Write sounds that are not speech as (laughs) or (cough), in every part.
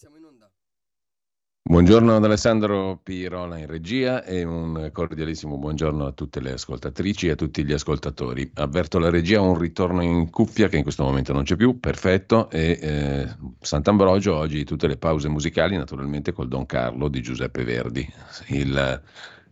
Siamo in onda. Buongiorno ad Alessandro Pirola in regia e un cordialissimo buongiorno a tutte le ascoltatrici e a tutti gli ascoltatori. Avverto la regia un ritorno in cuffia che in questo momento non c'è più, perfetto, e eh, Sant'Ambrogio oggi tutte le pause musicali naturalmente col Don Carlo di Giuseppe Verdi. Il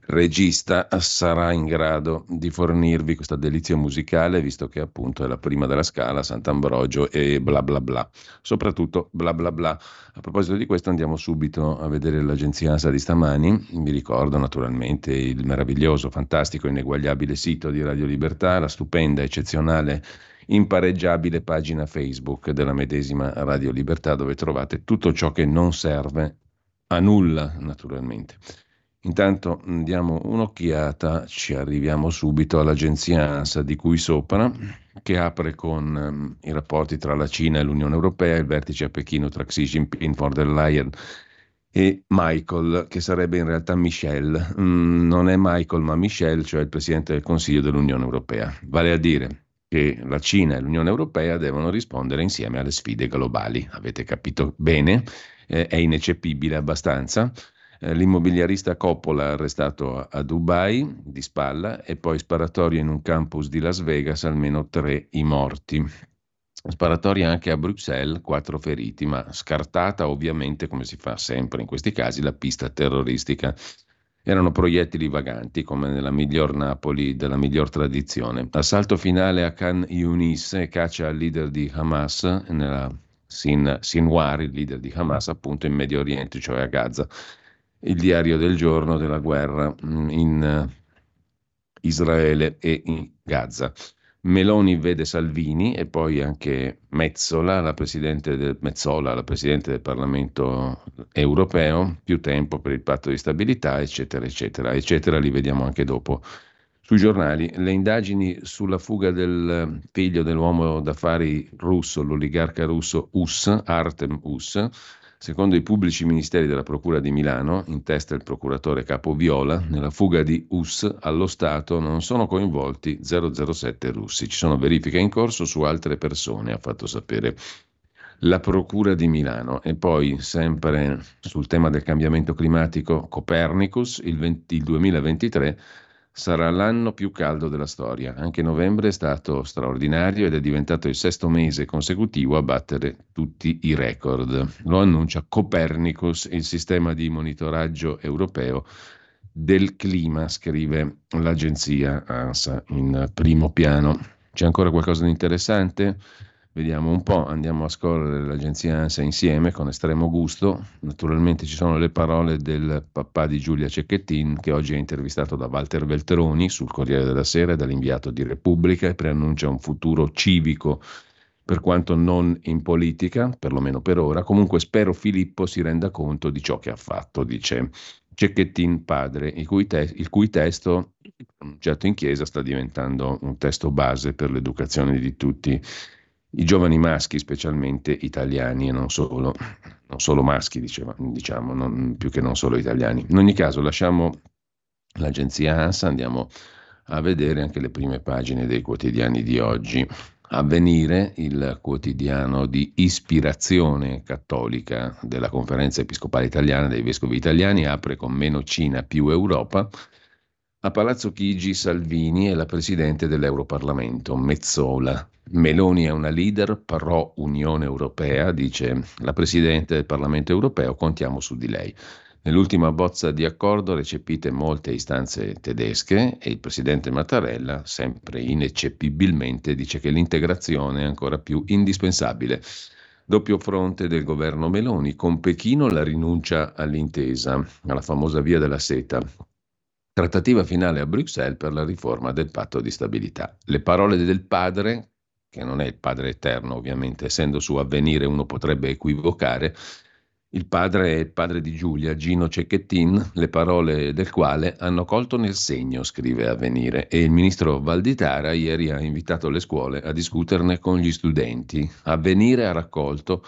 regista sarà in grado di fornirvi questa delizia musicale, visto che appunto è la prima della scala, Sant'Ambrogio e bla bla bla. Soprattutto bla bla bla. A proposito di questo andiamo subito a vedere l'agenzia ASA di stamani. Vi ricordo naturalmente il meraviglioso, fantastico, ineguagliabile sito di Radio Libertà, la stupenda, eccezionale impareggiabile pagina Facebook della medesima Radio Libertà dove trovate tutto ciò che non serve a nulla, naturalmente. Intanto diamo un'occhiata, ci arriviamo subito all'agenzia ANSA di cui sopra, che apre con um, i rapporti tra la Cina e l'Unione Europea, il vertice a Pechino tra Xi Jinping, von der Leyen e Michael, che sarebbe in realtà Michel. Mm, non è Michael ma Michel, cioè il Presidente del Consiglio dell'Unione Europea. Vale a dire che la Cina e l'Unione Europea devono rispondere insieme alle sfide globali. Avete capito bene? Eh, è ineccepibile abbastanza. Eh, l'immobiliarista Coppola arrestato a Dubai di spalla e poi sparatoria in un campus di Las Vegas, almeno tre i morti. Sparatoria anche a Bruxelles, quattro feriti, ma scartata ovviamente, come si fa sempre in questi casi, la pista terroristica. Erano proiettili vaganti, come nella miglior Napoli della miglior tradizione. Assalto finale a Khan Yunis e caccia al leader di Hamas, nella Sin, Sinwar, il leader di Hamas, appunto in Medio Oriente, cioè a Gaza il diario del giorno della guerra mm, in eh, Israele e in Gaza. Meloni vede Salvini e poi anche Mezzola, la presidente del, Mezzola, la presidente del Parlamento europeo, più tempo per il patto di stabilità, eccetera, eccetera, eccetera, li vediamo anche dopo sui giornali. Le indagini sulla fuga del figlio dell'uomo d'affari russo, l'oligarca russo Us, Artem Us, Secondo i pubblici ministeri della Procura di Milano, in testa il procuratore Capo Viola, nella fuga di US allo Stato non sono coinvolti 007 russi. Ci sono verifiche in corso su altre persone, ha fatto sapere la Procura di Milano. E poi, sempre sul tema del cambiamento climatico, Copernicus, il, 20, il 2023 sarà l'anno più caldo della storia. Anche novembre è stato straordinario ed è diventato il sesto mese consecutivo a battere tutti i record. Lo annuncia Copernicus, il sistema di monitoraggio europeo del clima, scrive l'agenzia ANSA in primo piano. C'è ancora qualcosa di interessante? Vediamo un po', andiamo a scorrere l'agenzia ANSA insieme con estremo gusto. Naturalmente ci sono le parole del papà di Giulia Cecchettin che oggi è intervistato da Walter Veltroni sul Corriere della Sera e dall'inviato di Repubblica e preannuncia un futuro civico per quanto non in politica, perlomeno per ora. Comunque spero Filippo si renda conto di ciò che ha fatto, dice Cecchettin padre, il cui, te- il cui testo, pronunciato in chiesa, sta diventando un testo base per l'educazione di tutti i giovani maschi, specialmente italiani e non solo, non solo maschi, diceva, diciamo, non, più che non solo italiani. In ogni caso, lasciamo l'agenzia ANSA, andiamo a vedere anche le prime pagine dei quotidiani di oggi. Avvenire, il quotidiano di ispirazione cattolica della Conferenza Episcopale Italiana dei Vescovi Italiani, apre con meno Cina più Europa A Palazzo Chigi Salvini è la presidente dell'Europarlamento, Mezzola. Meloni è una leader pro Unione Europea, dice la presidente del Parlamento europeo, contiamo su di lei. Nell'ultima bozza di accordo recepite molte istanze tedesche e il presidente Mattarella, sempre ineccepibilmente, dice che l'integrazione è ancora più indispensabile. Doppio fronte del governo Meloni, con Pechino la rinuncia all'intesa, alla famosa via della seta, Trattativa finale a Bruxelles per la riforma del patto di stabilità. Le parole del padre, che non è il padre eterno ovviamente, essendo su avvenire uno potrebbe equivocare, il padre è il padre di Giulia, Gino Cecchettin, le parole del quale hanno colto nel segno, scrive Avvenire, e il ministro Valditara ieri ha invitato le scuole a discuterne con gli studenti. Avvenire ha raccolto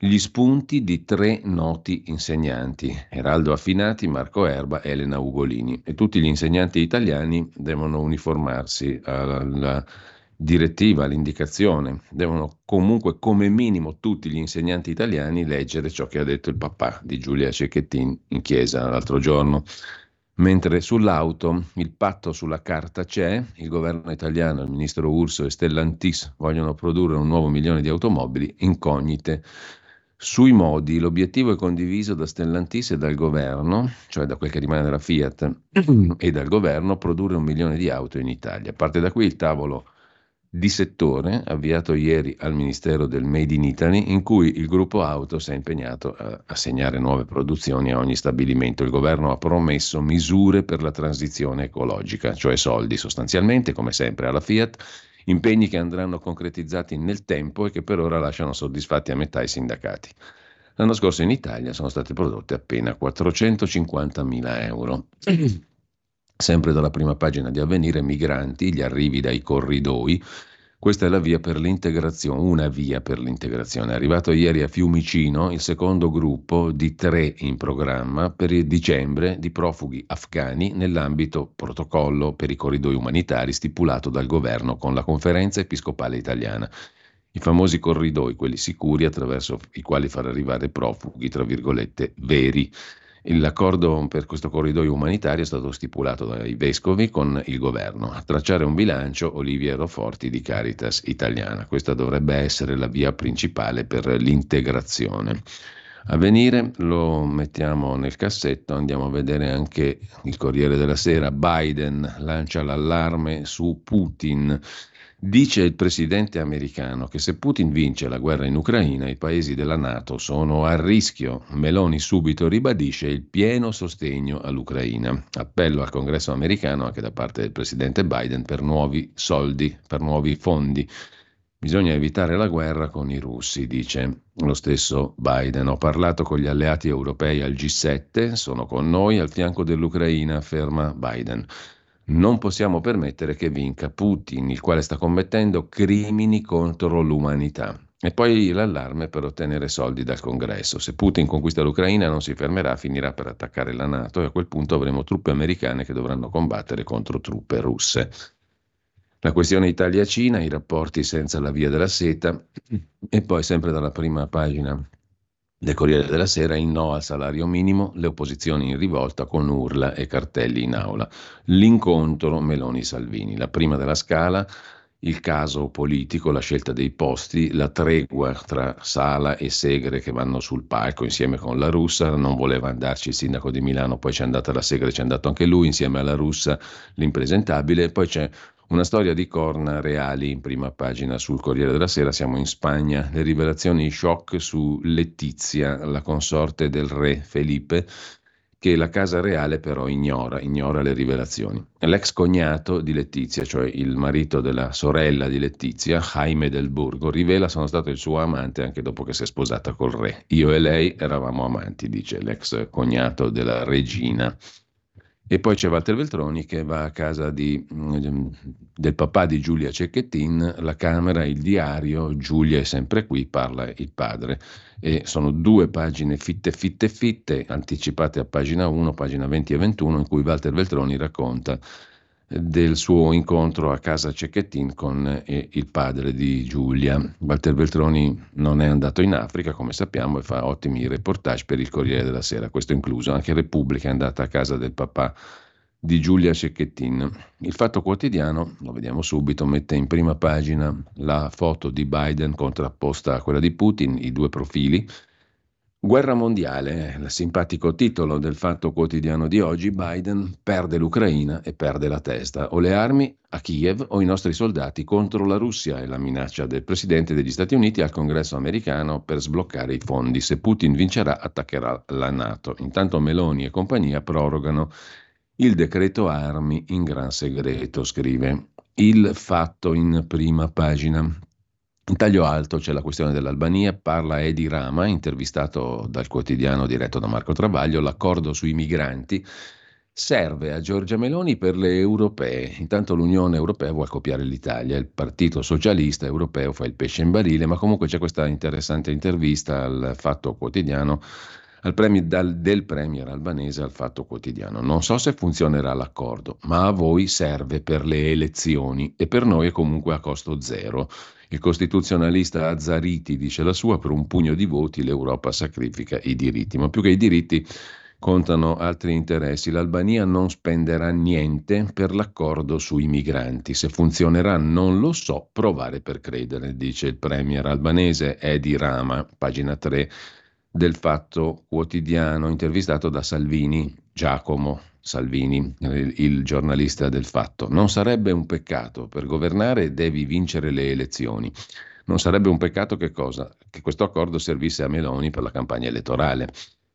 gli spunti di tre noti insegnanti, Eraldo Affinati, Marco Erba, Elena Ugolini, e tutti gli insegnanti italiani devono uniformarsi alla direttiva, all'indicazione, devono comunque come minimo tutti gli insegnanti italiani leggere ciò che ha detto il papà di Giulia Cecchettin in chiesa l'altro giorno. Mentre sull'auto il patto sulla carta c'è, il governo italiano, il ministro Urso e Stellantis vogliono produrre un nuovo milione di automobili incognite sui modi, l'obiettivo è condiviso da Stellantis e dal governo, cioè da quel che rimane della Fiat (clears throat) e dal governo, produrre un milione di auto in Italia. Parte da qui il tavolo di settore avviato ieri al Ministero del Made in Italy, in cui il gruppo auto si è impegnato a assegnare nuove produzioni a ogni stabilimento. Il governo ha promesso misure per la transizione ecologica, cioè soldi sostanzialmente, come sempre alla Fiat impegni che andranno concretizzati nel tempo e che per ora lasciano soddisfatti a metà i sindacati. L'anno scorso in Italia sono state prodotte appena 450 mila euro. (clears throat) Sempre dalla prima pagina di Avvenire, migranti, gli arrivi dai corridoi, questa è la via per l'integrazione, una via per l'integrazione. È arrivato ieri a Fiumicino il secondo gruppo di tre in programma per il dicembre di profughi afghani nell'ambito protocollo per i corridoi umanitari stipulato dal governo con la conferenza episcopale italiana. I famosi corridoi, quelli sicuri attraverso i quali far arrivare profughi, tra virgolette, veri. L'accordo per questo corridoio umanitario è stato stipulato dai vescovi con il governo. A tracciare un bilancio Olivia Roforti di Caritas Italiana. Questa dovrebbe essere la via principale per l'integrazione. A venire lo mettiamo nel cassetto, andiamo a vedere anche il Corriere della Sera. Biden lancia l'allarme su Putin Dice il presidente americano che se Putin vince la guerra in Ucraina, i paesi della Nato sono a rischio. Meloni subito ribadisce il pieno sostegno all'Ucraina. Appello al congresso americano anche da parte del presidente Biden per nuovi soldi, per nuovi fondi. Bisogna evitare la guerra con i russi, dice lo stesso Biden. Ho parlato con gli alleati europei al G7, sono con noi al fianco dell'Ucraina, afferma Biden. Non possiamo permettere che vinca Putin, il quale sta commettendo crimini contro l'umanità. E poi l'allarme per ottenere soldi dal congresso. Se Putin conquista l'Ucraina non si fermerà, finirà per attaccare la Nato e a quel punto avremo truppe americane che dovranno combattere contro truppe russe. La questione Italia-Cina, i rapporti senza la via della seta e poi sempre dalla prima pagina del Corriere della Sera il no al salario minimo, le opposizioni in rivolta con urla e cartelli in aula. L'incontro Meloni-Salvini, la prima della scala, il caso politico, la scelta dei posti, la tregua tra Sala e Segre che vanno sul palco insieme con la russa, non voleva andarci il sindaco di Milano, poi c'è andata la Segre, c'è andato anche lui insieme alla russa, l'impresentabile, poi c'è una storia di corna reali in prima pagina sul Corriere della Sera, siamo in Spagna, le rivelazioni shock su Letizia, la consorte del re Felipe, che la Casa Reale però ignora, ignora le rivelazioni. L'ex cognato di Letizia, cioè il marito della sorella di Letizia, Jaime del Burgo, rivela sono stato il suo amante anche dopo che si è sposata col re. Io e lei eravamo amanti, dice l'ex cognato della regina. E poi c'è Walter Veltroni che va a casa di, mm, del papà di Giulia Cecchettin, la camera, il diario, Giulia è sempre qui, parla il padre. E sono due pagine fitte, fitte, fitte, anticipate a pagina 1, pagina 20 e 21, in cui Walter Veltroni racconta del suo incontro a casa Cecchettin con eh, il padre di Giulia. Walter Beltroni non è andato in Africa, come sappiamo, e fa ottimi reportage per il Corriere della Sera, questo incluso. Anche Repubblica è andata a casa del papà di Giulia Cecchettin. Il Fatto Quotidiano, lo vediamo subito, mette in prima pagina la foto di Biden contrapposta a quella di Putin, i due profili. Guerra mondiale, il simpatico titolo del Fatto Quotidiano di oggi, Biden perde l'Ucraina e perde la testa. O le armi a Kiev o i nostri soldati contro la Russia è la minaccia del Presidente degli Stati Uniti al Congresso americano per sbloccare i fondi. Se Putin vincerà attaccherà la Nato. Intanto Meloni e compagnia prorogano il decreto armi in gran segreto, scrive. Il fatto in prima pagina. In taglio alto c'è la questione dell'Albania, parla Edi Rama, intervistato dal quotidiano diretto da Marco Travaglio, l'accordo sui migranti serve a Giorgia Meloni per le europee. Intanto l'Unione Europea vuole copiare l'Italia, il Partito Socialista Europeo fa il pesce in barile, ma comunque c'è questa interessante intervista al Fatto Quotidiano al premier, dal, del premier albanese al Fatto Quotidiano. Non so se funzionerà l'accordo, ma a voi serve per le elezioni e per noi è comunque a costo zero. Il costituzionalista Azzariti dice la sua, per un pugno di voti l'Europa sacrifica i diritti, ma più che i diritti contano altri interessi. L'Albania non spenderà niente per l'accordo sui migranti. Se funzionerà non lo so, provare per credere, dice il premier albanese Edi Rama, pagina 3 del Fatto Quotidiano, intervistato da Salvini, Giacomo Salvini, il giornalista del Fatto. Non sarebbe un peccato, per governare devi vincere le elezioni. Non sarebbe un peccato che cosa? Che questo accordo servisse a Meloni per la campagna elettorale.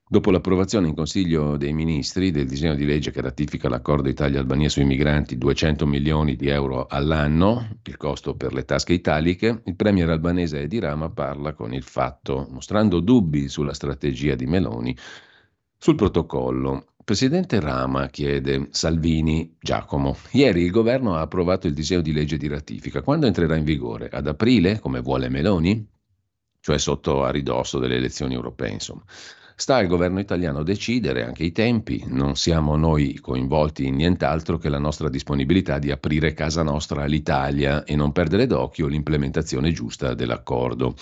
Dopo l'approvazione in Consiglio dei Ministri del disegno di legge che ratifica l'accordo Italia-Albania sui migranti, 200 milioni di euro all'anno, il costo per le tasche italiche, il premier albanese Edi Rama parla con il fatto, mostrando dubbi sulla strategia di Meloni sul protocollo. Presidente Rama chiede Salvini Giacomo. Ieri il governo ha approvato il disegno di legge di ratifica. Quando entrerà in vigore? Ad aprile, come vuole Meloni? Cioè sotto a ridosso delle elezioni europee, insomma. Sta al governo italiano decidere anche i tempi, non siamo noi coinvolti in nient'altro che la nostra disponibilità di aprire casa nostra all'Italia e non perdere d'occhio l'implementazione giusta dell'accordo.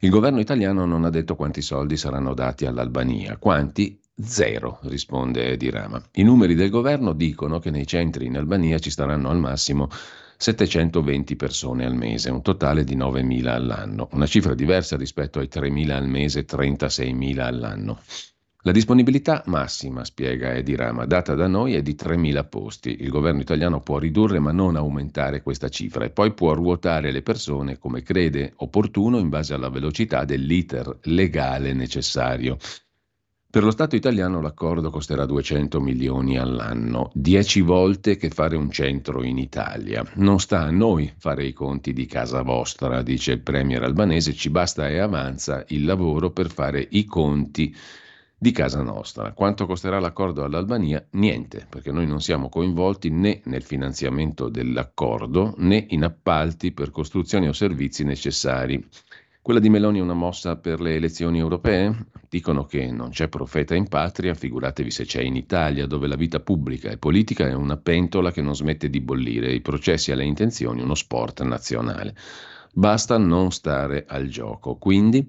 Il governo italiano non ha detto quanti soldi saranno dati all'Albania. Quanti? Zero, risponde Di Rama. I numeri del governo dicono che nei centri in Albania ci staranno al massimo 720 persone al mese, un totale di 9.000 all'anno, una cifra diversa rispetto ai 3.000 al mese, 36.000 all'anno. La disponibilità massima, spiega Edi Rama, data da noi è di 3.000 posti. Il governo italiano può ridurre ma non aumentare questa cifra e poi può ruotare le persone come crede opportuno in base alla velocità dell'iter legale necessario. Per lo Stato italiano l'accordo costerà 200 milioni all'anno, 10 volte che fare un centro in Italia. Non sta a noi fare i conti di casa vostra, dice il premier albanese, ci basta e avanza il lavoro per fare i conti di casa nostra. Quanto costerà l'accordo all'Albania? Niente, perché noi non siamo coinvolti né nel finanziamento dell'accordo né in appalti per costruzioni o servizi necessari. Quella di Meloni è una mossa per le elezioni europee? Dicono che non c'è profeta in patria, figuratevi se c'è in Italia, dove la vita pubblica e politica è una pentola che non smette di bollire, i processi alle intenzioni uno sport nazionale. Basta non stare al gioco. Quindi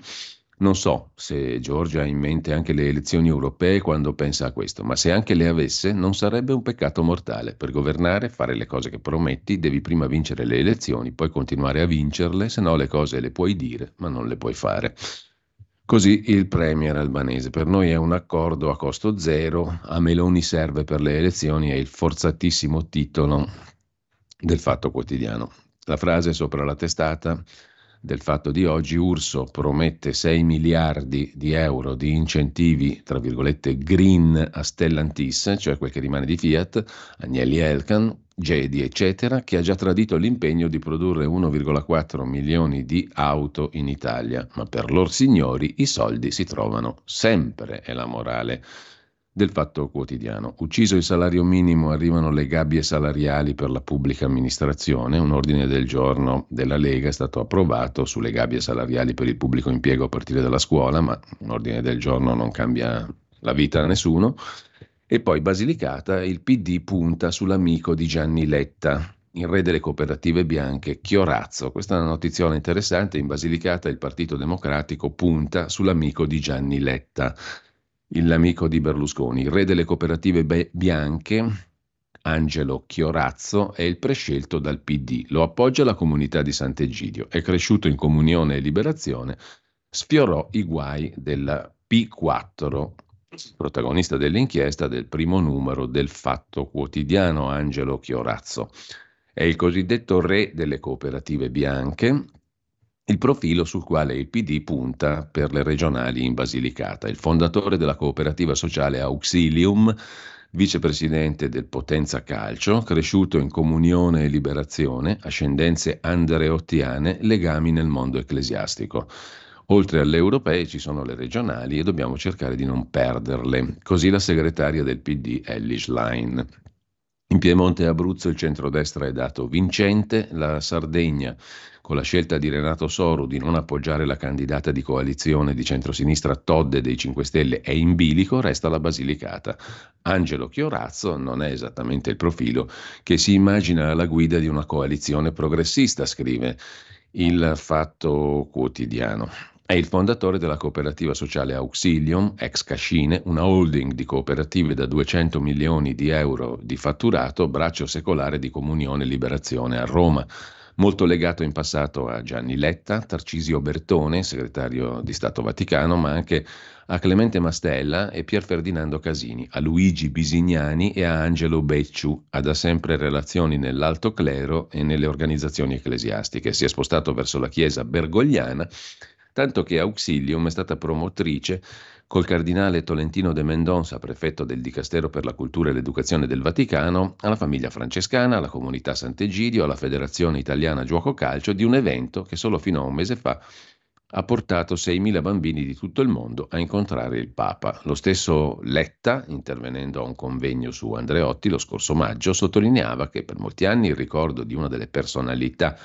non so se Giorgia ha in mente anche le elezioni europee quando pensa a questo, ma se anche le avesse non sarebbe un peccato mortale. Per governare, fare le cose che prometti, devi prima vincere le elezioni, poi continuare a vincerle, se no le cose le puoi dire, ma non le puoi fare. Così il premier albanese. Per noi è un accordo a costo zero, a Meloni serve per le elezioni, è il forzatissimo titolo del Fatto Quotidiano. La frase sopra la testata del fatto di oggi, Urso promette 6 miliardi di euro di incentivi, tra virgolette, green a Stellantis, cioè quel che rimane di Fiat, Agnelli Elkan, Gedi, eccetera, che ha già tradito l'impegno di produrre 1,4 milioni di auto in Italia. Ma per loro signori i soldi si trovano sempre, è la morale del Fatto Quotidiano. Ucciso il salario minimo, arrivano le gabbie salariali per la pubblica amministrazione. Un ordine del giorno della Lega è stato approvato sulle gabbie salariali per il pubblico impiego a partire dalla scuola, ma un ordine del giorno non cambia la vita a nessuno. E poi Basilicata, il PD punta sull'amico di Gianni Letta, il re delle cooperative bianche, Chiorazzo. Questa è una notizia interessante. In Basilicata il Partito Democratico punta sull'amico di Gianni Letta l'amico di Berlusconi, il re delle cooperative bianche, Angelo Chiorazzo è il prescelto dal PD, lo appoggia la comunità di Sant'Egidio, è cresciuto in comunione e liberazione, sfiorò i guai della P4, protagonista dell'inchiesta del primo numero del Fatto Quotidiano Angelo Chiorazzo. È il cosiddetto re delle cooperative bianche, il profilo sul quale il PD punta per le regionali in Basilicata. Il fondatore della cooperativa sociale Auxilium, vicepresidente del Potenza Calcio, cresciuto in comunione e liberazione, ascendenze andreottiane, legami nel mondo ecclesiastico. Oltre alle europee ci sono le regionali e dobbiamo cercare di non perderle. Così la segretaria del PD Ellis Line. In Piemonte e Abruzzo il centrodestra è dato vincente, la Sardegna con la scelta di Renato Soru di non appoggiare la candidata di coalizione di centrosinistra Todde dei 5 Stelle è in bilico, resta la Basilicata. Angelo Chiorazzo non è esattamente il profilo che si immagina alla guida di una coalizione progressista, scrive il Fatto Quotidiano. È il fondatore della cooperativa sociale Auxilium, ex Cascine, una holding di cooperative da 200 milioni di euro di fatturato, braccio secolare di Comunione e Liberazione a Roma molto legato in passato a Gianni Letta, Tarcisio Bertone, segretario di Stato Vaticano, ma anche a Clemente Mastella e Pier Ferdinando Casini, a Luigi Bisignani e a Angelo Becciu, ha da sempre relazioni nell'alto clero e nelle organizzazioni ecclesiastiche. Si è spostato verso la Chiesa bergogliana, tanto che Auxilium è stata promotrice col cardinale Tolentino de Mendonça, prefetto del Dicastero per la Cultura e l'Educazione del Vaticano, alla famiglia francescana, alla comunità Sant'Egidio, alla Federazione Italiana Gioco Calcio, di un evento che solo fino a un mese fa ha portato 6.000 bambini di tutto il mondo a incontrare il Papa. Lo stesso Letta, intervenendo a un convegno su Andreotti lo scorso maggio, sottolineava che per molti anni il ricordo di una delle personalità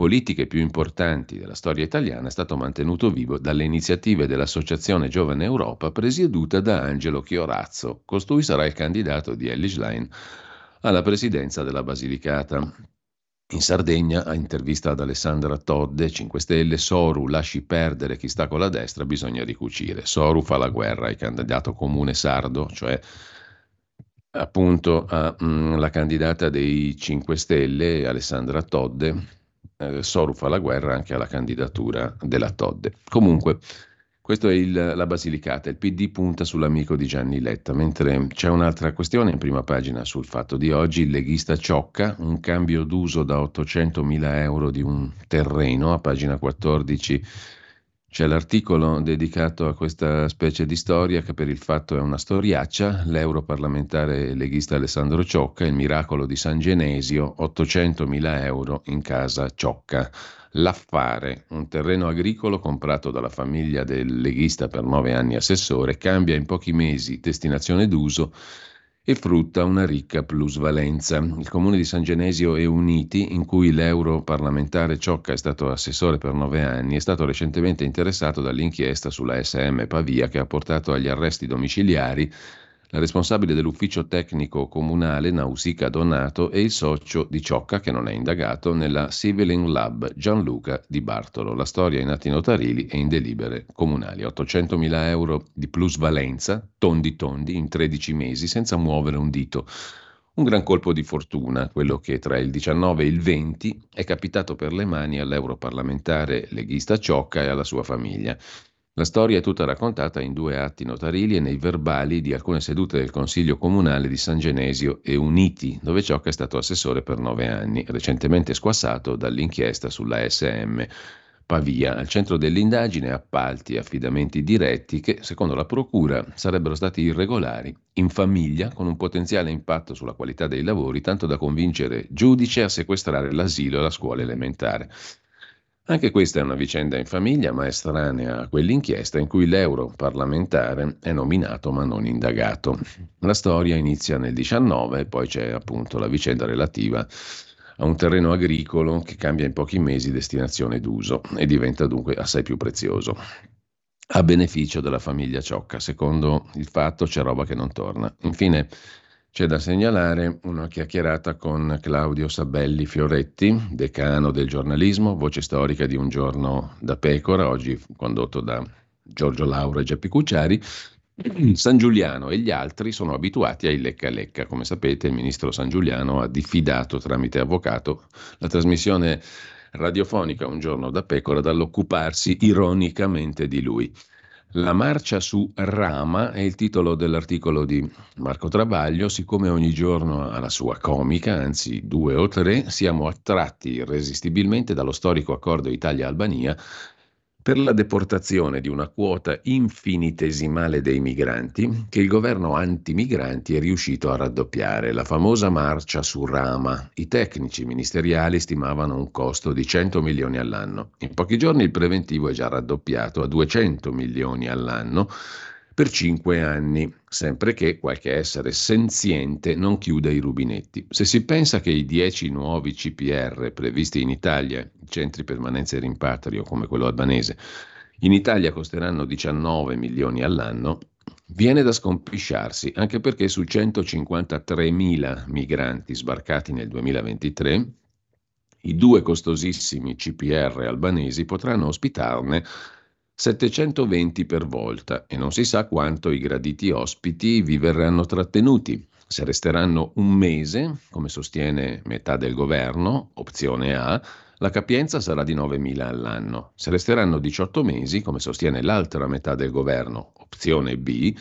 politiche più importanti della storia italiana è stato mantenuto vivo dalle iniziative dell'Associazione Giovane Europa presieduta da Angelo Chiorazzo. Costui sarà il candidato di Ellis Line alla presidenza della Basilicata. In Sardegna, a intervista ad Alessandra Todde, 5 Stelle, Soru lasci perdere chi sta con la destra, bisogna ricucire. Soru fa la guerra al candidato comune sardo, cioè appunto alla mm, candidata dei 5 Stelle, Alessandra Todde, eh, Soru fa la guerra anche alla candidatura della Todde. Comunque, questa è il, la Basilicata, il PD punta sull'amico di Gianni Letta, mentre c'è un'altra questione in prima pagina sul fatto di oggi, il leghista Ciocca, un cambio d'uso da 800 mila euro di un terreno, a pagina 14 c'è l'articolo dedicato a questa specie di storia che per il fatto è una storiaccia, l'europarlamentare leghista Alessandro Ciocca, il miracolo di San Genesio, 800.000 euro in casa Ciocca. L'affare, un terreno agricolo comprato dalla famiglia del leghista per nove anni assessore, cambia in pochi mesi destinazione d'uso e frutta una ricca plusvalenza. Il comune di San Genesio e Uniti, in cui l'europarlamentare Ciocca è stato assessore per nove anni, è stato recentemente interessato dall'inchiesta sulla SM Pavia che ha portato agli arresti domiciliari la responsabile dell'ufficio tecnico comunale Nausica Donato e il socio di Ciocca, che non è indagato, nella Civiling Lab Gianluca Di Bartolo. La storia in atti notarili e in delibere comunali. 800.000 euro di plusvalenza, tondi tondi, in 13 mesi, senza muovere un dito. Un gran colpo di fortuna, quello che tra il 19 e il 20 è capitato per le mani all'europarlamentare leghista Ciocca e alla sua famiglia. La storia è tutta raccontata in due atti notarili e nei verbali di alcune sedute del Consiglio Comunale di San Genesio e Uniti, dove Ciocca è stato assessore per nove anni, recentemente squassato dall'inchiesta sulla SM. Pavia, al centro dell'indagine appalti e affidamenti diretti che, secondo la Procura, sarebbero stati irregolari, in famiglia, con un potenziale impatto sulla qualità dei lavori, tanto da convincere giudice a sequestrare l'asilo e la scuola elementare. Anche questa è una vicenda in famiglia, ma estranea a quell'inchiesta in cui l'europarlamentare è nominato ma non indagato. La storia inizia nel 19 e poi c'è appunto la vicenda relativa a un terreno agricolo che cambia in pochi mesi destinazione d'uso e diventa dunque assai più prezioso. A beneficio della famiglia Ciocca, secondo il fatto c'è roba che non torna. Infine, c'è da segnalare una chiacchierata con Claudio Sabelli Fioretti, decano del giornalismo, voce storica di Un giorno da pecora, oggi condotto da Giorgio Laura e Geppi Cucciari, San Giuliano e gli altri sono abituati ai lecca lecca. Come sapete, il ministro San Giuliano ha diffidato tramite avvocato la trasmissione radiofonica Un giorno da pecora dall'occuparsi ironicamente di lui. La marcia su Rama è il titolo dell'articolo di Marco Travaglio, siccome ogni giorno ha la sua comica, anzi due o tre, siamo attratti irresistibilmente dallo storico accordo Italia-Albania per la deportazione di una quota infinitesimale dei migranti che il governo antimigranti è riuscito a raddoppiare, la famosa marcia su Rama. I tecnici ministeriali stimavano un costo di 100 milioni all'anno. In pochi giorni il preventivo è già raddoppiato a 200 milioni all'anno per cinque anni, sempre che qualche essere senziente non chiuda i rubinetti. Se si pensa che i dieci nuovi CPR previsti in Italia, centri permanenza e rimpatrio come quello albanese, in Italia costeranno 19 milioni all'anno, viene da scompisciarsi, anche perché su 153.000 migranti sbarcati nel 2023, i due costosissimi CPR albanesi potranno ospitarne 720 per volta e non si sa quanto i graditi ospiti vi verranno trattenuti. Se resteranno un mese, come sostiene metà del governo, opzione A, la capienza sarà di 9.000 all'anno. Se resteranno 18 mesi, come sostiene l'altra metà del governo, opzione B,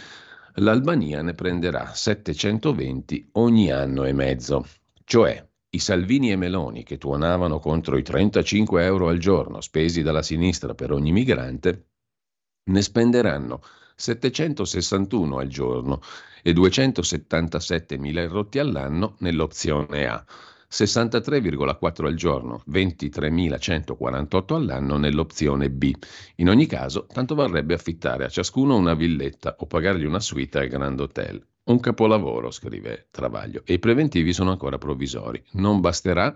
l'Albania ne prenderà 720 ogni anno e mezzo. Cioè, i Salvini e Meloni che tuonavano contro i 35 euro al giorno spesi dalla sinistra per ogni migrante, ne spenderanno 761 al giorno e 277.000 rotti all'anno nell'opzione A, 63,4 al giorno, 23.148 all'anno nell'opzione B. In ogni caso, tanto varrebbe affittare a ciascuno una villetta o pagargli una suite al Grand Hotel. Un capolavoro, scrive Travaglio, e i preventivi sono ancora provvisori. Non basterà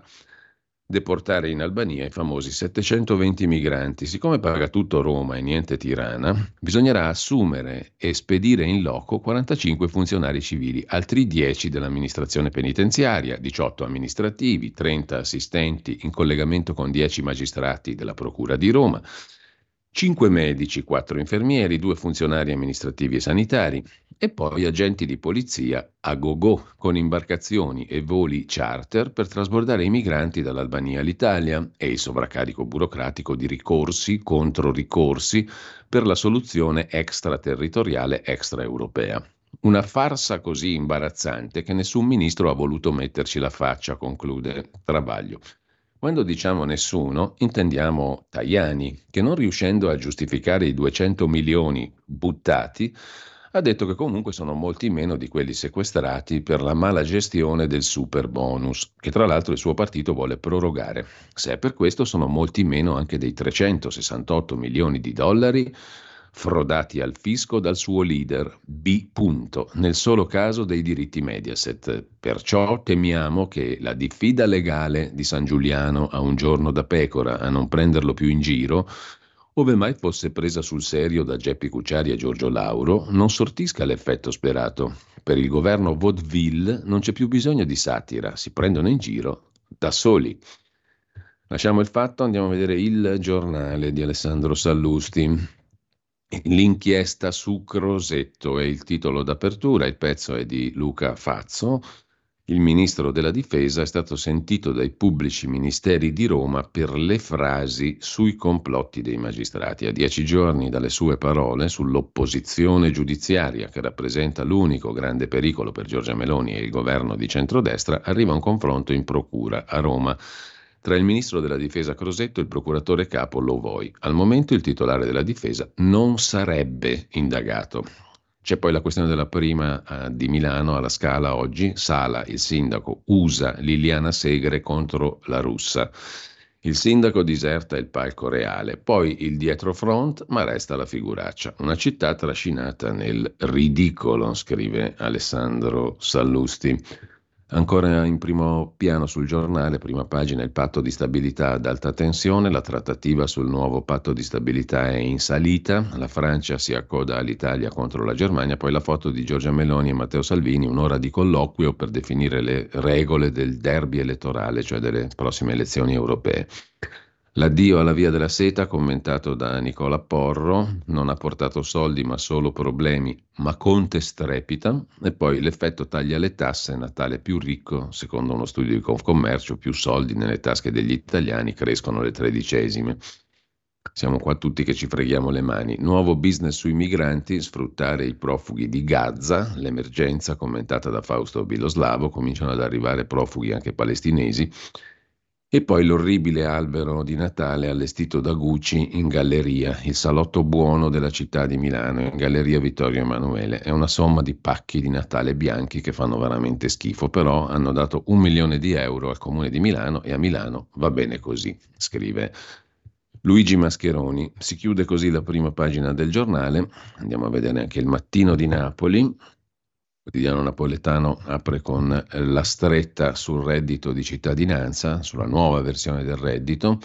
deportare in Albania i famosi 720 migranti. Siccome paga tutto Roma e niente Tirana, bisognerà assumere e spedire in loco 45 funzionari civili, altri 10 dell'amministrazione penitenziaria, 18 amministrativi, 30 assistenti in collegamento con 10 magistrati della Procura di Roma. 5 medici, 4 infermieri, 2 funzionari amministrativi e sanitari, e poi agenti di polizia a go-go con imbarcazioni e voli charter per trasbordare i migranti dall'Albania all'Italia e il sovraccarico burocratico di ricorsi contro ricorsi per la soluzione extraterritoriale extraeuropea. Una farsa così imbarazzante che nessun ministro ha voluto metterci la faccia, conclude Travaglio. Quando diciamo nessuno, intendiamo Tajani, che non riuscendo a giustificare i 200 milioni buttati, ha detto che comunque sono molti meno di quelli sequestrati per la mala gestione del super bonus, che tra l'altro il suo partito vuole prorogare. Se è per questo sono molti meno anche dei 368 milioni di dollari frodati al fisco dal suo leader B. Punto, nel solo caso dei diritti Mediaset. Perciò temiamo che la diffida legale di San Giuliano a un giorno da pecora a non prenderlo più in giro ove mai fosse presa sul serio da Geppi Cucciari e Giorgio Lauro, non sortisca l'effetto sperato. Per il governo vaudeville non c'è più bisogno di satira, si prendono in giro da soli. Lasciamo il fatto, andiamo a vedere il giornale di Alessandro Sallusti. L'inchiesta su Crosetto è il titolo d'apertura, il pezzo è di Luca Fazzo. Il ministro della Difesa è stato sentito dai pubblici ministeri di Roma per le frasi sui complotti dei magistrati. A dieci giorni dalle sue parole sull'opposizione giudiziaria, che rappresenta l'unico grande pericolo per Giorgia Meloni e il governo di centrodestra, arriva un confronto in procura a Roma tra il ministro della difesa Crosetto e il procuratore capo Lovoi. Al momento il titolare della difesa non sarebbe indagato. C'è poi la questione della prima uh, di Milano alla Scala oggi. Sala, il sindaco, usa Liliana Segre contro la russa. Il sindaco diserta il palco reale, poi il dietro front, ma resta la figuraccia. Una città trascinata nel ridicolo, scrive Alessandro Sallusti. Ancora in primo piano sul giornale, prima pagina, il patto di stabilità ad alta tensione, la trattativa sul nuovo patto di stabilità è in salita, la Francia si accoda all'Italia contro la Germania, poi la foto di Giorgia Meloni e Matteo Salvini, un'ora di colloquio per definire le regole del derby elettorale, cioè delle prossime elezioni europee. L'addio alla via della seta, commentato da Nicola Porro, non ha portato soldi ma solo problemi, ma Conte strepita. E poi l'effetto taglia le tasse, Natale più ricco, secondo uno studio di Confcommercio, più soldi nelle tasche degli italiani, crescono le tredicesime. Siamo qua tutti che ci freghiamo le mani. Nuovo business sui migranti, sfruttare i profughi di Gaza, l'emergenza commentata da Fausto Biloslavo, cominciano ad arrivare profughi anche palestinesi e poi l'orribile albero di Natale allestito da Gucci in galleria, il salotto buono della città di Milano, in galleria Vittorio Emanuele. È una somma di pacchi di Natale bianchi che fanno veramente schifo, però hanno dato un milione di euro al comune di Milano e a Milano va bene così, scrive Luigi Mascheroni. Si chiude così la prima pagina del giornale. Andiamo a vedere anche il mattino di Napoli quotidiano napoletano apre con eh, la stretta sul reddito di cittadinanza, sulla nuova versione del reddito,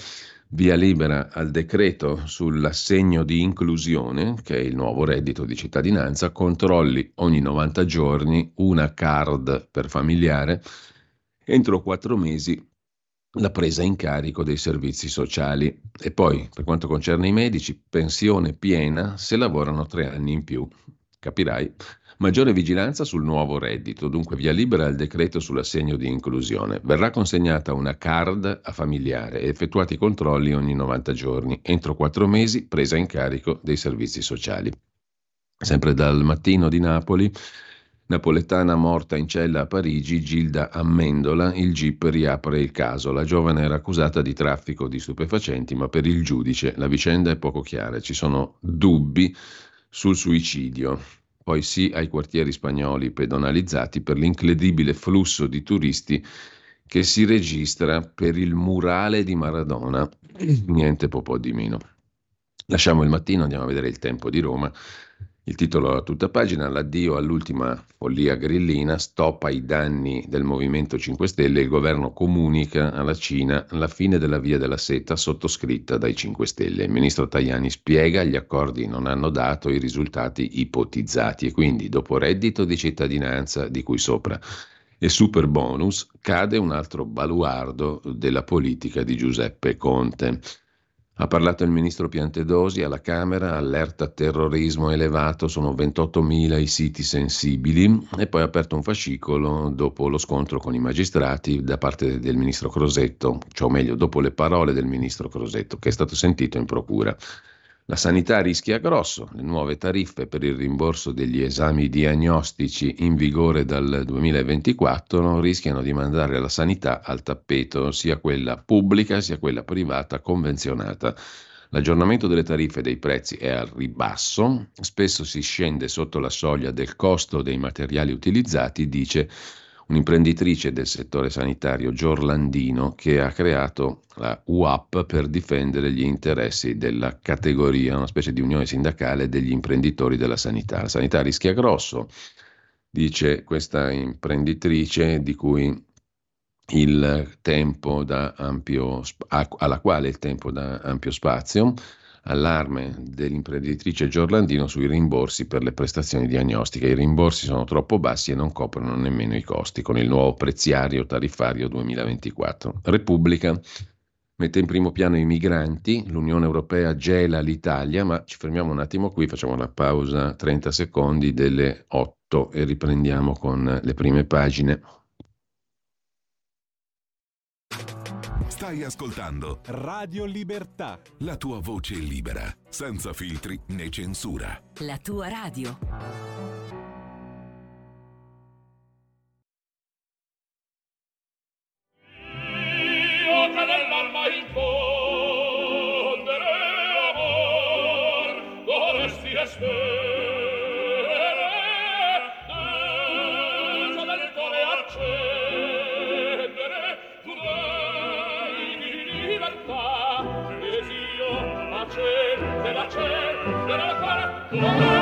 via libera al decreto sull'assegno di inclusione, che è il nuovo reddito di cittadinanza, controlli ogni 90 giorni, una card per familiare, entro quattro mesi la presa in carico dei servizi sociali e poi, per quanto concerne i medici, pensione piena se lavorano tre anni in più. Capirai Maggiore vigilanza sul nuovo reddito, dunque via libera al decreto sull'assegno di inclusione. Verrà consegnata una card a familiare e effettuati controlli ogni 90 giorni, entro quattro mesi presa in carico dei servizi sociali. Sempre dal mattino di Napoli, napoletana morta in cella a Parigi, Gilda Ammendola, il GIP riapre il caso. La giovane era accusata di traffico di stupefacenti, ma per il giudice la vicenda è poco chiara. Ci sono dubbi sul suicidio poi sì ai quartieri spagnoli pedonalizzati per l'incredibile flusso di turisti che si registra per il murale di Maradona. (clears throat) Niente po' di meno. Lasciamo il mattino, andiamo a vedere il tempo di Roma. Il titolo a tutta pagina, l'addio all'ultima follia grillina, stop ai danni del Movimento 5 Stelle, il governo comunica alla Cina la fine della via della seta sottoscritta dai 5 Stelle. Il ministro Tajani spiega gli accordi non hanno dato i risultati ipotizzati e quindi dopo reddito di cittadinanza di cui sopra e super bonus cade un altro baluardo della politica di Giuseppe Conte. Ha parlato il ministro Piantedosi alla Camera, allerta terrorismo elevato, sono 28.000 i siti sensibili e poi ha aperto un fascicolo dopo lo scontro con i magistrati da parte del ministro Crosetto, cioè o meglio dopo le parole del ministro Crosetto che è stato sentito in procura. La sanità rischia grosso, le nuove tariffe per il rimborso degli esami diagnostici in vigore dal 2024 rischiano di mandare la sanità al tappeto, sia quella pubblica sia quella privata convenzionata. L'aggiornamento delle tariffe dei prezzi è al ribasso, spesso si scende sotto la soglia del costo dei materiali utilizzati, dice un'imprenditrice del settore sanitario giorlandino che ha creato la UAP per difendere gli interessi della categoria, una specie di unione sindacale degli imprenditori della sanità. La sanità rischia grosso, dice questa imprenditrice di cui il tempo da ampio, alla quale il tempo da ampio spazio allarme dell'imprenditrice Giorlandino sui rimborsi per le prestazioni diagnostiche. I rimborsi sono troppo bassi e non coprono nemmeno i costi con il nuovo preziario tariffario 2024. Repubblica mette in primo piano i migranti, l'Unione Europea gela l'Italia, ma ci fermiamo un attimo qui, facciamo una pausa 30 secondi delle 8 e riprendiamo con le prime pagine. Stai ascoltando Radio Libertà. La tua voce libera, senza filtri né censura. La tua radio. Io che nell'alma infondere amor, vorresti essere Yeah.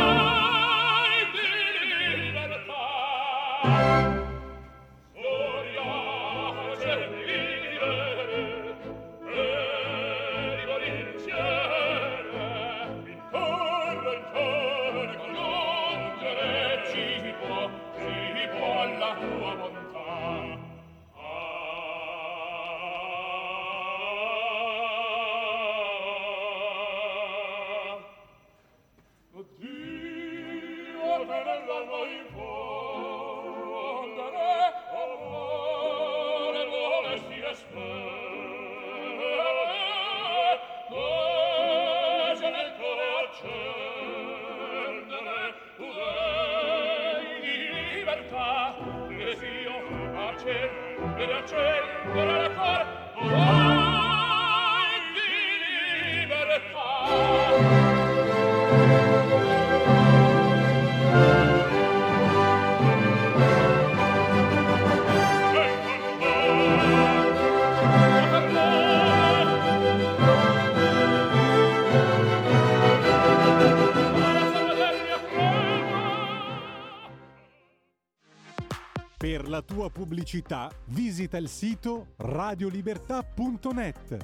Pubblicità visita il sito radiolibertà.net.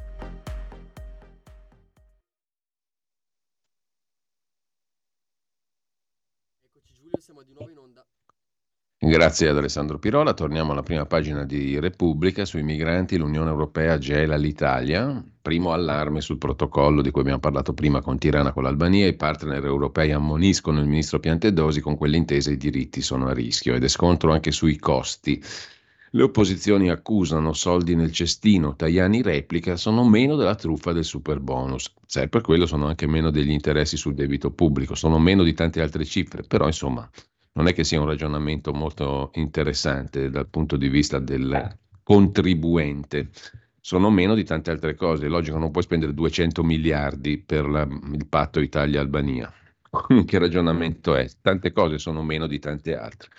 Eccoci Giulio, siamo di nuovo in onda. Grazie ad Alessandro Pirola. Torniamo alla prima pagina di Repubblica. Sui migranti l'Unione Europea gela l'Italia. Primo allarme sul protocollo di cui abbiamo parlato prima con Tirana con l'Albania. I partner europei ammoniscono il ministro Piantedosi con quell'intesa i diritti sono a rischio ed è scontro anche sui costi. Le opposizioni accusano soldi nel cestino, Tajani replica sono meno della truffa del super bonus. Se per quello sono anche meno degli interessi sul debito pubblico, sono meno di tante altre cifre, però insomma non è che sia un ragionamento molto interessante dal punto di vista del contribuente. Sono meno di tante altre cose. È logico, non puoi spendere 200 miliardi per la, il patto Italia-Albania. (laughs) che ragionamento è? Tante cose sono meno di tante altre.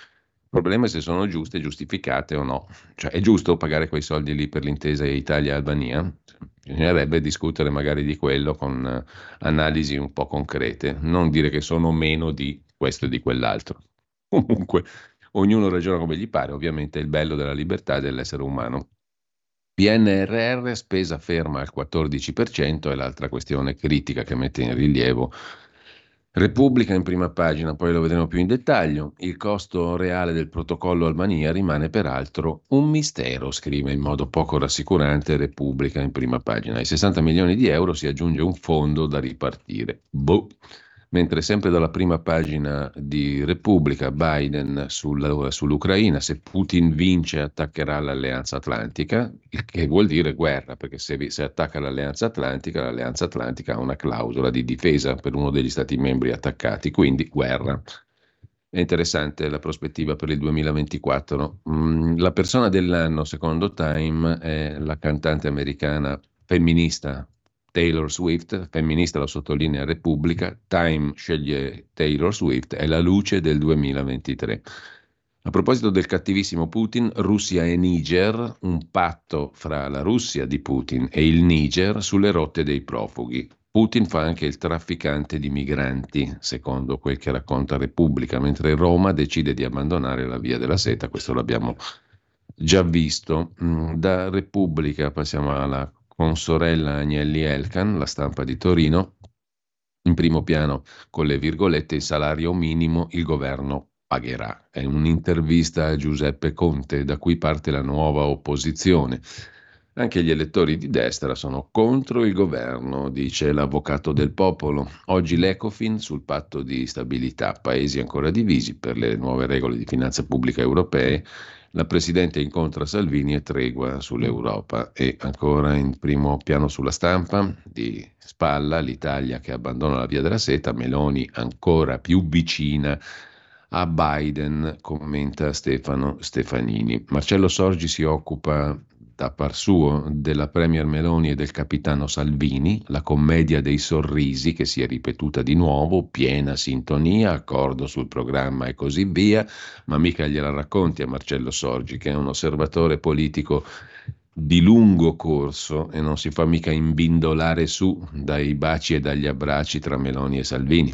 Problema è se sono giuste, giustificate o no. Cioè, è giusto pagare quei soldi lì per l'intesa Italia-Albania? Bisognerebbe discutere magari di quello con uh, analisi un po' concrete, non dire che sono meno di questo e di quell'altro. (laughs) Comunque, ognuno ragiona come gli pare, ovviamente è il bello della libertà dell'essere umano. PNRR, spesa ferma al 14%, è l'altra questione critica che mette in rilievo Repubblica in prima pagina, poi lo vedremo più in dettaglio. Il costo reale del protocollo Albania rimane peraltro un mistero, scrive in modo poco rassicurante Repubblica in prima pagina. Ai 60 milioni di euro si aggiunge un fondo da ripartire. Boh mentre sempre dalla prima pagina di Repubblica Biden sulla, sull'Ucraina, se Putin vince attaccherà l'Alleanza Atlantica, il che vuol dire guerra, perché se, se attacca l'Alleanza Atlantica, l'Alleanza Atlantica ha una clausola di difesa per uno degli Stati membri attaccati, quindi guerra. È interessante la prospettiva per il 2024. Mm, la persona dell'anno, secondo Time, è la cantante americana femminista Taylor Swift, femminista lo sottolinea Repubblica, Time sceglie Taylor Swift, è la luce del 2023. A proposito del cattivissimo Putin, Russia e Niger, un patto fra la Russia di Putin e il Niger sulle rotte dei profughi. Putin fa anche il trafficante di migranti, secondo quel che racconta Repubblica, mentre Roma decide di abbandonare la via della seta, questo l'abbiamo già visto. Mm, da Repubblica passiamo alla con sorella Agnelli Elkan, la stampa di Torino, in primo piano con le virgolette il salario minimo il governo pagherà. È un'intervista a Giuseppe Conte da cui parte la nuova opposizione. Anche gli elettori di destra sono contro il governo, dice l'avvocato del popolo. Oggi l'Ecofin sul patto di stabilità, paesi ancora divisi per le nuove regole di finanza pubblica europee la Presidente incontra Salvini e tregua sull'Europa e ancora in primo piano sulla stampa di spalla l'Italia che abbandona la via della seta, Meloni ancora più vicina a Biden, commenta Stefano Stefanini. Marcello Sorgi si occupa da par suo della Premier Meloni e del capitano Salvini, la commedia dei sorrisi che si è ripetuta di nuovo, piena sintonia, accordo sul programma e così via, ma mica gliela racconti a Marcello Sorgi, che è un osservatore politico di lungo corso e non si fa mica imbindolare su dai baci e dagli abbracci tra Meloni e Salvini.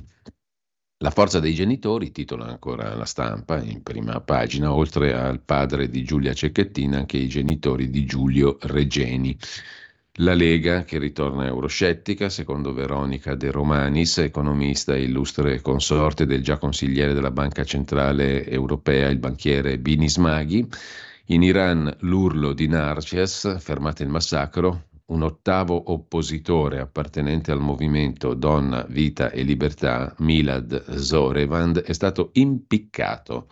La forza dei genitori, titola ancora la stampa in prima pagina, oltre al padre di Giulia Cecchettina, anche i genitori di Giulio Regeni. La Lega, che ritorna euroscettica, secondo Veronica De Romanis, economista e illustre consorte del già consigliere della Banca Centrale Europea, il banchiere Binis Maghi. In Iran l'urlo di Narces, fermate il massacro, un ottavo oppositore appartenente al movimento Donna, Vita e Libertà, Milad Zorevand, è stato impiccato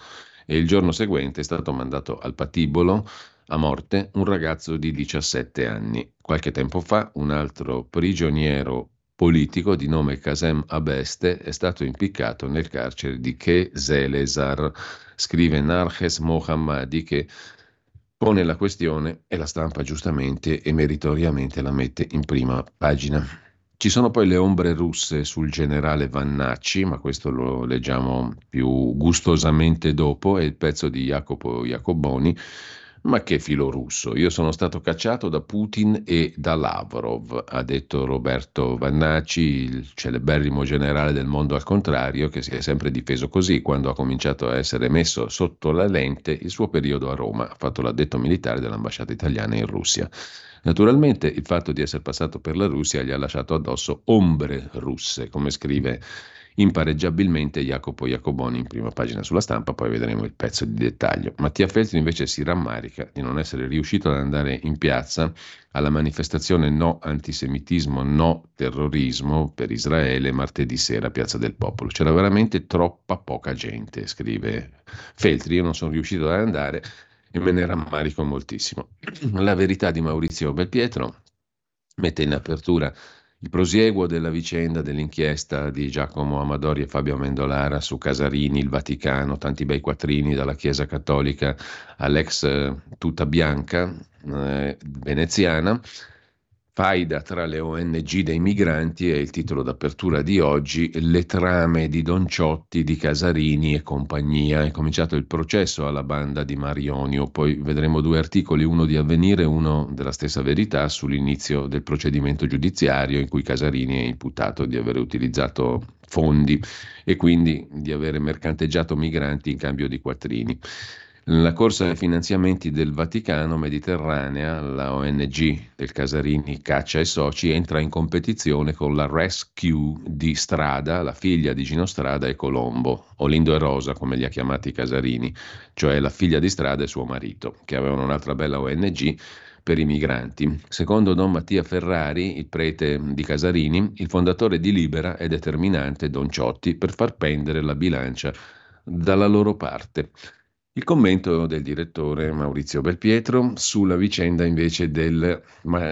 e il giorno seguente è stato mandato al patibolo a morte un ragazzo di 17 anni. Qualche tempo fa un altro prigioniero politico di nome Kasem Abeste è stato impiccato nel carcere di Ke Zelezar, scrive Narges Mohammadi che pone la questione e la stampa giustamente e meritoriamente la mette in prima pagina. Ci sono poi le ombre russe sul generale Vannacci, ma questo lo leggiamo più gustosamente dopo, è il pezzo di Jacopo Jacoboni ma che filo russo? Io sono stato cacciato da Putin e da Lavrov, ha detto Roberto Vannacci, il celeberrimo generale del mondo al contrario, che si è sempre difeso così quando ha cominciato a essere messo sotto la lente il suo periodo a Roma, ha fatto l'addetto militare dell'ambasciata italiana in Russia. Naturalmente il fatto di essere passato per la Russia gli ha lasciato addosso ombre russe, come scrive impareggiabilmente Jacopo Jacoboni in prima pagina sulla stampa, poi vedremo il pezzo di dettaglio. Mattia Feltri invece si rammarica di non essere riuscito ad andare in piazza alla manifestazione no antisemitismo, no terrorismo per Israele martedì sera a Piazza del Popolo. C'era veramente troppa poca gente, scrive Feltri, io non sono riuscito ad andare e me ne rammarico moltissimo. La verità di Maurizio Belpietro mette in apertura il prosieguo della vicenda dell'inchiesta di Giacomo Amadori e Fabio Amendolara su Casarini, il Vaticano, tanti bei quattrini dalla Chiesa Cattolica all'ex eh, tuta bianca eh, veneziana, Faida tra le ONG dei migranti è il titolo d'apertura di oggi, le trame di Don Ciotti, di Casarini e compagnia. È cominciato il processo alla banda di Marionio, poi vedremo due articoli, uno di Avvenire e uno della stessa verità sull'inizio del procedimento giudiziario in cui Casarini è imputato di aver utilizzato fondi e quindi di aver mercanteggiato migranti in cambio di quattrini. La corsa ai finanziamenti del Vaticano Mediterranea, la ONG del Casarini Caccia e Soci, entra in competizione con la Rescue di Strada, la figlia di Gino Strada e Colombo, Olindo e Rosa come li ha chiamati Casarini, cioè la figlia di Strada e suo marito, che avevano un'altra bella ONG per i migranti. Secondo Don Mattia Ferrari, il prete di Casarini, il fondatore di Libera è determinante Don Ciotti per far pendere la bilancia dalla loro parte. Il commento del direttore Maurizio Belpietro sulla vicenda invece del,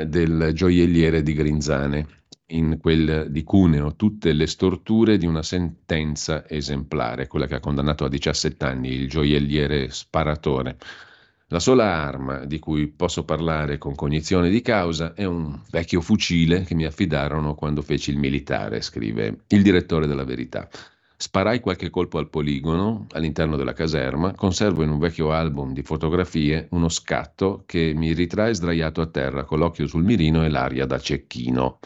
del gioielliere di Grinzane, in quel di Cuneo, tutte le storture di una sentenza esemplare, quella che ha condannato a 17 anni il gioielliere sparatore. La sola arma di cui posso parlare con cognizione di causa è un vecchio fucile che mi affidarono quando feci il militare, scrive il direttore della Verità. Sparai qualche colpo al poligono all'interno della caserma, conservo in un vecchio album di fotografie uno scatto che mi ritrae sdraiato a terra con l'occhio sul mirino e l'aria da cecchino.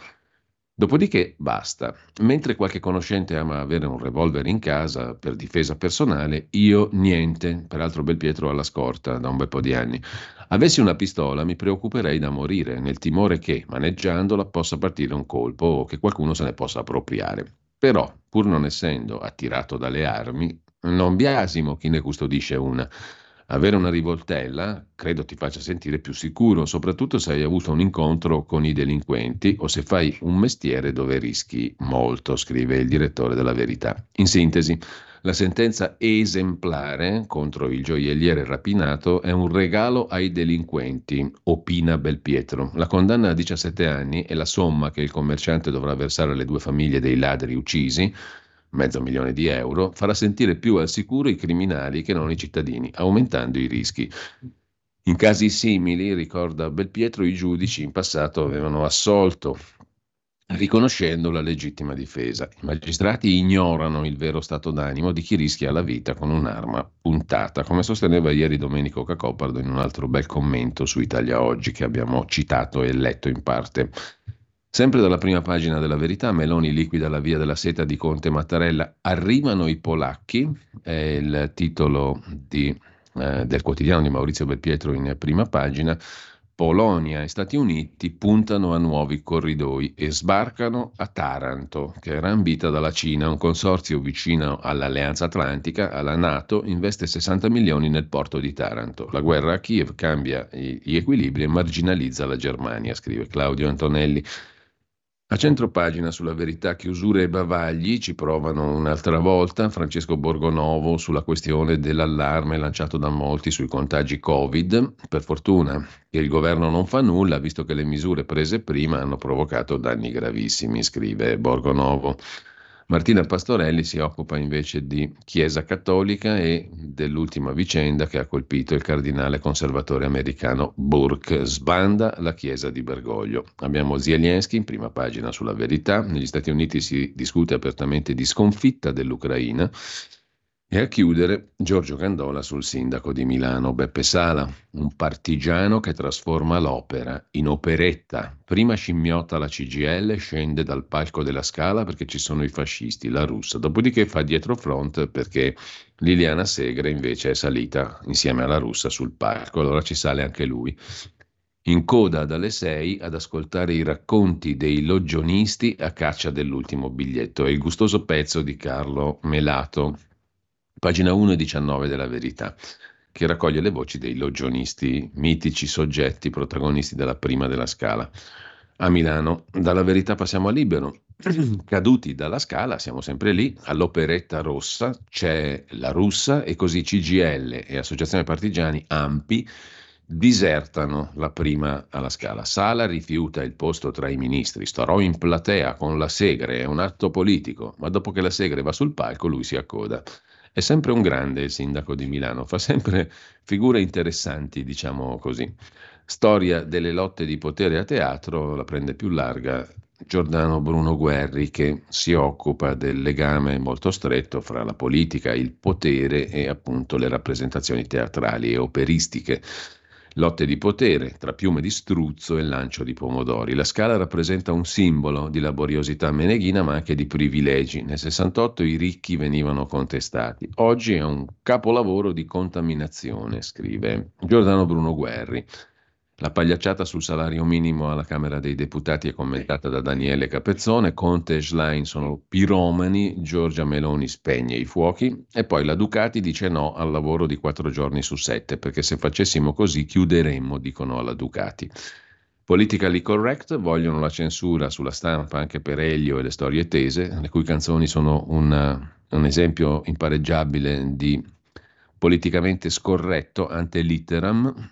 Dopodiché basta. Mentre qualche conoscente ama avere un revolver in casa per difesa personale, io niente, peraltro Belpietro alla scorta da un bel po' di anni. Avessi una pistola mi preoccuperei da morire, nel timore che, maneggiandola, possa partire un colpo o che qualcuno se ne possa appropriare. Però, pur non essendo attirato dalle armi, non biasimo chi ne custodisce una. Avere una rivoltella credo ti faccia sentire più sicuro, soprattutto se hai avuto un incontro con i delinquenti o se fai un mestiere dove rischi molto, scrive il direttore della Verità. In sintesi, la sentenza esemplare contro il gioielliere rapinato è un regalo ai delinquenti, opina Belpietro. La condanna a 17 anni e la somma che il commerciante dovrà versare alle due famiglie dei ladri uccisi, mezzo milione di euro, farà sentire più al sicuro i criminali che non i cittadini, aumentando i rischi. In casi simili, ricorda Belpietro, i giudici in passato avevano assolto riconoscendo la legittima difesa. I magistrati ignorano il vero stato d'animo di chi rischia la vita con un'arma puntata, come sosteneva ieri Domenico Cacopardo in un altro bel commento su Italia Oggi che abbiamo citato e letto in parte. Sempre dalla prima pagina della verità, Meloni liquida la via della seta di Conte Mattarella. Arrivano i polacchi, è il titolo di, eh, del quotidiano di Maurizio Belpietro in prima pagina. Polonia e Stati Uniti puntano a nuovi corridoi e sbarcano a Taranto, che era ambita dalla Cina, un consorzio vicino all'Alleanza Atlantica, alla Nato, investe 60 milioni nel porto di Taranto. La guerra a Kiev cambia gli equilibri e marginalizza la Germania, scrive Claudio Antonelli. A centro pagina sulla verità, chiusure e bavagli ci provano un'altra volta Francesco Borgonovo sulla questione dell'allarme lanciato da molti sui contagi Covid. Per fortuna che il governo non fa nulla, visto che le misure prese prima hanno provocato danni gravissimi, scrive Borgonovo. Martina Pastorelli si occupa invece di Chiesa Cattolica e dell'ultima vicenda che ha colpito il cardinale conservatore americano Burke. Sbanda la Chiesa di Bergoglio. Abbiamo Zelensky in prima pagina sulla verità. Negli Stati Uniti si discute apertamente di sconfitta dell'Ucraina e a chiudere Giorgio Gandola sul sindaco di Milano, Beppe Sala, un partigiano che trasforma l'opera in operetta. Prima scimmiotta la CGL, scende dal palco della Scala perché ci sono i fascisti, la russa, dopodiché fa dietro front perché Liliana Segre invece è salita insieme alla russa sul palco, allora ci sale anche lui. In coda dalle 6 ad ascoltare i racconti dei loggionisti a caccia dell'ultimo biglietto. È il gustoso pezzo di Carlo Melato, pagina 1 e 19 della Verità, che raccoglie le voci dei logionisti, mitici soggetti protagonisti della prima della Scala. A Milano, dalla Verità passiamo a Libero. (clears throat) Caduti dalla Scala, siamo sempre lì, all'Operetta Rossa c'è la russa e così CGL e Associazione Partigiani Ampi disertano la prima alla Scala. Sala rifiuta il posto tra i ministri, starò in platea con la Segre, è un atto politico, ma dopo che la Segre va sul palco lui si accoda. È sempre un grande il sindaco di Milano, fa sempre figure interessanti, diciamo così. Storia delle lotte di potere a teatro la prende più larga Giordano Bruno Guerri che si occupa del legame molto stretto fra la politica, il potere e appunto le rappresentazioni teatrali e operistiche lotte di potere tra piume di struzzo e lancio di pomodori. La scala rappresenta un simbolo di laboriosità meneghina ma anche di privilegi. Nel 68 i ricchi venivano contestati. Oggi è un capolavoro di contaminazione, scrive Giordano Bruno Guerri. La pagliacciata sul salario minimo alla Camera dei Deputati è commentata da Daniele Capezzone, Conte e Schlein sono piromani, Giorgia Meloni spegne i fuochi e poi la Ducati dice no al lavoro di quattro giorni su sette, perché se facessimo così chiuderemmo, dicono alla Ducati. Politically correct vogliono la censura sulla stampa anche per Elio e le storie tese, le cui canzoni sono una, un esempio impareggiabile di politicamente scorretto ante litteram,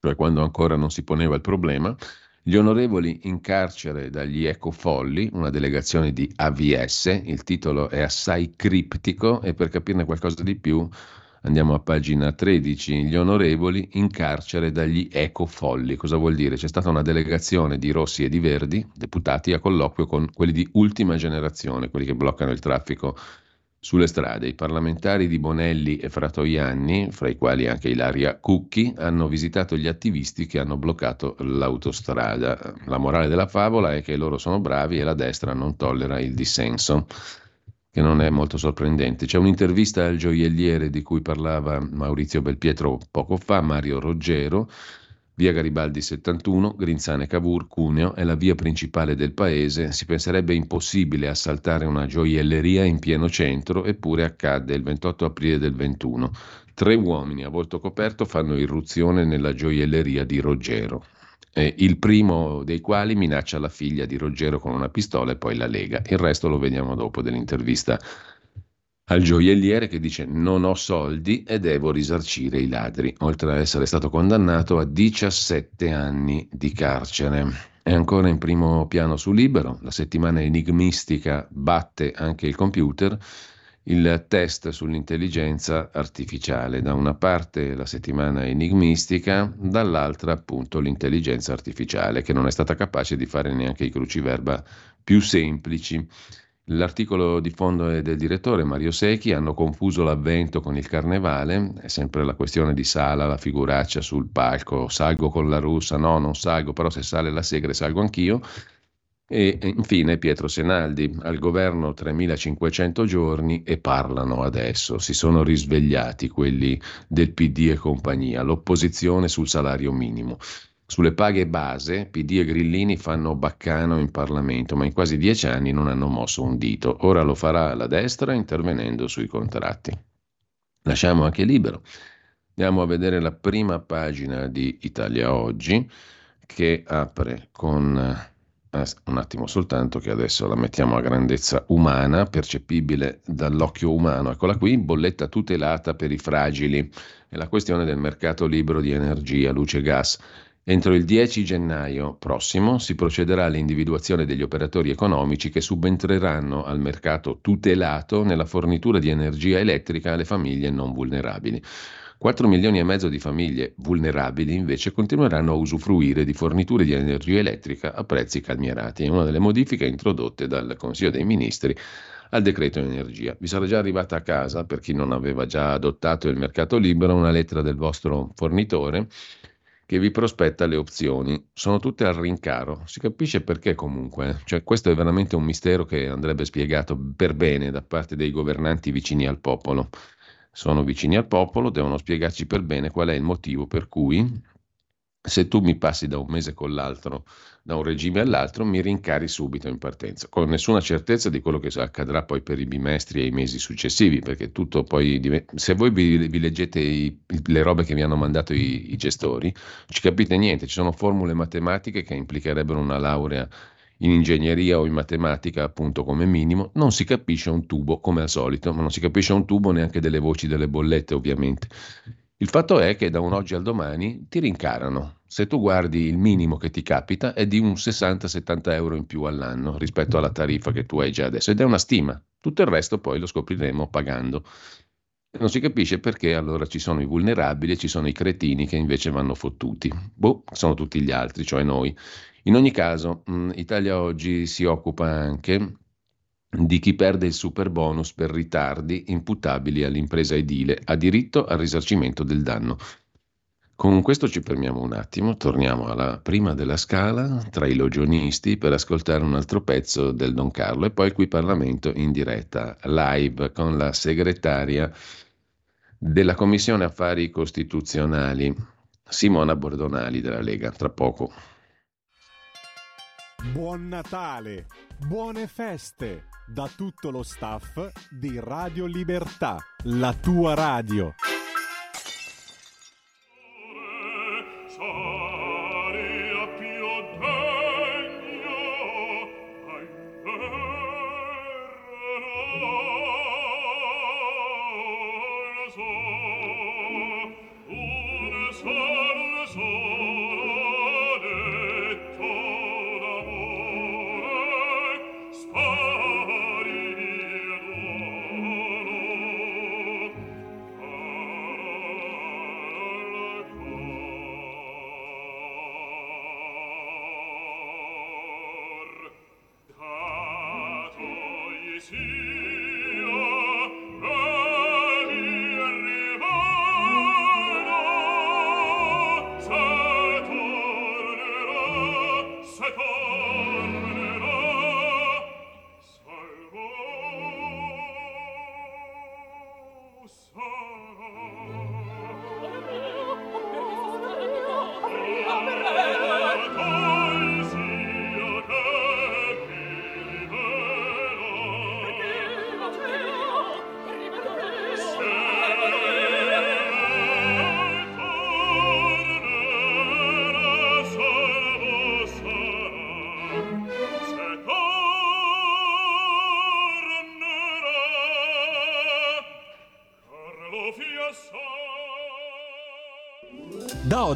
cioè quando ancora non si poneva il problema, gli onorevoli in carcere dagli ecofolli, una delegazione di AVS, il titolo è assai criptico e per capirne qualcosa di più andiamo a pagina 13, gli onorevoli in carcere dagli ecofolli. Cosa vuol dire? C'è stata una delegazione di rossi e di verdi, deputati, a colloquio con quelli di ultima generazione, quelli che bloccano il traffico sulle strade, i parlamentari di Bonelli e Fratoianni, fra i quali anche Ilaria Cucchi, hanno visitato gli attivisti che hanno bloccato l'autostrada. La morale della favola è che loro sono bravi e la destra non tollera il dissenso, che non è molto sorprendente. C'è un'intervista al gioielliere di cui parlava Maurizio Belpietro poco fa, Mario Roggero, Via Garibaldi 71, Grinzane Cavour, Cuneo è la via principale del paese. Si penserebbe impossibile assaltare una gioielleria in pieno centro, eppure accadde il 28 aprile del 21. Tre uomini a volto coperto fanno irruzione nella gioielleria di Roggero. Eh, il primo dei quali minaccia la figlia di Roggero con una pistola e poi la lega. Il resto lo vediamo dopo dell'intervista al gioielliere che dice non ho soldi e devo risarcire i ladri, oltre ad essere stato condannato a 17 anni di carcere. È ancora in primo piano su Libero, la settimana enigmistica batte anche il computer, il test sull'intelligenza artificiale. Da una parte la settimana enigmistica, dall'altra appunto l'intelligenza artificiale, che non è stata capace di fare neanche i cruciverba più semplici. L'articolo di fondo è del direttore Mario Secchi, hanno confuso l'avvento con il carnevale, è sempre la questione di Sala, la figuraccia sul palco, salgo con la russa, no non salgo, però se sale la segre salgo anch'io. E infine Pietro Senaldi, al governo 3500 giorni e parlano adesso, si sono risvegliati quelli del PD e compagnia, l'opposizione sul salario minimo. Sulle paghe base, PD e Grillini fanno baccano in Parlamento, ma in quasi dieci anni non hanno mosso un dito. Ora lo farà la destra intervenendo sui contratti. Lasciamo anche libero. Andiamo a vedere la prima pagina di Italia Oggi, che apre con eh, un attimo soltanto che adesso la mettiamo a grandezza umana, percepibile dall'occhio umano. Eccola qui, bolletta tutelata per i fragili. È la questione del mercato libero di energia, luce e gas Entro il 10 gennaio prossimo si procederà all'individuazione degli operatori economici che subentreranno al mercato tutelato nella fornitura di energia elettrica alle famiglie non vulnerabili. 4 milioni e mezzo di famiglie vulnerabili invece continueranno a usufruire di forniture di energia elettrica a prezzi calmierati. È una delle modifiche introdotte dal Consiglio dei Ministri al decreto energia. Vi sarà già arrivata a casa, per chi non aveva già adottato il mercato libero, una lettera del vostro fornitore che vi prospetta le opzioni. Sono tutte al rincaro. Si capisce perché comunque. Cioè, questo è veramente un mistero che andrebbe spiegato per bene da parte dei governanti vicini al popolo. Sono vicini al popolo, devono spiegarci per bene qual è il motivo per cui se tu mi passi da un mese con l'altro, da un regime all'altro, mi rincari subito in partenza, con nessuna certezza di quello che accadrà poi per i bimestri e i mesi successivi, perché tutto poi, se voi vi, vi leggete i, le robe che vi hanno mandato i, i gestori, ci capite niente, ci sono formule matematiche che implicherebbero una laurea in ingegneria o in matematica, appunto come minimo, non si capisce un tubo come al solito, ma non si capisce un tubo neanche delle voci delle bollette, ovviamente. Il fatto è che da un oggi al domani ti rincarano. Se tu guardi il minimo che ti capita è di un 60-70 euro in più all'anno rispetto alla tariffa che tu hai già adesso ed è una stima. Tutto il resto poi lo scopriremo pagando. Non si capisce perché allora ci sono i vulnerabili e ci sono i cretini che invece vanno fottuti. Boh, sono tutti gli altri, cioè noi. In ogni caso, mh, Italia oggi si occupa anche di chi perde il super bonus per ritardi imputabili all'impresa edile ha diritto al risarcimento del danno. Con questo ci fermiamo un attimo, torniamo alla prima della scala tra i logionisti per ascoltare un altro pezzo del Don Carlo e poi qui Parlamento in diretta live con la segretaria della Commissione Affari Costituzionali Simona Bordonali della Lega. Tra poco. Buon Natale, buone feste da tutto lo staff di Radio Libertà, la tua radio.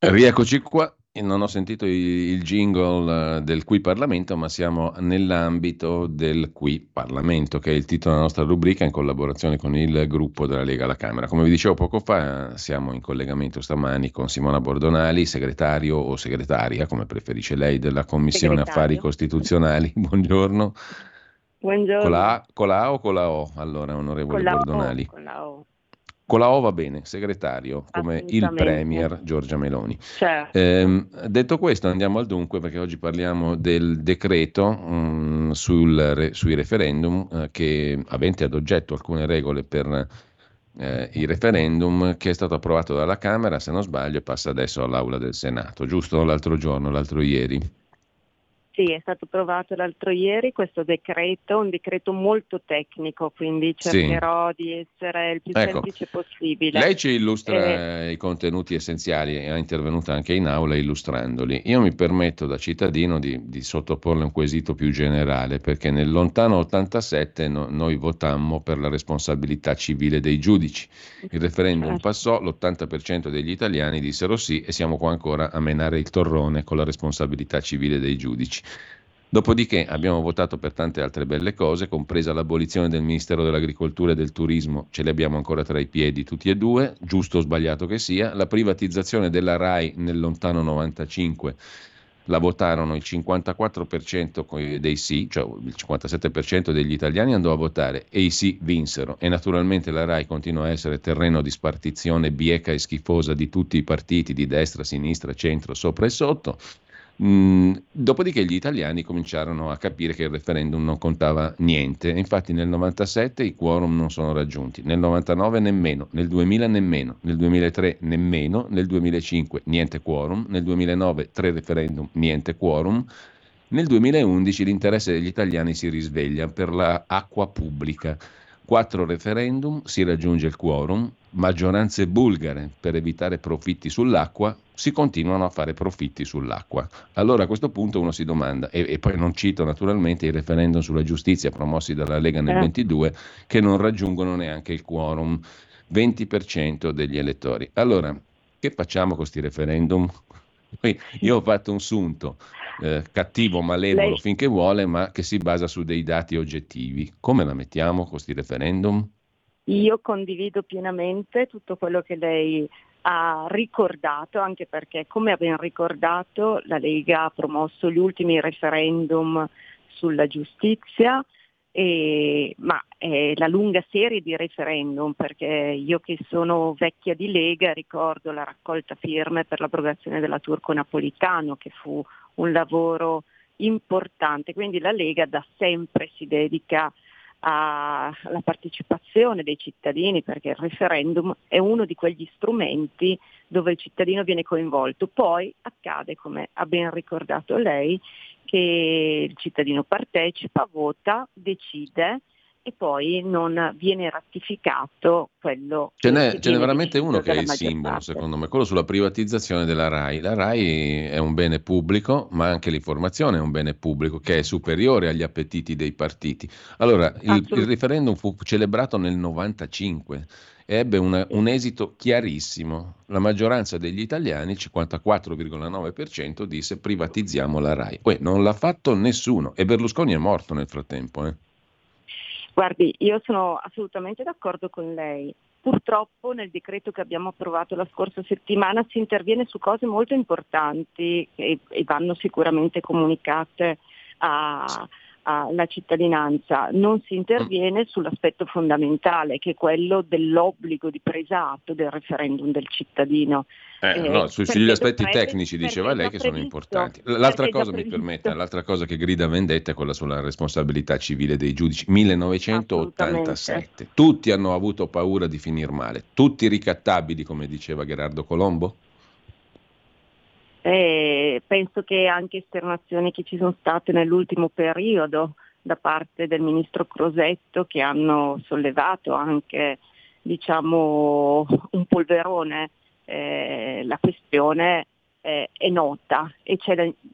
Rieccoci qua. Non ho sentito il jingle eh, del Qui Parlamento, ma siamo nell'ambito del Qui Parlamento, che è il titolo della nostra rubrica in collaborazione con il gruppo della Lega alla Camera. Come vi dicevo poco fa, siamo in collegamento stamani con Simona Bordonali, segretario o segretaria, come preferisce lei, della Commissione. Affari Costituzionali. (laughs) Buongiorno. Buongiorno. Con la con la A o con la O? Allora, onorevole Con la O, Bordonali. con la O. Con la O va bene, segretario, come il. Premier Giorgia Meloni. Certo. Ehm, detto questo, andiamo al dunque perché oggi parliamo del decreto mm, sul sui referendum eh, che avente ad oggetto alcune regole per eh, il referendum che è stato approvato dalla Camera, se non sbaglio, e passa adesso all'Aula del Senato, giusto l'altro giorno, l'altro ieri. Sì, è stato approvato l'altro ieri questo decreto, un decreto molto tecnico, quindi cercherò sì. di essere il più ecco. semplice possibile. Lei ci illustra eh, i contenuti essenziali, è intervenuta anche in aula illustrandoli. Io mi permetto da cittadino di, di sottoporle un quesito più generale, perché nel lontano 87 no, noi votammo per la responsabilità civile dei giudici. Il referendum certo. passò, l'80% degli italiani dissero sì e siamo qua ancora a menare il torrone con la responsabilità civile dei giudici. Dopodiché abbiamo votato per tante altre belle cose, compresa l'abolizione del Ministero dell'Agricoltura e del Turismo, ce le abbiamo ancora tra i piedi tutti e due, giusto o sbagliato che sia, la privatizzazione della RAI nel lontano 95 la votarono il 54% dei sì, cioè il 57% degli italiani andò a votare e i sì vinsero. E naturalmente la RAI continua a essere terreno di spartizione bieca e schifosa di tutti i partiti di destra, sinistra, centro, sopra e sotto Mm, dopodiché gli italiani cominciarono a capire che il referendum non contava niente, infatti nel 97 i quorum non sono raggiunti, nel 99 nemmeno, nel 2000 nemmeno, nel 2003 nemmeno, nel 2005 niente quorum, nel 2009 tre referendum niente quorum, nel 2011 l'interesse degli italiani si risveglia per l'acqua pubblica. Quattro referendum, si raggiunge il quorum, maggioranze bulgare per evitare profitti sull'acqua, si continuano a fare profitti sull'acqua. Allora a questo punto uno si domanda, e, e poi non cito naturalmente i referendum sulla giustizia promossi dalla Lega nel eh. 22, che non raggiungono neanche il quorum, 20% degli elettori. Allora, che facciamo con questi referendum? Io ho fatto un sunto eh, cattivo, malevolo lei... finché vuole, ma che si basa su dei dati oggettivi. Come la mettiamo con questi referendum? Io condivido pienamente tutto quello che lei ha ricordato, anche perché, come ha ben ricordato, la Lega ha promosso gli ultimi referendum sulla giustizia, e, ma è la lunga serie di referendum, perché io che sono vecchia di Lega ricordo la raccolta firme per l'abrogazione della Turco Napolitano, che fu un lavoro importante, quindi la Lega da sempre si dedica alla partecipazione dei cittadini perché il referendum è uno di quegli strumenti dove il cittadino viene coinvolto. Poi accade, come ha ben ricordato lei, che il cittadino partecipa, vota, decide e poi non viene ratificato quello ce n'è, ce n'è veramente uno che è il simbolo parte. secondo me, quello sulla privatizzazione della RAI. La RAI è un bene pubblico, ma anche l'informazione è un bene pubblico che è superiore agli appetiti dei partiti. Allora, il, il referendum fu celebrato nel 95 e ebbe una, un esito chiarissimo. La maggioranza degli italiani, il 54,9%, disse privatizziamo la RAI. Poi non l'ha fatto nessuno e Berlusconi è morto nel frattempo. Eh. Guardi, io sono assolutamente d'accordo con lei. Purtroppo nel decreto che abbiamo approvato la scorsa settimana si interviene su cose molto importanti e, e vanno sicuramente comunicate a, alla cittadinanza, non si interviene sull'aspetto fondamentale che è quello dell'obbligo di presa atto del referendum del cittadino. Eh, eh, no, su, sugli aspetti tecnici diceva lei che previsto, sono importanti. L'altra cosa mi permetta, l'altra cosa che grida vendetta è quella sulla responsabilità civile dei giudici. 1987. Tutti hanno avuto paura di finire male, tutti ricattabili, come diceva Gerardo Colombo? E penso che anche esternazioni che ci sono state nell'ultimo periodo da parte del ministro Crosetto che hanno sollevato anche diciamo, un polverone, eh, la questione eh, è nota e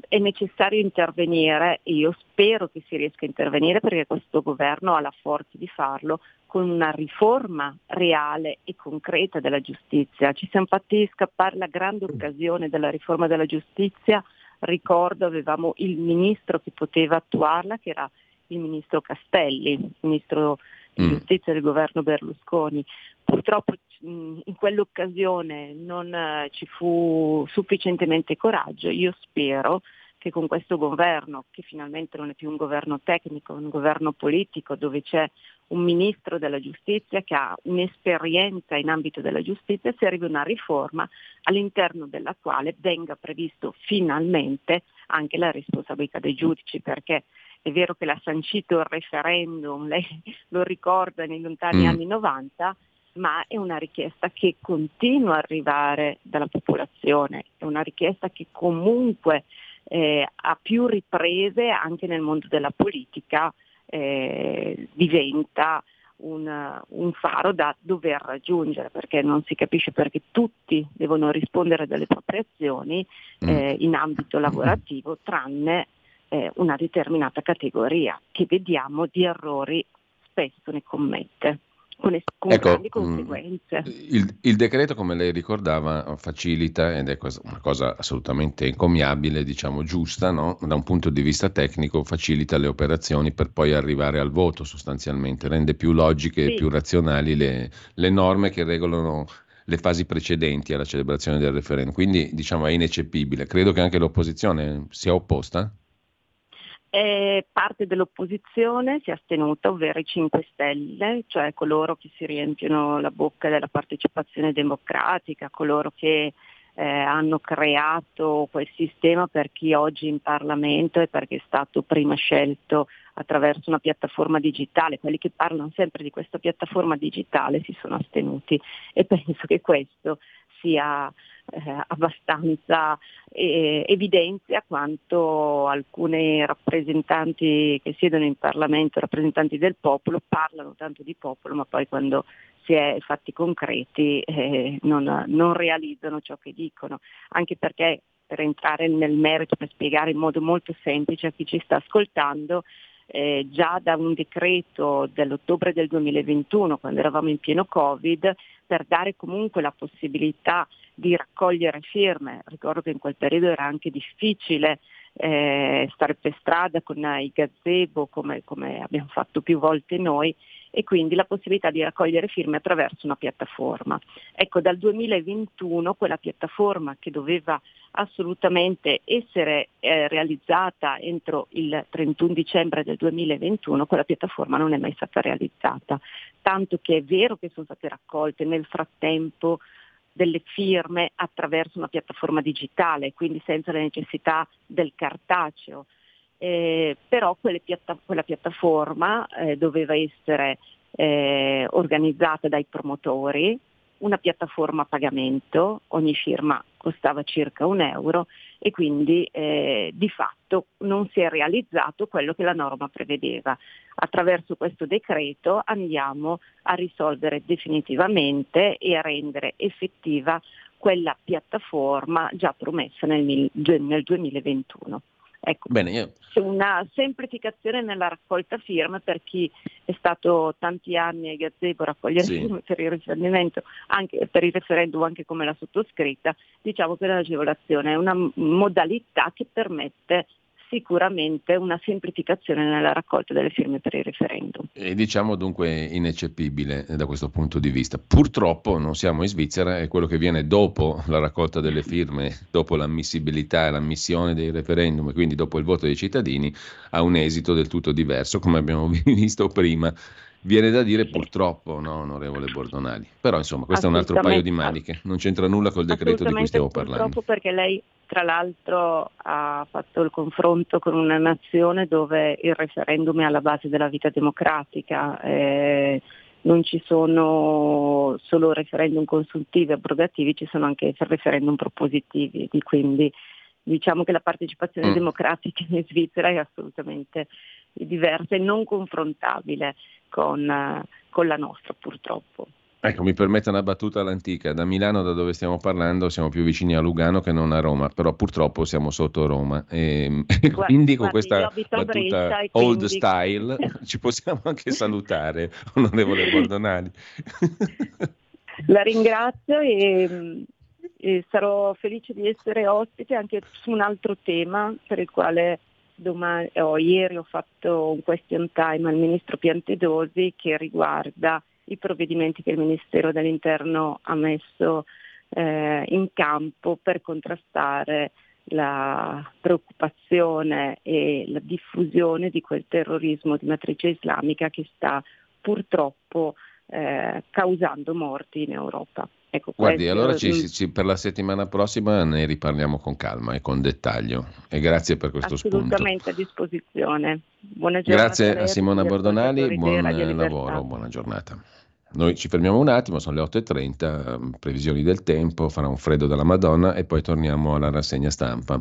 è necessario intervenire e io spero che si riesca a intervenire perché questo governo ha la forza di farlo con una riforma reale e concreta della giustizia. Ci siamo fatti scappare la grande occasione della riforma della giustizia, ricordo avevamo il ministro che poteva attuarla, che era il ministro Castelli, il ministro mm. giustizia del governo Berlusconi. Purtroppo in quell'occasione non eh, ci fu sufficientemente coraggio, io spero che con questo governo, che finalmente non è più un governo tecnico, è un governo politico dove c'è un ministro della giustizia che ha un'esperienza in ambito della giustizia, si arrivi a una riforma all'interno della quale venga previsto finalmente anche la responsabilità dei giudici, perché è vero che l'ha sancito il referendum, (laughs) lei lo ricorda nei lontani mm. anni 90, ma è una richiesta che continua a arrivare dalla popolazione, è una richiesta che comunque eh, a più riprese anche nel mondo della politica eh, diventa un, un, faro da dover raggiungere, perché non si capisce perché tutti devono rispondere delle proprie azioni mm. eh, in ambito lavorativo, tranne eh, una determinata categoria che vediamo di errori spesso ne commette con, es- con ecco, grandi mm, conseguenze. Il, il, decreto, come lei ricordava, facilita, ed è una cosa assolutamente encomiabile, diciamo giusta, no? da un punto di vista tecnico, facilita le operazioni per poi arrivare al voto sostanzialmente, rende più logiche e sì. più razionali le, le norme che regolano le fasi precedenti alla celebrazione del referendum. Quindi diciamo è ineccepibile. Credo che anche l'opposizione sia opposta. E parte dell'opposizione si è astenuta, ovvero i 5 Stelle, cioè coloro che si riempiono la bocca della partecipazione democratica, coloro che eh, hanno creato quel sistema per chi oggi in Parlamento e perché è stato prima scelto attraverso una piattaforma digitale, quelli che parlano sempre di questa piattaforma digitale si sono astenuti e (laughs) penso che questo sia eh, abbastanza eh, evidenzia quanto alcuni rappresentanti che siedono in Parlamento, rappresentanti del popolo, parlano tanto di popolo, ma poi quando si è fatti concreti eh, non, non realizzano ciò che dicono, anche perché per entrare nel merito, per spiegare in modo molto semplice a chi ci sta ascoltando, eh, già da un decreto dell'ottobre del 2021, quando eravamo in pieno Covid, per dare comunque la possibilità di raccogliere firme. Ricordo che in quel periodo era anche difficile eh, stare per strada con i gazebo come, come abbiamo fatto più volte noi e quindi la possibilità di raccogliere firme attraverso una piattaforma. Ecco, dal 2021 quella piattaforma che doveva assolutamente essere eh, realizzata entro il 31 dicembre del 2021, quella piattaforma non è mai stata realizzata, tanto che è vero che sono state raccolte nel frattempo delle firme attraverso una piattaforma digitale, quindi senza la necessità del cartaceo. Eh, però piatta- quella piattaforma eh, doveva essere eh, organizzata dai promotori, una piattaforma a pagamento, ogni firma costava circa un euro e quindi eh, di fatto non si è realizzato quello che la norma prevedeva. Attraverso questo decreto andiamo a risolvere definitivamente e a rendere effettiva quella piattaforma già promessa nel, nel 2021. Ecco, Bene, io... una semplificazione nella raccolta firme per chi è stato tanti anni ai gazebo a raccogliere sì. firme per il riferimento, anche per il referendum anche come la sottoscritta, diciamo che l'agevolazione è una modalità che permette sicuramente una semplificazione nella raccolta delle firme per il referendum. E diciamo dunque ineccepibile da questo punto di vista. Purtroppo non siamo in Svizzera e quello che viene dopo la raccolta delle firme, dopo l'ammissibilità e l'ammissione dei referendum e quindi dopo il voto dei cittadini ha un esito del tutto diverso, come abbiamo (laughs) visto prima. Viene da dire purtroppo, no, onorevole Bordonali. Però insomma, questo è un altro paio di maniche, non c'entra nulla col decreto di cui stiamo parlando. Purtroppo perché lei tra l'altro ha fatto il confronto con una nazione dove il referendum è alla base della vita democratica, eh, non ci sono solo referendum consultivi e abrogativi, ci sono anche referendum propositivi, quindi diciamo che la partecipazione mm. democratica in Svizzera è assolutamente diversa e non confrontabile con, con la nostra purtroppo. Ecco, mi permetta una battuta all'antica. Da Milano, da dove stiamo parlando, siamo più vicini a Lugano che non a Roma, però purtroppo siamo sotto Roma. (laughs) E, e quindi con questa battuta old style (laughs) ci possiamo anche salutare, onorevole Bordonali. (laughs) La ringrazio e, e, sarò felice di essere ospite anche su un altro tema per il quale domani, oh, ieri ho fatto un question time al ministro Piantedosi che riguarda i provvedimenti che il Ministero dell'Interno ha messo eh, in campo per contrastare la preoccupazione e la diffusione di quel terrorismo di matrice islamica che sta purtroppo eh, causando morti in Europa. Ecco, Guardi, questo... allora ci, ci, per la settimana prossima ne riparliamo con calma e con dettaglio. E grazie per questo Assolutamente spunto. a disposizione. Buona giornata. Grazie a Simona Bordonali, buon lavoro, buona giornata. Noi ci fermiamo un attimo, sono le 8.30, previsioni del tempo, farà un freddo della Madonna e poi torniamo alla rassegna stampa.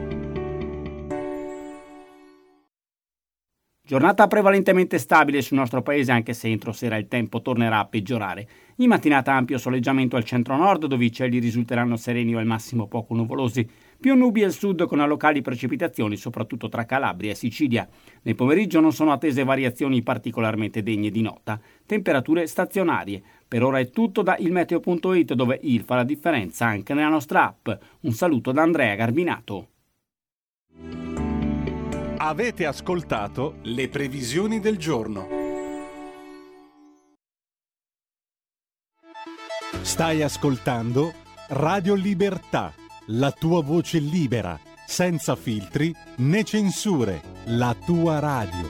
Giornata prevalentemente stabile sul nostro paese anche se entro sera il tempo tornerà a peggiorare. In mattinata ampio soleggiamento al centro-nord dove i cieli risulteranno sereni o al massimo poco nuvolosi. Più nubi al sud con locali precipitazioni soprattutto tra Calabria e Sicilia. Nel pomeriggio non sono attese variazioni particolarmente degne di nota. Temperature stazionarie. Per ora è tutto da ilmeteo.it dove il fa la differenza anche nella nostra app. Un saluto da Andrea Garbinato. Avete ascoltato le previsioni del giorno. Stai ascoltando Radio Libertà, la tua voce libera, senza filtri né censure, la tua radio.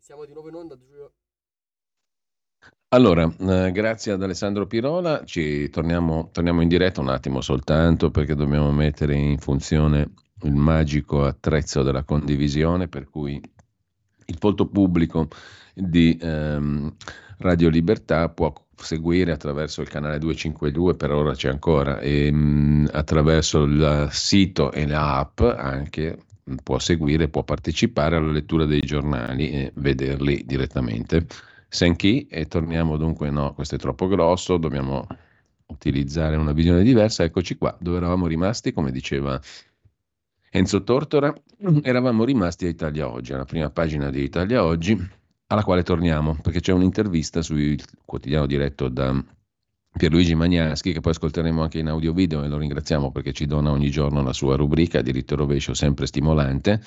Siamo di nuovo in onda, Giulio. Allora, eh, grazie ad Alessandro Pirola, ci torniamo, torniamo in diretta un attimo soltanto perché dobbiamo mettere in funzione il magico attrezzo della condivisione per cui il folto pubblico di ehm, Radio Libertà può seguire attraverso il canale 252, per ora c'è ancora, e mh, attraverso il sito e l'app anche mh, può seguire, può partecipare alla lettura dei giornali e vederli direttamente. Senchi e torniamo dunque, no, questo è troppo grosso, dobbiamo utilizzare una visione diversa. Eccoci qua, dove eravamo rimasti, come diceva Enzo Tortora, eravamo rimasti a Italia Oggi, alla prima pagina di Italia Oggi, alla quale torniamo, perché c'è un'intervista sul quotidiano diretto da Pierluigi Magnaschi, che poi ascolteremo anche in audio video e lo ringraziamo perché ci dona ogni giorno la sua rubrica, diritto rovescio sempre stimolante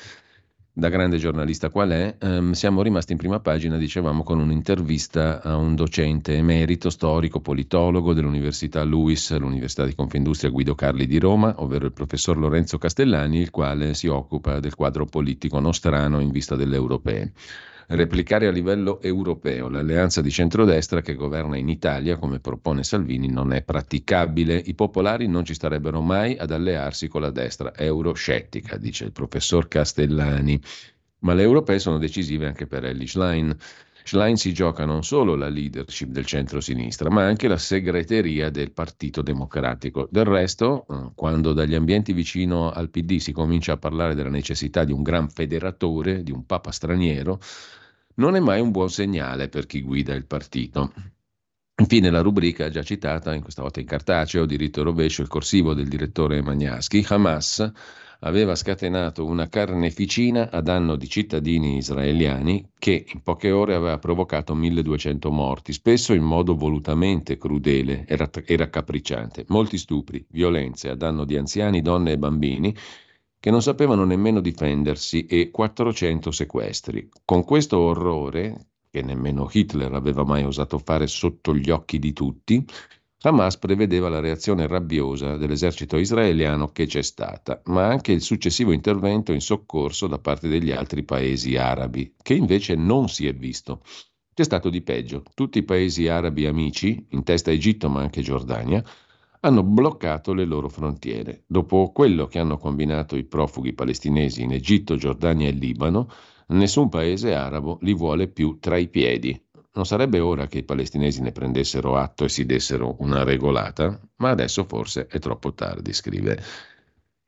da grande giornalista qual è, ehm, siamo rimasti in prima pagina, dicevamo, con un'intervista a un docente emerito, storico, politologo dell'Università LUIS, l'Università di Confindustria Guido Carli di Roma, ovvero il professor Lorenzo Castellani, il quale si occupa del quadro politico nostrano in vista delle europee. Replicare a livello europeo l'alleanza di centrodestra che governa in Italia, come propone Salvini, non è praticabile. I popolari non ci starebbero mai ad allearsi con la destra euroscettica, dice il professor Castellani. Ma le europee sono decisive anche per Ellie Schlein. Schlein si gioca non solo la leadership del centro-sinistra, ma anche la segreteria del Partito Democratico. Del resto, eh, quando dagli ambienti vicino al PD si comincia a parlare della necessità di un gran federatore, di un papa straniero, non è mai un buon segnale per chi guida il partito. Infine la rubrica già citata, in questa volta in cartaceo, diritto rovescio, il corsivo del direttore Magnaschi, Hamas aveva scatenato una carneficina a danno di cittadini israeliani che in poche ore aveva provocato 1200 morti, spesso in modo volutamente crudele e raccapricciante, molti stupri, violenze a danno di anziani, donne e bambini che non sapevano nemmeno difendersi e 400 sequestri. Con questo orrore, che nemmeno Hitler aveva mai osato fare sotto gli occhi di tutti, Hamas prevedeva la reazione rabbiosa dell'esercito israeliano che c'è stata, ma anche il successivo intervento in soccorso da parte degli altri paesi arabi, che invece non si è visto. C'è stato di peggio. Tutti i paesi arabi amici, in testa Egitto ma anche Giordania, hanno bloccato le loro frontiere. Dopo quello che hanno combinato i profughi palestinesi in Egitto, Giordania e Libano, nessun paese arabo li vuole più tra i piedi. Non sarebbe ora che i palestinesi ne prendessero atto e si dessero una regolata? Ma adesso forse è troppo tardi, scrive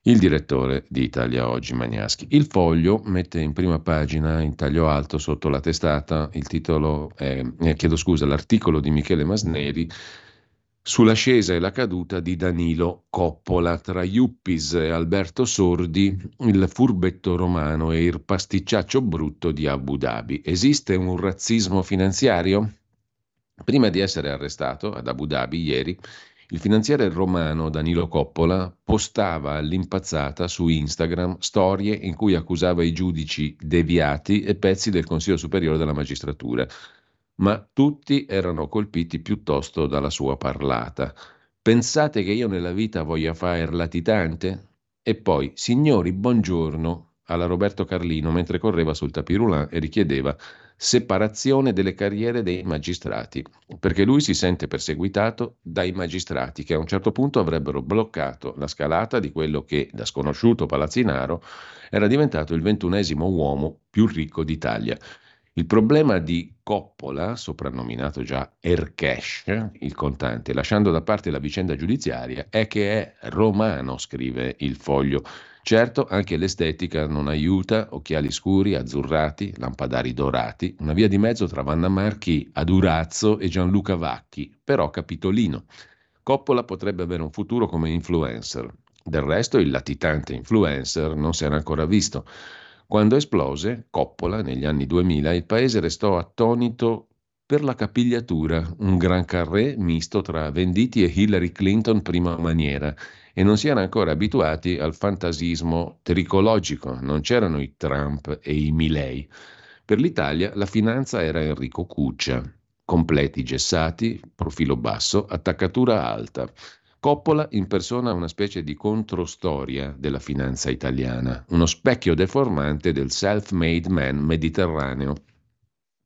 il direttore di Italia Oggi Magnaschi. Il foglio mette in prima pagina, in taglio alto, sotto la testata, il titolo, è, eh, chiedo scusa, l'articolo di Michele Masneri Sull'ascesa e la caduta di Danilo Coppola tra Iuppis e Alberto Sordi, il furbetto romano e il pasticciaccio brutto di Abu Dhabi. Esiste un razzismo finanziario? Prima di essere arrestato ad Abu Dhabi ieri, il finanziere romano Danilo Coppola postava all'impazzata su Instagram storie in cui accusava i giudici deviati e pezzi del Consiglio Superiore della Magistratura ma tutti erano colpiti piuttosto dalla sua parlata. Pensate che io nella vita voglia fare latitante? E poi, signori, buongiorno, alla Roberto Carlino mentre correva sul tapirulan e richiedeva separazione delle carriere dei magistrati, perché lui si sente perseguitato dai magistrati che a un certo punto avrebbero bloccato la scalata di quello che da sconosciuto palazzinaro era diventato il ventunesimo uomo più ricco d'Italia. Il problema di Coppola, soprannominato già Erkesh, il contante, lasciando da parte la vicenda giudiziaria, è che è romano, scrive il foglio. Certo, anche l'estetica non aiuta, occhiali scuri, azzurrati, lampadari dorati, una via di mezzo tra Vanna Marchi, Adurazzo e Gianluca Vacchi, però capitolino. Coppola potrebbe avere un futuro come influencer. Del resto il latitante influencer non si era ancora visto. Quando esplose Coppola negli anni 2000, il paese restò attonito per la capigliatura, un gran carré misto tra Venditti e Hillary Clinton prima maniera e non si era ancora abituati al fantasismo tricologico, non c'erano i Trump e i Milei. Per l'Italia la finanza era Enrico Cuccia, completi gessati, profilo basso, attaccatura alta. Coppola impersona una specie di controstoria della finanza italiana, uno specchio deformante del self-made man mediterraneo.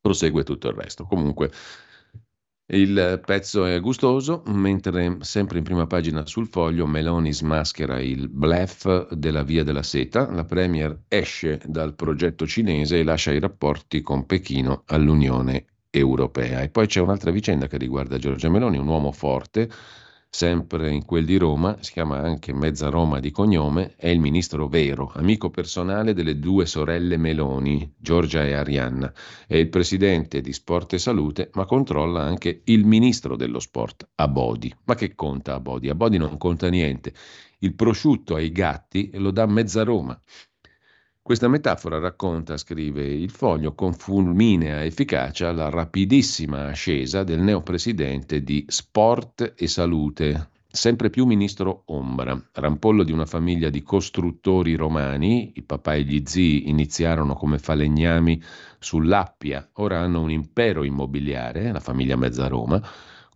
Prosegue tutto il resto. Comunque, il pezzo è gustoso, mentre sempre in prima pagina sul foglio Meloni smaschera il blef della Via della Seta, la Premier esce dal progetto cinese e lascia i rapporti con Pechino all'Unione Europea. E poi c'è un'altra vicenda che riguarda Giorgia Meloni, un uomo forte, sempre in quel di Roma, si chiama anche Mezza Roma di cognome, è il ministro vero, amico personale delle due sorelle Meloni, Giorgia e Arianna, è il presidente di Sport e Salute, ma controlla anche il ministro dello sport, Abodi. Ma che conta Abodi? Abodi non conta niente. Il prosciutto ai gatti lo dà Mezza Roma. Questa metafora racconta, scrive il foglio, con fulminea efficacia la rapidissima ascesa del neopresidente di Sport e Salute, sempre più ministro ombra, rampollo di una famiglia di costruttori romani, il papà e gli zii iniziarono come falegnami sull'Appia, ora hanno un impero immobiliare, la famiglia Mezzaroma,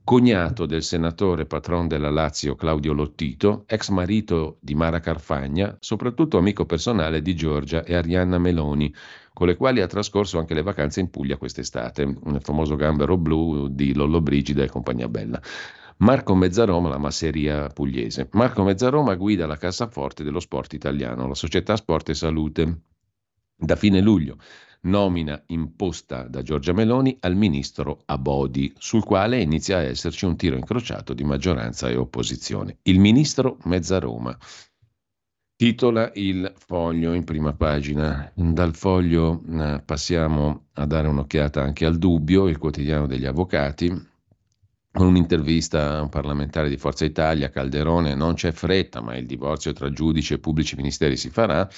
cognato del senatore patron della Lazio Claudio Lottito, ex marito di Mara Carfagna, soprattutto amico personale di Giorgia e Arianna Meloni, con le quali ha trascorso anche le vacanze in Puglia quest'estate, nel famoso gambero blu di Lollo Brigida e compagnia bella. Marco Mezzaroma, la masseria pugliese. Marco Mezzaroma guida la cassaforte dello sport italiano, la società Sport e Salute. Da fine luglio nomina imposta da Giorgia Meloni al ministro Abodi, sul quale inizia a esserci un tiro incrociato di maggioranza e opposizione. Il ministro Mezzaroma. Titola il foglio in prima pagina. Dal foglio eh, passiamo a dare un'occhiata anche al dubbio, il quotidiano degli avvocati, con un'intervista a un parlamentare di Forza Italia, Calderone, non c'è fretta, ma il divorzio tra giudici e pubblici ministeri si farà.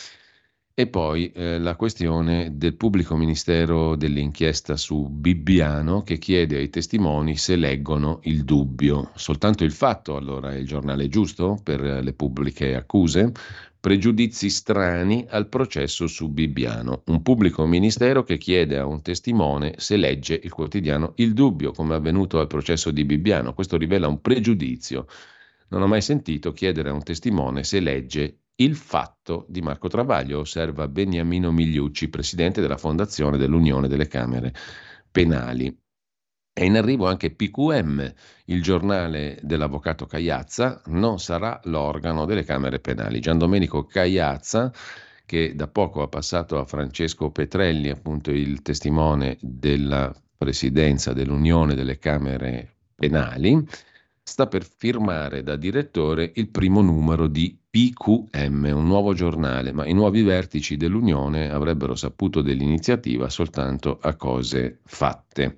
E poi eh, la questione del pubblico ministero dell'inchiesta su Bibbiano che chiede ai testimoni se leggono il dubbio. Soltanto il fatto allora è il giornale giusto per le pubbliche accuse? Pregiudizi strani al processo su Bibbiano. Un pubblico ministero che chiede a un testimone se legge il quotidiano Il Dubbio, come è avvenuto al processo di Bibbiano. Questo rivela un pregiudizio. Non ho mai sentito chiedere a un testimone se legge il fatto di Marco Travaglio, osserva Beniamino Migliucci, presidente della Fondazione dell'Unione delle Camere Penali. È in arrivo anche PQM, il giornale dell'avvocato Cagliazza, non sarà l'organo delle Camere Penali. Gian Domenico Cagliazza, che da poco ha passato a Francesco Petrelli, appunto il testimone della presidenza dell'Unione delle Camere Penali, sta per firmare da direttore il primo numero di PQM, un nuovo giornale, ma i nuovi vertici dell'Unione avrebbero saputo dell'iniziativa soltanto a cose fatte.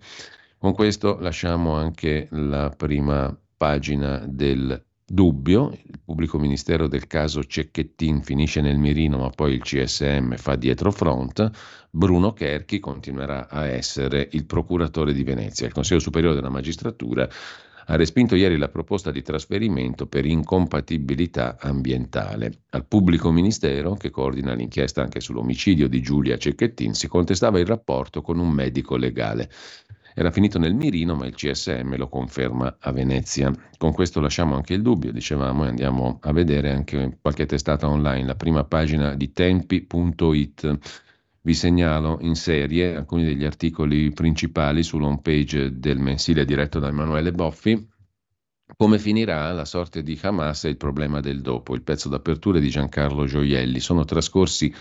Con questo lasciamo anche la prima pagina del dubbio, il pubblico ministero del caso Cecchettin finisce nel mirino ma poi il CSM fa dietro front, Bruno Kerchi continuerà a essere il procuratore di Venezia. Il Consiglio Superiore della Magistratura ha respinto ieri la proposta di trasferimento per incompatibilità ambientale. Al pubblico ministero, che coordina l'inchiesta anche sull'omicidio di Giulia Cecchettin, si contestava il rapporto con un medico legale. Era finito nel mirino, ma il CSM lo conferma a Venezia. Con questo lasciamo anche il dubbio, dicevamo, e andiamo a vedere anche qualche testata online. La prima pagina di tempi.it. Vi segnalo in serie alcuni degli articoli principali sull'home page del mensile diretto da Emanuele Boffi. Come finirà la sorte di Hamas e il problema del dopo? Il pezzo d'apertura di Giancarlo Gioielli. Sono trascorsi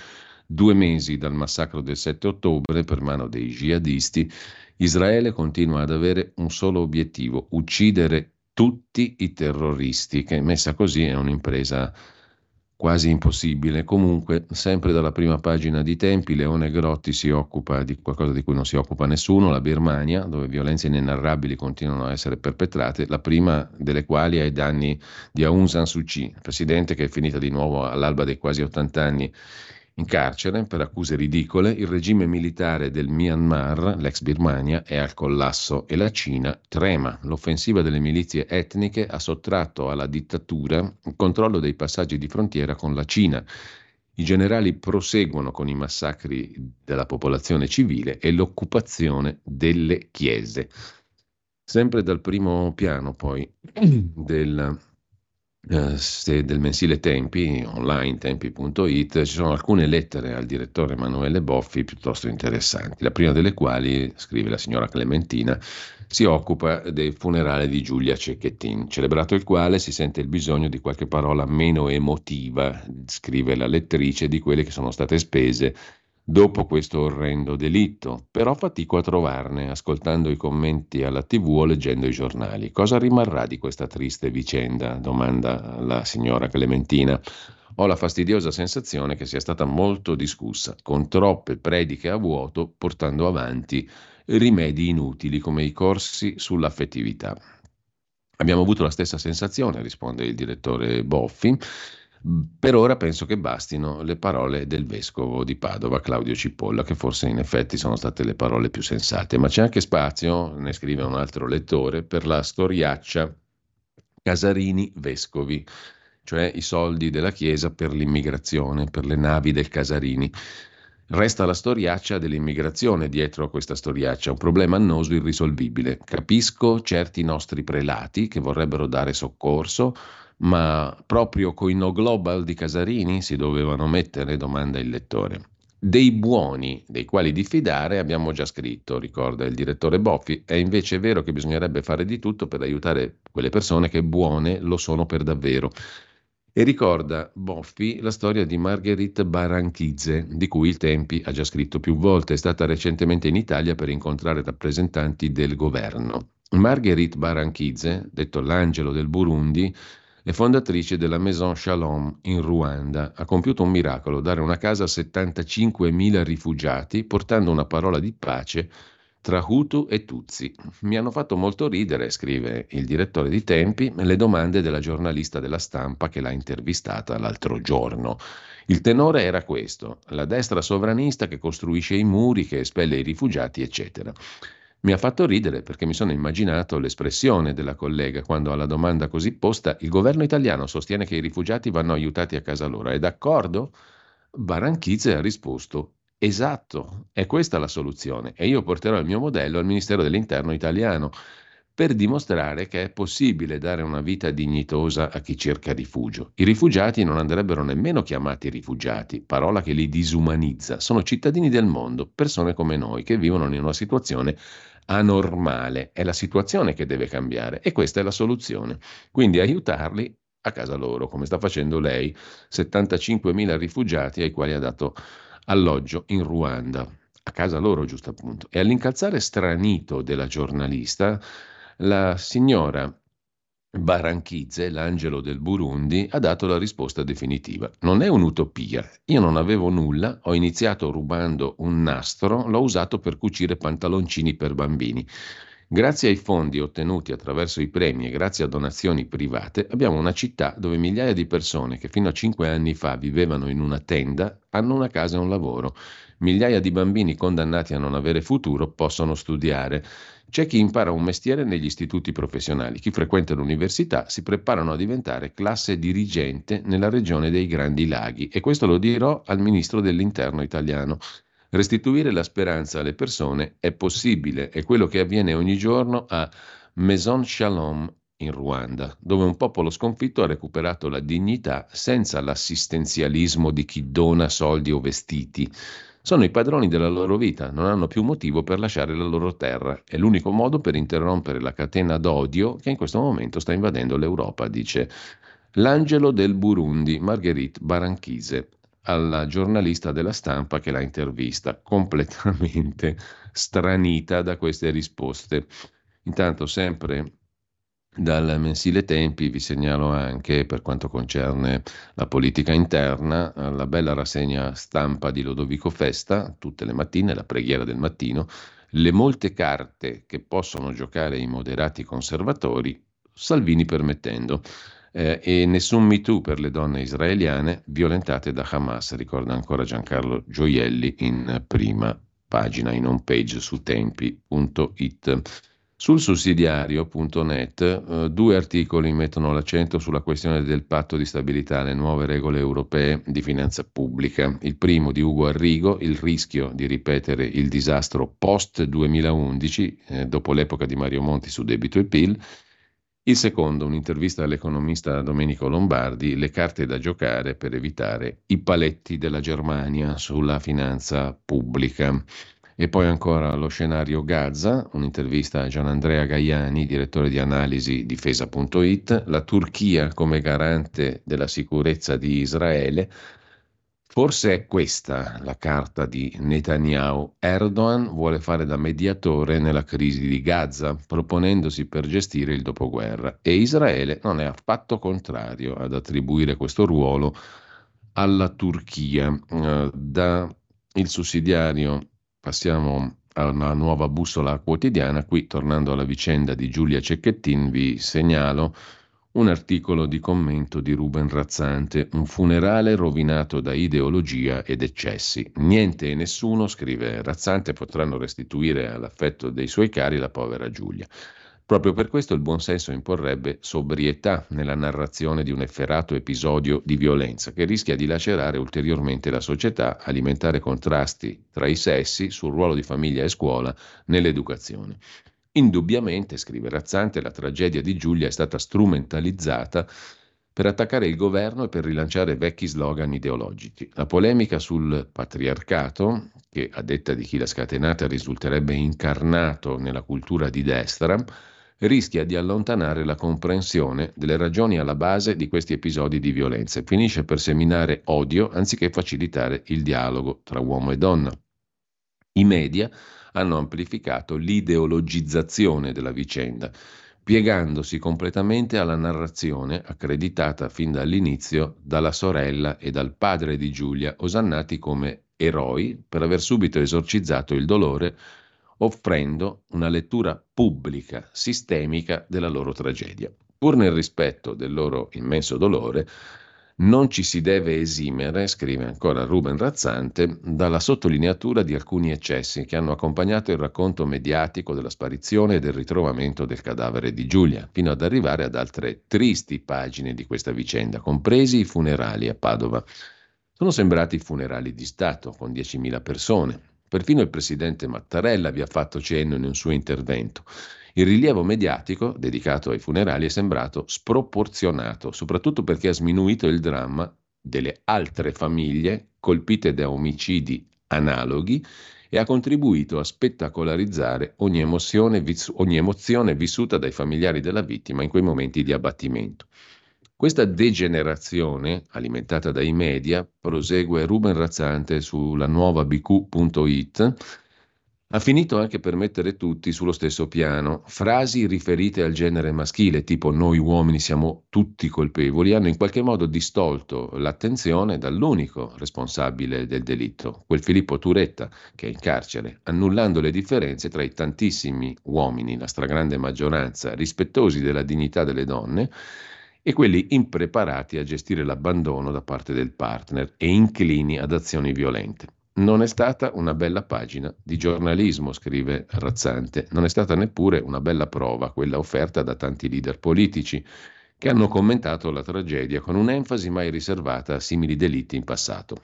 due mesi dal massacro del 7 ottobre per mano dei jihadisti Israele continua ad avere un solo obiettivo, uccidere tutti i terroristi, che messa così è un'impresa quasi impossibile. Comunque, sempre dalla prima pagina di Tempi, Leone Grotti si occupa di qualcosa di cui non si occupa nessuno, la Birmania, dove violenze inenarrabili continuano a essere perpetrate, la prima delle quali ai danni di Aung San Suu Kyi, presidente che è finita di nuovo all'alba dei quasi 80 anni in carcere per accuse ridicole, il regime militare del Myanmar, l'ex Birmania, è al collasso e la Cina trema. L'offensiva delle milizie etniche ha sottratto alla dittatura il controllo dei passaggi di frontiera con la Cina. I generali proseguono con i massacri della popolazione civile e l'occupazione delle chiese. Sempre dal primo piano poi (clears throat) del eh, del mensile Tempi, online tempi.it, ci sono alcune lettere al direttore Emanuele Boffi piuttosto interessanti, la prima delle quali, scrive la signora Clementina, si occupa del funerale di Giulia Cecchettin, celebrato il quale si sente il bisogno di qualche parola meno emotiva, scrive la lettrice, di quelle che sono state spese dopo questo orrendo delitto, però fatico a trovarne, ascoltando i commenti alla tv o leggendo i giornali. Cosa rimarrà di questa triste vicenda? domanda la signora Clementina. Ho la fastidiosa sensazione che sia stata molto discussa, con troppe prediche a vuoto, portando avanti rimedi inutili come i corsi sull'affettività. Abbiamo avuto la stessa sensazione, risponde il direttore Boffi, per ora penso che bastino le parole del vescovo di Padova, Claudio Cipolla, che forse in effetti sono state le parole più sensate, ma c'è anche spazio, ne scrive un altro lettore, per la storiaccia Casarini Vescovi, cioè i soldi della Chiesa per l'immigrazione, per le navi del Casarini. Resta la storiaccia dell'immigrazione dietro a questa storiaccia, un problema annoso irrisolvibile. Capisco certi nostri prelati che vorrebbero dare soccorso, ma proprio coi no global di Casarini si dovevano mettere, domanda il lettore. Dei buoni, dei quali diffidare, abbiamo già scritto, ricorda il direttore Boffi, è invece vero che bisognerebbe fare di tutto per aiutare quelle persone che buone lo sono per davvero. E ricorda Boffi la storia di Marguerite Baranchizze, di cui il Tempi ha già scritto più volte, è stata recentemente in Italia per incontrare rappresentanti del governo. Marguerite Baranchizze, detto l'angelo del Burundi, è fondatrice della Maison Shalom in Ruanda. Ha compiuto un miracolo, dare una casa a 75.000 rifugiati, portando una parola di pace tra Hutu e Tutsi. Mi hanno fatto molto ridere, scrive il direttore di Tempi, le domande della giornalista della stampa che l'ha intervistata l'altro giorno. Il tenore era questo, la destra sovranista che costruisce i muri, che espelle i rifugiati, eccetera. Mi ha fatto ridere perché mi sono immaginato l'espressione della collega quando alla domanda così posta il governo italiano sostiene che i rifugiati vanno aiutati a casa loro. È d'accordo? Baranchizze ha risposto esatto, è questa la soluzione e io porterò il mio modello al Ministero dell'Interno italiano per dimostrare che è possibile dare una vita dignitosa a chi cerca rifugio. I rifugiati non andrebbero nemmeno chiamati rifugiati, parola che li disumanizza. Sono cittadini del mondo, persone come noi che vivono in una situazione anormale. È la situazione che deve cambiare e questa è la soluzione. Quindi aiutarli a casa loro, come sta facendo lei, 75.000 rifugiati ai quali ha dato alloggio in Ruanda, a casa loro giusto appunto. E all'incalzare stranito della giornalista, la signora Baranchizze, l'angelo del Burundi, ha dato la risposta definitiva. Non è un'utopia. Io non avevo nulla, ho iniziato rubando un nastro, l'ho usato per cucire pantaloncini per bambini. Grazie ai fondi ottenuti attraverso i premi e grazie a donazioni private, abbiamo una città dove migliaia di persone che fino a cinque anni fa vivevano in una tenda hanno una casa e un lavoro. Migliaia di bambini condannati a non avere futuro possono studiare. C'è chi impara un mestiere negli istituti professionali, chi frequenta l'università si preparano a diventare classe dirigente nella regione dei Grandi Laghi e questo lo dirò al ministro dell'Interno italiano. Restituire la speranza alle persone è possibile, è quello che avviene ogni giorno a Maison Shalom in Ruanda, dove un popolo sconfitto ha recuperato la dignità senza l'assistenzialismo di chi dona soldi o vestiti. Sono i padroni della loro vita, non hanno più motivo per lasciare la loro terra. È l'unico modo per interrompere la catena d'odio che in questo momento sta invadendo l'Europa, dice l'angelo del Burundi, Marguerite Baranchise alla giornalista della stampa che l'ha intervista, completamente stranita da queste risposte. Intanto, sempre dal mensile Tempi vi segnalo anche, per quanto concerne la politica interna, la bella rassegna stampa di Lodovico Festa, tutte le mattine, la preghiera del mattino, le molte carte che possono giocare i moderati conservatori, Salvini permettendo eh, e nessun Me Too per le donne israeliane violentate da Hamas, ricorda ancora Giancarlo Gioielli in prima pagina, in home page su tempi.it. Sul sussidiario.net eh, due articoli mettono l'accento sulla questione del patto di stabilità, le nuove regole europee di finanza pubblica. Il primo di Ugo Arrigo, il rischio di ripetere il disastro post 2011, eh, dopo l'epoca di Mario Monti su debito e PIL, il secondo, un'intervista all'economista Domenico Lombardi, le carte da giocare per evitare i paletti della Germania sulla finanza pubblica. E poi ancora lo scenario Gaza, un'intervista a Gianandrea Gaiani, direttore di analisi difesa.it, la Turchia come garante della sicurezza di Israele, Forse è questa la carta di Netanyahu. Erdogan vuole fare da mediatore nella crisi di Gaza, proponendosi per gestire il dopoguerra e Israele non è affatto contrario ad attribuire questo ruolo alla Turchia. Eh, da il sussidiario passiamo a una nuova bussola quotidiana. Qui, tornando alla vicenda di Giulia Cecchettin, vi segnalo un articolo di commento di Ruben Razzante, un funerale rovinato da ideologia ed eccessi. Niente e nessuno, scrive Razzante, potranno restituire all'affetto dei suoi cari la povera Giulia. Proprio per questo il buonsenso imporrebbe sobrietà nella narrazione di un efferato episodio di violenza che rischia di lacerare ulteriormente la società, alimentare contrasti tra i sessi sul ruolo di famiglia e scuola nell'educazione. Indubbiamente, scrive Razzante, la tragedia di Giulia è stata strumentalizzata per attaccare il governo e per rilanciare vecchi slogan ideologici. La polemica sul patriarcato, che a detta di chi l'ha scatenata risulterebbe incarnato nella cultura di destra, rischia di allontanare la comprensione delle ragioni alla base di questi episodi di violenza e finisce per seminare odio anziché facilitare il dialogo tra uomo e donna. I media hanno amplificato l'ideologizzazione della vicenda, piegandosi completamente alla narrazione accreditata fin dall'inizio dalla sorella e dal padre di Giulia, osannati come eroi per aver subito esorcizzato il dolore offrendo una lettura pubblica, sistemica della loro tragedia. Pur nel rispetto del loro immenso dolore, non ci si deve esimere, scrive ancora Ruben Razzante, dalla sottolineatura di alcuni eccessi che hanno accompagnato il racconto mediatico della sparizione e del ritrovamento del cadavere di Giulia, fino ad arrivare ad altre tristi pagine di questa vicenda, compresi i funerali a Padova. Sono sembrati funerali di Stato, con 10.000 persone. Perfino il presidente Mattarella vi ha fatto cenno in un suo intervento. Il rilievo mediatico dedicato ai funerali è sembrato sproporzionato, soprattutto perché ha sminuito il dramma delle altre famiglie colpite da omicidi analoghi e ha contribuito a spettacolarizzare ogni emozione, ogni emozione vissuta dai familiari della vittima in quei momenti di abbattimento. Questa degenerazione, alimentata dai media, prosegue Ruben Razzante sulla nuova bq.it, ha finito anche per mettere tutti sullo stesso piano. Frasi riferite al genere maschile, tipo noi uomini siamo tutti colpevoli, hanno in qualche modo distolto l'attenzione dall'unico responsabile del delitto, quel Filippo Turetta, che è in carcere, annullando le differenze tra i tantissimi uomini, la stragrande maggioranza, rispettosi della dignità delle donne, e quelli impreparati a gestire l'abbandono da parte del partner e inclini ad azioni violente. Non è stata una bella pagina di giornalismo, scrive Razzante, non è stata neppure una bella prova quella offerta da tanti leader politici che hanno commentato la tragedia con un'enfasi mai riservata a simili delitti in passato.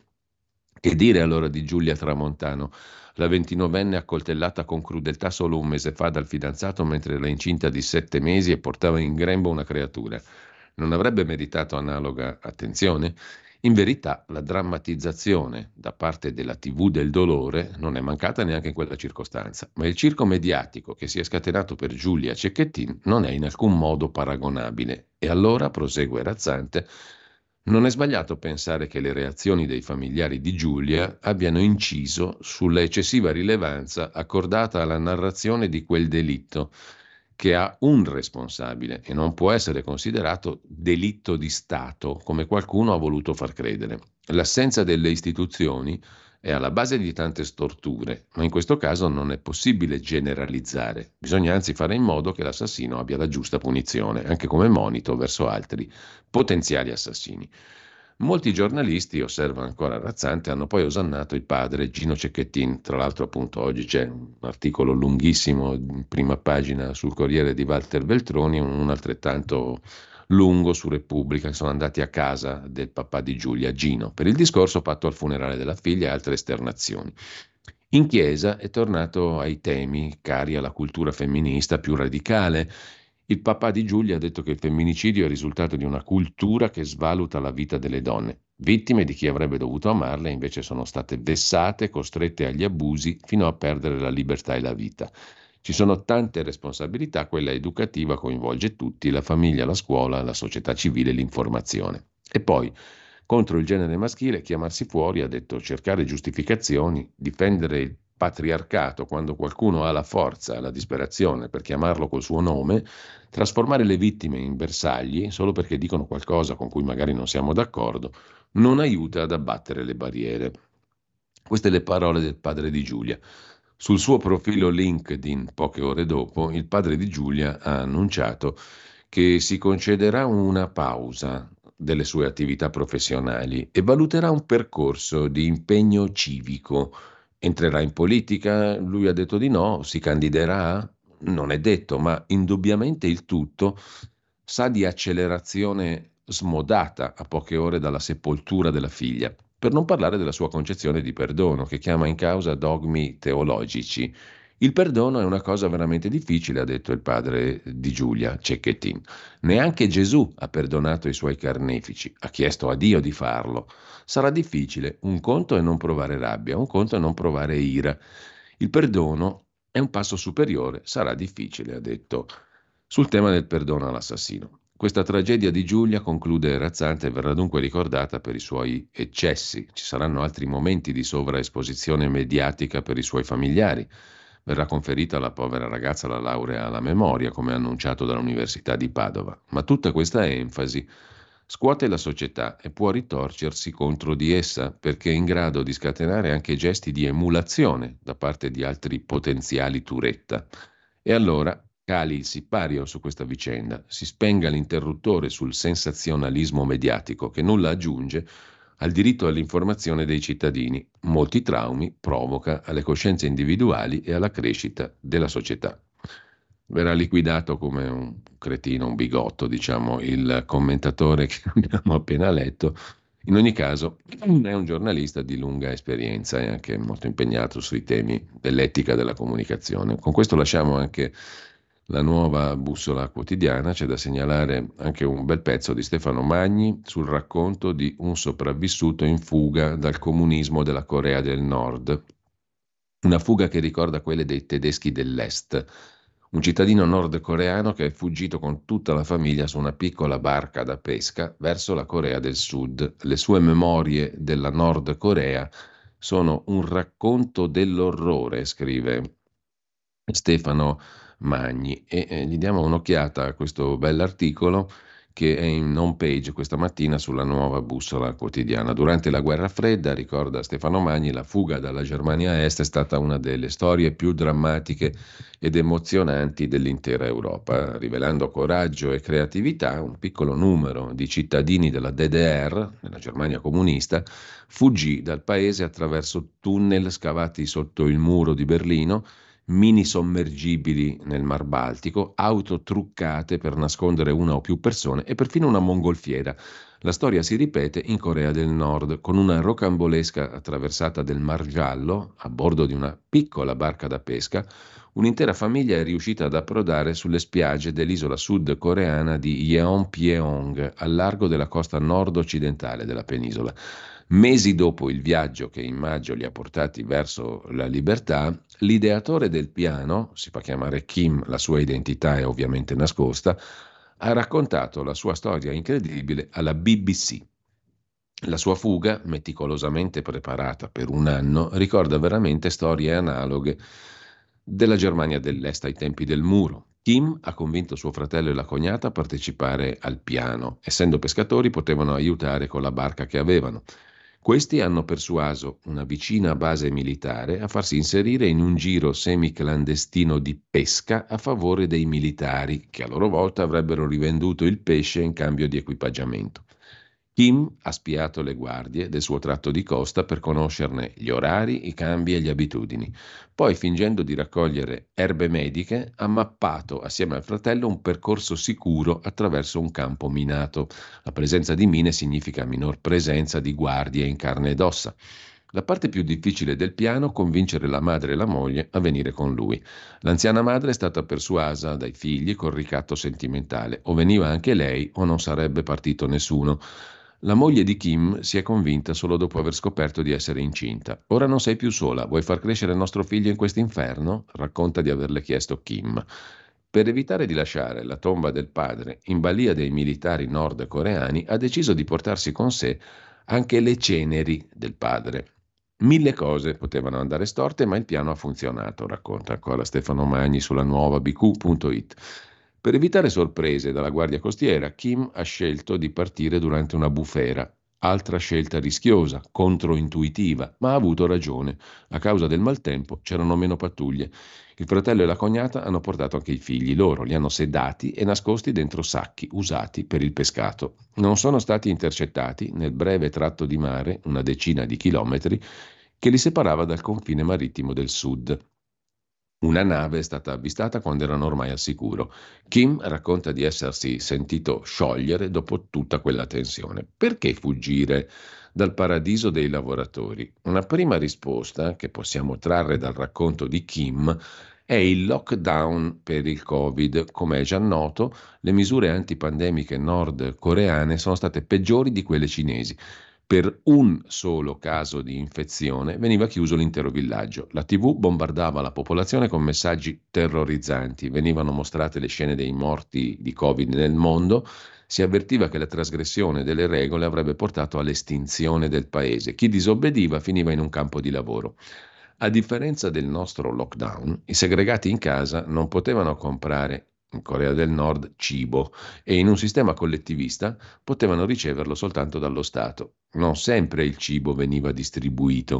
Che dire allora di Giulia Tramontano, la ventinovenne accoltellata con crudeltà solo un mese fa dal fidanzato mentre era incinta di sette mesi e portava in grembo una creatura? Non avrebbe meritato analoga attenzione? In verità la drammatizzazione da parte della TV del dolore non è mancata neanche in quella circostanza, ma il circo mediatico che si è scatenato per Giulia Cecchettin non è in alcun modo paragonabile. E allora, prosegue Razzante, non è sbagliato pensare che le reazioni dei familiari di Giulia abbiano inciso sulla eccessiva rilevanza accordata alla narrazione di quel delitto che ha un responsabile e non può essere considerato delitto di Stato, come qualcuno ha voluto far credere. L'assenza delle istituzioni è alla base di tante storture, ma in questo caso non è possibile generalizzare. Bisogna anzi fare in modo che l'assassino abbia la giusta punizione, anche come monito verso altri potenziali assassini. Molti giornalisti, osserva ancora Razzante, hanno poi osannato il padre Gino Cecchettin. Tra l'altro, appunto, oggi c'è un articolo lunghissimo in prima pagina sul Corriere di Walter Veltroni, un altrettanto lungo su Repubblica. Sono andati a casa del papà di Giulia, Gino, per il discorso fatto al funerale della figlia e altre esternazioni. In chiesa è tornato ai temi cari alla cultura femminista più radicale il papà di Giulia ha detto che il femminicidio è il risultato di una cultura che svaluta la vita delle donne. Vittime di chi avrebbe dovuto amarle invece sono state vessate, costrette agli abusi fino a perdere la libertà e la vita. Ci sono tante responsabilità, quella educativa coinvolge tutti, la famiglia, la scuola, la società civile, l'informazione. E poi, contro il genere maschile, chiamarsi fuori, ha detto cercare giustificazioni, difendere patriarcato, quando qualcuno ha la forza, la disperazione per chiamarlo col suo nome, trasformare le vittime in bersagli solo perché dicono qualcosa con cui magari non siamo d'accordo, non aiuta ad abbattere le barriere. Queste le parole del padre di Giulia. Sul suo profilo LinkedIn, poche ore dopo, il padre di Giulia ha annunciato che si concederà una pausa delle sue attività professionali e valuterà un percorso di impegno civico Entrerà in politica? Lui ha detto di no, si candiderà? Non è detto, ma indubbiamente il tutto sa di accelerazione smodata a poche ore dalla sepoltura della figlia, per non parlare della sua concezione di perdono, che chiama in causa dogmi teologici il perdono è una cosa veramente difficile, ha detto il padre di Giulia, Cecchettin. Neanche Gesù ha perdonato i suoi carnefici, ha chiesto a Dio di farlo. Sarà difficile, un conto è non provare rabbia, un conto è non provare ira. Il perdono è un passo superiore, sarà difficile, ha detto, sul tema del perdono all'assassino. Questa tragedia di Giulia, conclude Razzante, verrà dunque ricordata per i suoi eccessi. Ci saranno altri momenti di sovraesposizione mediatica per i suoi familiari verrà conferita alla povera ragazza la laurea alla memoria, come annunciato dall'Università di Padova. Ma tutta questa enfasi scuote la società e può ritorcersi contro di essa perché è in grado di scatenare anche gesti di emulazione da parte di altri potenziali turetta. E allora cali il sipario su questa vicenda, si spenga l'interruttore sul sensazionalismo mediatico che nulla aggiunge al diritto all'informazione dei cittadini. Molti traumi provoca alle coscienze individuali e alla crescita della società. Verrà liquidato come un cretino, un bigotto, diciamo, il commentatore che (laughs) abbiamo appena letto. In ogni caso, è un giornalista di lunga esperienza e anche molto impegnato sui temi dell'etica della comunicazione. Con questo lasciamo anche la nuova bussola quotidiana, c'è da segnalare anche un bel pezzo di Stefano Magni sul racconto di un sopravvissuto in fuga dal comunismo della Corea del Nord. Una fuga che ricorda quelle dei tedeschi dell'Est. Un cittadino nordcoreano che è fuggito con tutta la famiglia su una piccola barca da pesca verso la Corea del Sud. Le sue memorie della Nord Corea sono un racconto dell'orrore, scrive Stefano Magni e eh, gli diamo un'occhiata a questo bell'articolo che è in home page questa mattina sulla nuova bussola quotidiana. Durante la guerra fredda, ricorda Stefano Magni, la fuga dalla Germania Est è stata una delle storie più drammatiche ed emozionanti dell'intera Europa, rivelando coraggio e creatività. Un piccolo numero di cittadini della DDR, nella Germania comunista, fuggì dal paese attraverso tunnel scavati sotto il muro di Berlino mini sommergibili nel Mar Baltico, auto truccate per nascondere una o più persone e perfino una mongolfiera. La storia si ripete in Corea del Nord con una rocambolesca attraversata del Mar Giallo a bordo di una piccola barca da pesca. Un'intera famiglia è riuscita ad approdare sulle spiagge dell'isola sud-coreana di Yeonpyeong, al largo della costa nord-occidentale della penisola. Mesi dopo il viaggio che in maggio li ha portati verso la libertà, l'ideatore del piano, si fa chiamare Kim, la sua identità è ovviamente nascosta, ha raccontato la sua storia incredibile alla BBC. La sua fuga, meticolosamente preparata per un anno, ricorda veramente storie analoghe della Germania dell'Est ai tempi del muro. Kim ha convinto suo fratello e la cognata a partecipare al piano. Essendo pescatori potevano aiutare con la barca che avevano. Questi hanno persuaso una vicina base militare a farsi inserire in un giro semiclandestino di pesca a favore dei militari, che a loro volta avrebbero rivenduto il pesce in cambio di equipaggiamento. Kim ha spiato le guardie del suo tratto di costa per conoscerne gli orari, i cambi e le abitudini. Poi, fingendo di raccogliere erbe mediche, ha mappato assieme al fratello un percorso sicuro attraverso un campo minato. La presenza di mine significa minor presenza di guardie in carne ed ossa. La parte più difficile del piano, convincere la madre e la moglie a venire con lui. L'anziana madre è stata persuasa dai figli col ricatto sentimentale. O veniva anche lei o non sarebbe partito nessuno. La moglie di Kim si è convinta solo dopo aver scoperto di essere incinta. Ora non sei più sola, vuoi far crescere il nostro figlio in quest'inferno? Racconta di averle chiesto Kim. Per evitare di lasciare la tomba del padre in balia dei militari nordcoreani, ha deciso di portarsi con sé anche le ceneri del padre. Mille cose potevano andare storte, ma il piano ha funzionato, racconta ancora Stefano Magni sulla nuova bq.it. Per evitare sorprese dalla Guardia Costiera, Kim ha scelto di partire durante una bufera, altra scelta rischiosa, controintuitiva, ma ha avuto ragione. A causa del maltempo c'erano meno pattuglie. Il fratello e la cognata hanno portato anche i figli loro, li hanno sedati e nascosti dentro sacchi usati per il pescato. Non sono stati intercettati nel breve tratto di mare, una decina di chilometri, che li separava dal confine marittimo del sud. Una nave è stata avvistata quando erano ormai al sicuro. Kim racconta di essersi sentito sciogliere dopo tutta quella tensione. Perché fuggire dal paradiso dei lavoratori? Una prima risposta che possiamo trarre dal racconto di Kim è il lockdown per il Covid. Come è già noto, le misure antipandemiche nordcoreane sono state peggiori di quelle cinesi per un solo caso di infezione veniva chiuso l'intero villaggio. La TV bombardava la popolazione con messaggi terrorizzanti, venivano mostrate le scene dei morti di Covid nel mondo, si avvertiva che la trasgressione delle regole avrebbe portato all'estinzione del paese. Chi disobbediva finiva in un campo di lavoro. A differenza del nostro lockdown, i segregati in casa non potevano comprare in Corea del Nord cibo e in un sistema collettivista potevano riceverlo soltanto dallo Stato. Non sempre il cibo veniva distribuito.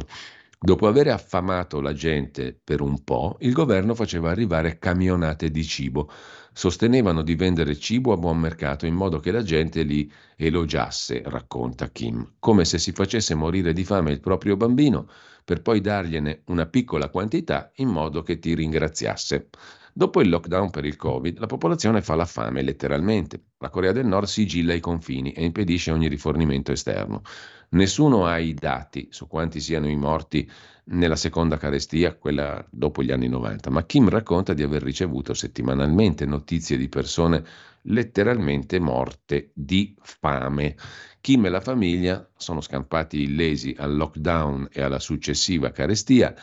Dopo aver affamato la gente per un po', il governo faceva arrivare camionate di cibo. Sostenevano di vendere cibo a buon mercato in modo che la gente li elogiasse, racconta Kim, come se si facesse morire di fame il proprio bambino per poi dargliene una piccola quantità in modo che ti ringraziasse. Dopo il lockdown per il Covid, la popolazione fa la fame letteralmente. La Corea del Nord sigilla i confini e impedisce ogni rifornimento esterno. Nessuno ha i dati su quanti siano i morti nella seconda carestia, quella dopo gli anni 90, ma Kim racconta di aver ricevuto settimanalmente notizie di persone letteralmente morte di fame. Kim e la famiglia sono scampati illesi al lockdown e alla successiva carestia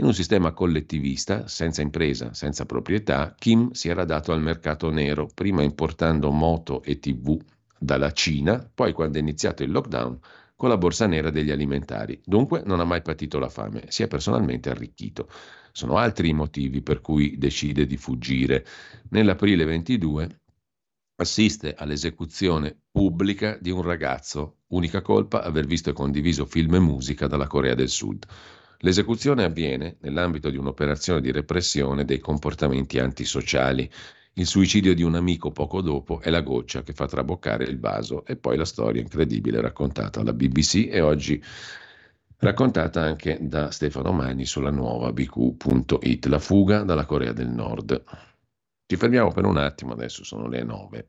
in un sistema collettivista, senza impresa, senza proprietà, Kim si era dato al mercato nero, prima importando moto e tv dalla Cina, poi quando è iniziato il lockdown con la borsa nera degli alimentari. Dunque non ha mai patito la fame, si è personalmente arricchito. Sono altri i motivi per cui decide di fuggire. Nell'aprile 22 assiste all'esecuzione pubblica di un ragazzo, unica colpa aver visto e condiviso film e musica dalla Corea del Sud. L'esecuzione avviene nell'ambito di un'operazione di repressione dei comportamenti antisociali. Il suicidio di un amico poco dopo è la goccia che fa traboccare il vaso e poi la storia incredibile raccontata alla BBC e oggi raccontata anche da Stefano Magni sulla nuova bq.it, la fuga dalla Corea del Nord. Ci fermiamo per un attimo, adesso sono le nove.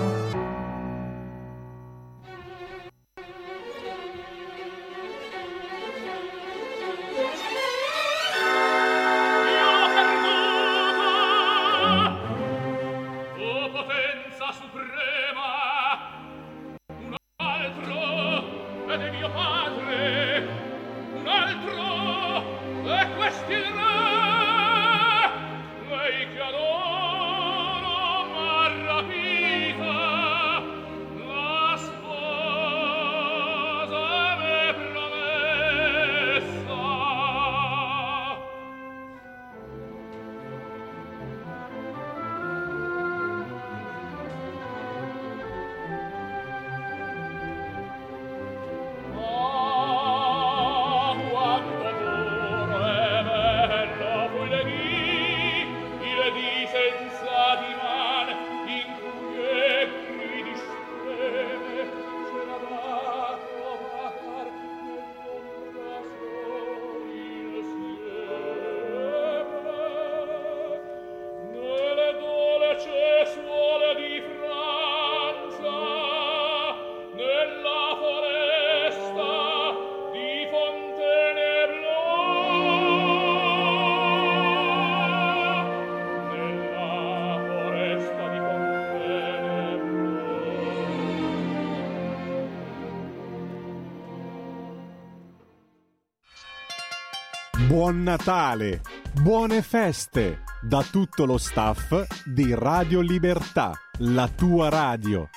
Buon Natale, buone feste da tutto lo staff di Radio Libertà, la tua radio.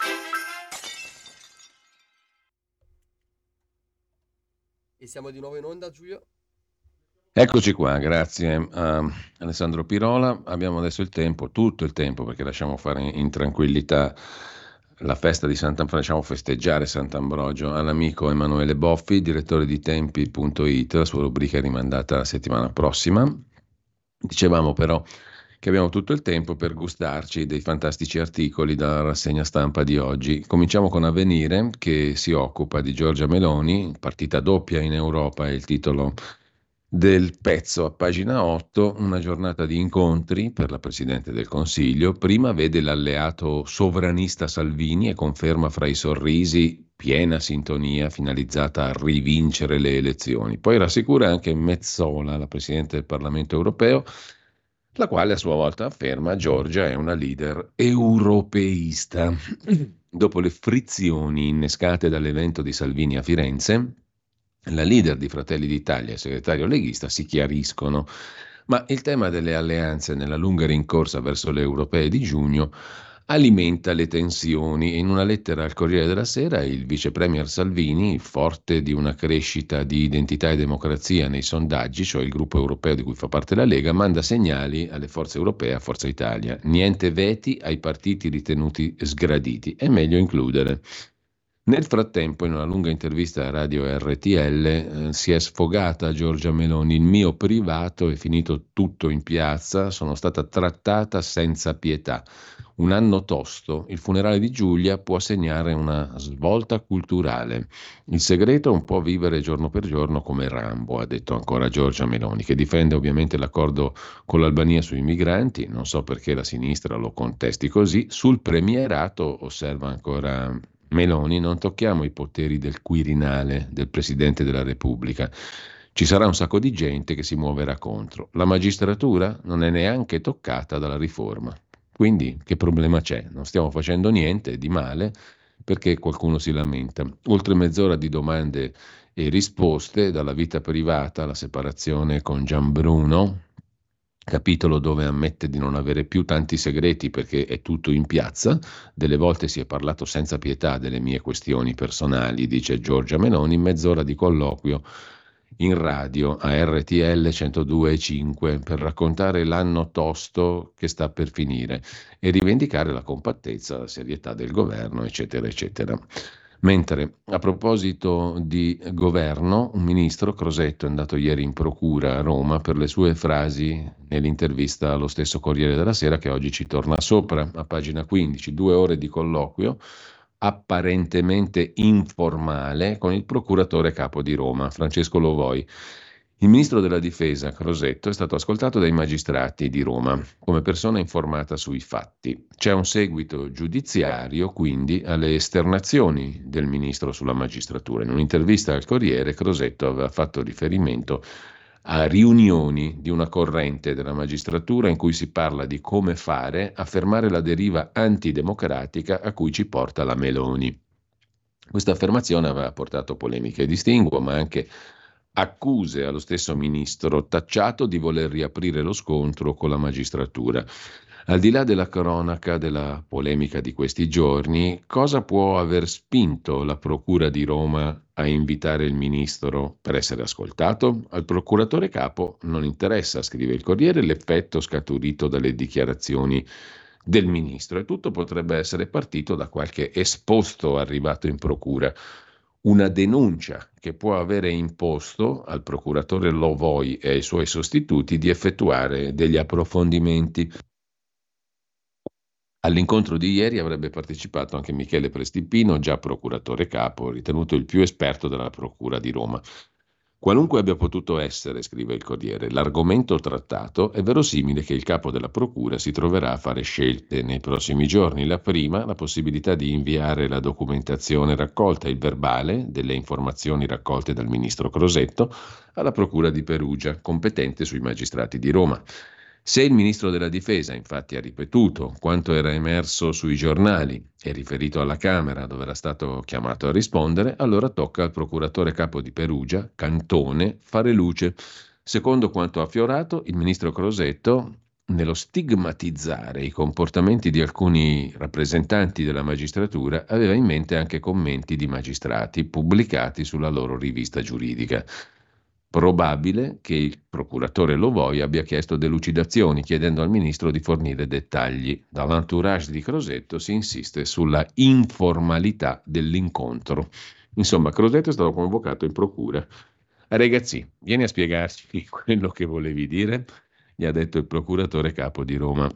E siamo di nuovo in onda, Giulio? Eccoci qua, grazie a Alessandro Pirola. Abbiamo adesso il tempo, tutto il tempo, perché lasciamo fare in, in tranquillità la festa di Sant'Ambrogio, lasciamo festeggiare Sant'Ambrogio all'amico Emanuele Boffi, direttore di Tempi.it, la sua rubrica è rimandata la settimana prossima. Dicevamo però che abbiamo tutto il tempo per gustarci dei fantastici articoli dalla rassegna stampa di oggi. Cominciamo con Avvenire che si occupa di Giorgia Meloni, partita doppia in Europa è il titolo del pezzo a pagina 8, una giornata di incontri per la Presidente del Consiglio. Prima vede l'alleato sovranista Salvini e conferma fra i sorrisi piena sintonia finalizzata a rivincere le elezioni. Poi rassicura anche Mezzola, la Presidente del Parlamento europeo, la quale a sua volta afferma Giorgia è una leader europeista. (clears throat) Dopo le frizioni innescate dall'evento di Salvini a Firenze, la leader di Fratelli d'Italia e il segretario leghista si chiariscono, ma il tema delle alleanze nella lunga rincorsa verso le europee di giugno alimenta le tensioni. In una lettera al Corriere della Sera il vice premier Salvini, forte di una crescita di identità e democrazia nei sondaggi, cioè il gruppo europeo di cui fa parte la Lega, manda segnali alle forze europee, a Forza Italia. Niente veti ai partiti ritenuti sgraditi, è meglio includere. Nel frattempo, in una lunga intervista a Radio RTL, eh, si è sfogata Giorgia Meloni. Il mio privato è finito tutto in piazza, sono stata trattata senza pietà. Un anno tosto, il funerale di Giulia può segnare una svolta culturale. Il segreto è un po' vivere giorno per giorno come Rambo, ha detto ancora Giorgia Meloni, che difende ovviamente l'accordo con l'Albania sui migranti. Non so perché la sinistra lo contesti così. Sul premierato, osserva ancora Meloni, non tocchiamo i poteri del Quirinale, del Presidente della Repubblica. Ci sarà un sacco di gente che si muoverà contro. La magistratura non è neanche toccata dalla riforma. Quindi che problema c'è? Non stiamo facendo niente di male perché qualcuno si lamenta. Oltre mezz'ora di domande e risposte dalla vita privata alla separazione con Gianbruno, capitolo dove ammette di non avere più tanti segreti perché è tutto in piazza, delle volte si è parlato senza pietà delle mie questioni personali, dice Giorgia Meloni, mezz'ora di colloquio in radio a RTL 102.5 per raccontare l'anno tosto che sta per finire e rivendicare la compattezza, la serietà del governo, eccetera, eccetera. Mentre a proposito di governo, un ministro, Crosetto, è andato ieri in procura a Roma per le sue frasi nell'intervista allo stesso Corriere della Sera che oggi ci torna sopra, a pagina 15, due ore di colloquio apparentemente informale con il procuratore capo di Roma, Francesco Lovoi. Il ministro della difesa, Crosetto, è stato ascoltato dai magistrati di Roma come persona informata sui fatti. C'è un seguito giudiziario, quindi, alle esternazioni del ministro sulla magistratura. In un'intervista al Corriere, Crosetto aveva fatto riferimento a riunioni di una corrente della magistratura in cui si parla di come fare a fermare la deriva antidemocratica a cui ci porta la Meloni. Questa affermazione aveva portato polemiche e distinguo, ma anche accuse allo stesso ministro, tacciato di voler riaprire lo scontro con la magistratura. Al di là della cronaca della polemica di questi giorni, cosa può aver spinto la Procura di Roma a invitare il ministro per essere ascoltato? Al procuratore capo non interessa, scrive il Corriere, l'effetto scaturito dalle dichiarazioni del ministro e tutto potrebbe essere partito da qualche esposto arrivato in procura una denuncia che può avere imposto al procuratore Lovoi e ai suoi sostituti di effettuare degli approfondimenti. All'incontro di ieri avrebbe partecipato anche Michele Prestipino, già procuratore capo, ritenuto il più esperto della Procura di Roma. Qualunque abbia potuto essere, scrive il Corriere, l'argomento trattato, è verosimile che il capo della Procura si troverà a fare scelte nei prossimi giorni. La prima, la possibilità di inviare la documentazione raccolta, il verbale delle informazioni raccolte dal ministro Crosetto, alla Procura di Perugia, competente sui magistrati di Roma. Se il ministro della Difesa infatti ha ripetuto quanto era emerso sui giornali e riferito alla Camera dove era stato chiamato a rispondere, allora tocca al procuratore capo di Perugia, Cantone, fare luce. Secondo quanto affiorato, il ministro Crosetto, nello stigmatizzare i comportamenti di alcuni rappresentanti della magistratura, aveva in mente anche commenti di magistrati pubblicati sulla loro rivista giuridica. Probabile che il procuratore Lovoi abbia chiesto delucidazioni, chiedendo al ministro di fornire dettagli. Dall'entourage di Crosetto si insiste sulla informalità dell'incontro. Insomma, Crosetto è stato convocato in procura. Ragazzi, vieni a spiegarci (laughs) quello che volevi dire, gli ha detto il procuratore capo di Roma.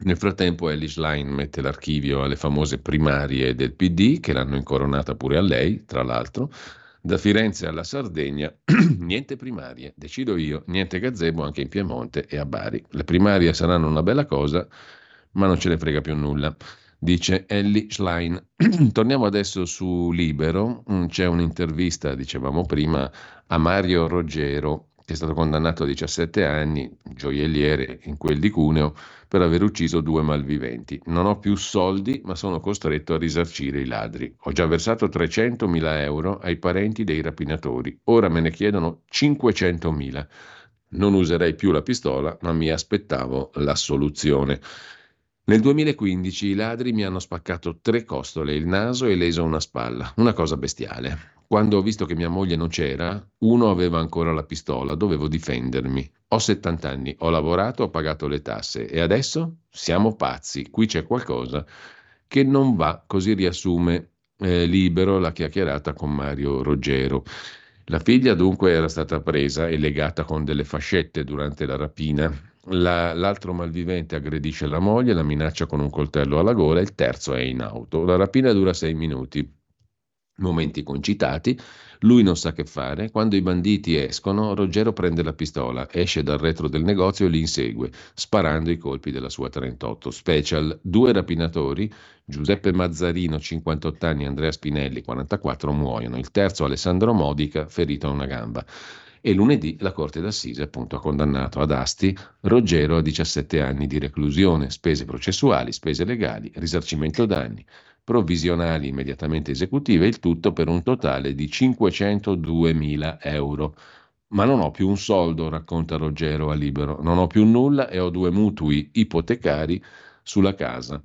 Nel frattempo Ellie Schlein mette l'archivio alle famose primarie del PD, che l'hanno incoronata pure a lei, tra l'altro, da Firenze alla Sardegna, (clears throat) niente primarie, decido io, niente gazebo anche in Piemonte e a Bari. Le primarie saranno una bella cosa, ma non ce ne frega più nulla, dice Ellie Schlein. (clears throat) Torniamo adesso su Libero, mm, c'è un'intervista, dicevamo prima, a Mario Roggero, è stato condannato a 17 anni, gioielliere in quel di Cuneo, per aver ucciso due malviventi. Non ho più soldi, ma sono costretto a risarcire i ladri. Ho già versato 300.000 euro ai parenti dei rapinatori, ora me ne chiedono 500.000. Non userei più la pistola, ma mi aspettavo l'assoluzione. Nel 2015 i ladri mi hanno spaccato tre costole, il naso e leso una spalla, una cosa bestiale. Quando ho visto che mia moglie non c'era, uno aveva ancora la pistola, dovevo difendermi. Ho 70 anni, ho lavorato, ho pagato le tasse e adesso siamo pazzi, qui c'è qualcosa che non va, così riassume eh, libero la chiacchierata con Mario Roggero. La figlia dunque era stata presa e legata con delle fascette durante la rapina. La, l'altro malvivente aggredisce la moglie, la minaccia con un coltello alla gola, il terzo è in auto. La rapina dura sei minuti momenti concitati, lui non sa che fare, quando i banditi escono, Ruggero prende la pistola, esce dal retro del negozio e li insegue, sparando i colpi della sua 38 Special. Due rapinatori, Giuseppe Mazzarino, 58 anni, Andrea Spinelli, 44, muoiono. Il terzo, Alessandro Modica, ferito a una gamba. E lunedì la Corte d'Assise appunto ha condannato ad Asti Ruggero a 17 anni di reclusione, spese processuali, spese legali, risarcimento danni provvisionali immediatamente esecutive, il tutto per un totale di 502.000 euro. Ma non ho più un soldo, racconta Ruggero a Libero, non ho più nulla e ho due mutui ipotecari sulla casa.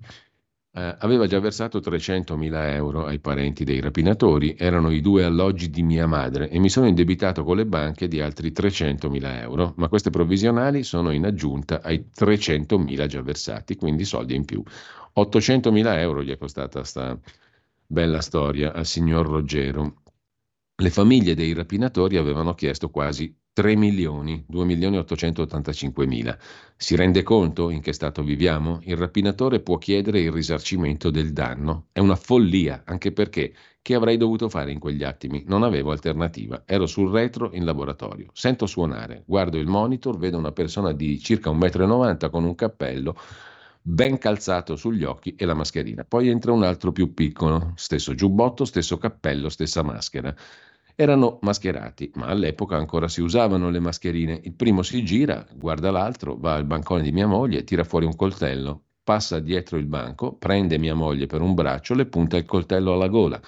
Eh, aveva già versato 300.000 euro ai parenti dei rapinatori, erano i due alloggi di mia madre e mi sono indebitato con le banche di altri 300.000 euro, ma queste provvisionali sono in aggiunta ai 300.000 già versati, quindi soldi in più. 800.000 euro gli è costata questa bella storia al signor Ruggero. Le famiglie dei rapinatori avevano chiesto quasi 3 milioni, 2 milioni 885 mila. Si rende conto in che stato viviamo? Il rapinatore può chiedere il risarcimento del danno. È una follia, anche perché che avrei dovuto fare in quegli attimi? Non avevo alternativa. Ero sul retro in laboratorio. Sento suonare, guardo il monitor, vedo una persona di circa 1,90 m con un cappello ben calzato sugli occhi e la mascherina. Poi entra un altro più piccolo, stesso giubbotto, stesso cappello, stessa maschera. Erano mascherati, ma all'epoca ancora si usavano le mascherine. Il primo si gira, guarda l'altro, va al bancone di mia moglie, tira fuori un coltello, passa dietro il banco, prende mia moglie per un braccio, le punta il coltello alla gola.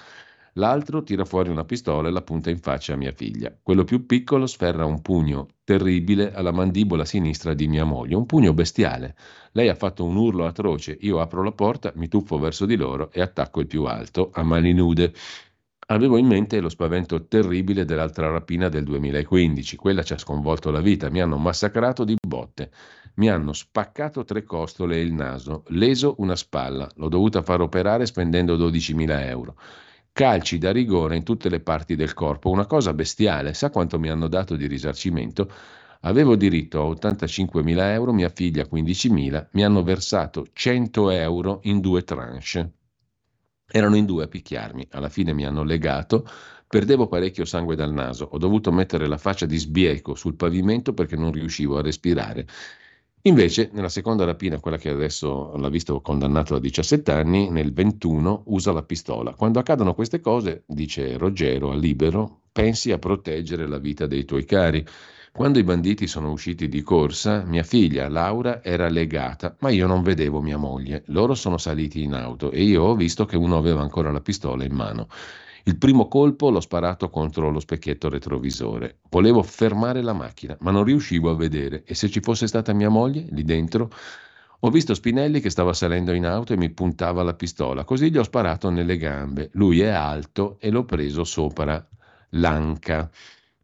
L'altro tira fuori una pistola e la punta in faccia a mia figlia. Quello più piccolo sferra un pugno terribile alla mandibola sinistra di mia moglie, un pugno bestiale. Lei ha fatto un urlo atroce, io apro la porta, mi tuffo verso di loro e attacco il più alto, a mani nude. Avevo in mente lo spavento terribile dell'altra rapina del 2015, quella ci ha sconvolto la vita, mi hanno massacrato di botte, mi hanno spaccato tre costole e il naso, leso una spalla, l'ho dovuta far operare spendendo 12.000 euro. Calci da rigore in tutte le parti del corpo, una cosa bestiale, sa quanto mi hanno dato di risarcimento? Avevo diritto a 85.000 euro, mia figlia 15.000, mi hanno versato 100 euro in due tranche. Erano in due a picchiarmi, alla fine mi hanno legato, perdevo parecchio sangue dal naso, ho dovuto mettere la faccia di sbieco sul pavimento perché non riuscivo a respirare. Invece, nella seconda rapina, quella che adesso l'ha visto condannato a 17 anni, nel 21 usa la pistola. Quando accadono queste cose, dice Ruggero a Libero, pensi a proteggere la vita dei tuoi cari. Quando i banditi sono usciti di corsa, mia figlia Laura era legata, ma io non vedevo mia moglie. Loro sono saliti in auto e io ho visto che uno aveva ancora la pistola in mano. Il primo colpo l'ho sparato contro lo specchietto retrovisore. Volevo fermare la macchina, ma non riuscivo a vedere. E se ci fosse stata mia moglie lì dentro? Ho visto Spinelli che stava salendo in auto e mi puntava la pistola, così gli ho sparato nelle gambe. Lui è alto e l'ho preso sopra l'anca.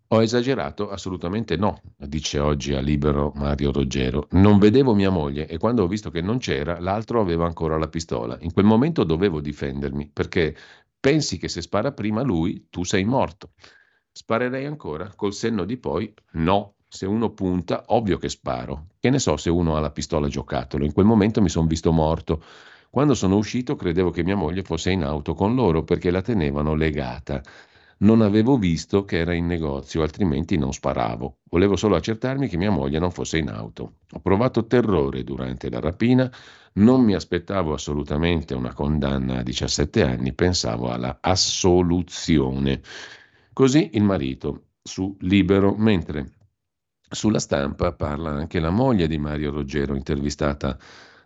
Ho esagerato? Assolutamente no, dice oggi a Libero Mario Ruggero. Non vedevo mia moglie e quando ho visto che non c'era, l'altro aveva ancora la pistola. In quel momento dovevo difendermi perché pensi che se spara prima lui, tu sei morto. Sparerei ancora? Col senno di poi? No. Se uno punta, ovvio che sparo. Che ne so se uno ha la pistola giocattolo. In quel momento mi sono visto morto. Quando sono uscito credevo che mia moglie fosse in auto con loro perché la tenevano legata. Non avevo visto che era in negozio, altrimenti non sparavo. Volevo solo accertarmi che mia moglie non fosse in auto. Ho provato terrore durante la rapina, non mi aspettavo assolutamente una condanna a 17 anni, pensavo alla assoluzione. Così il marito su Libero, mentre sulla stampa parla anche la moglie di Mario Roggero, intervistata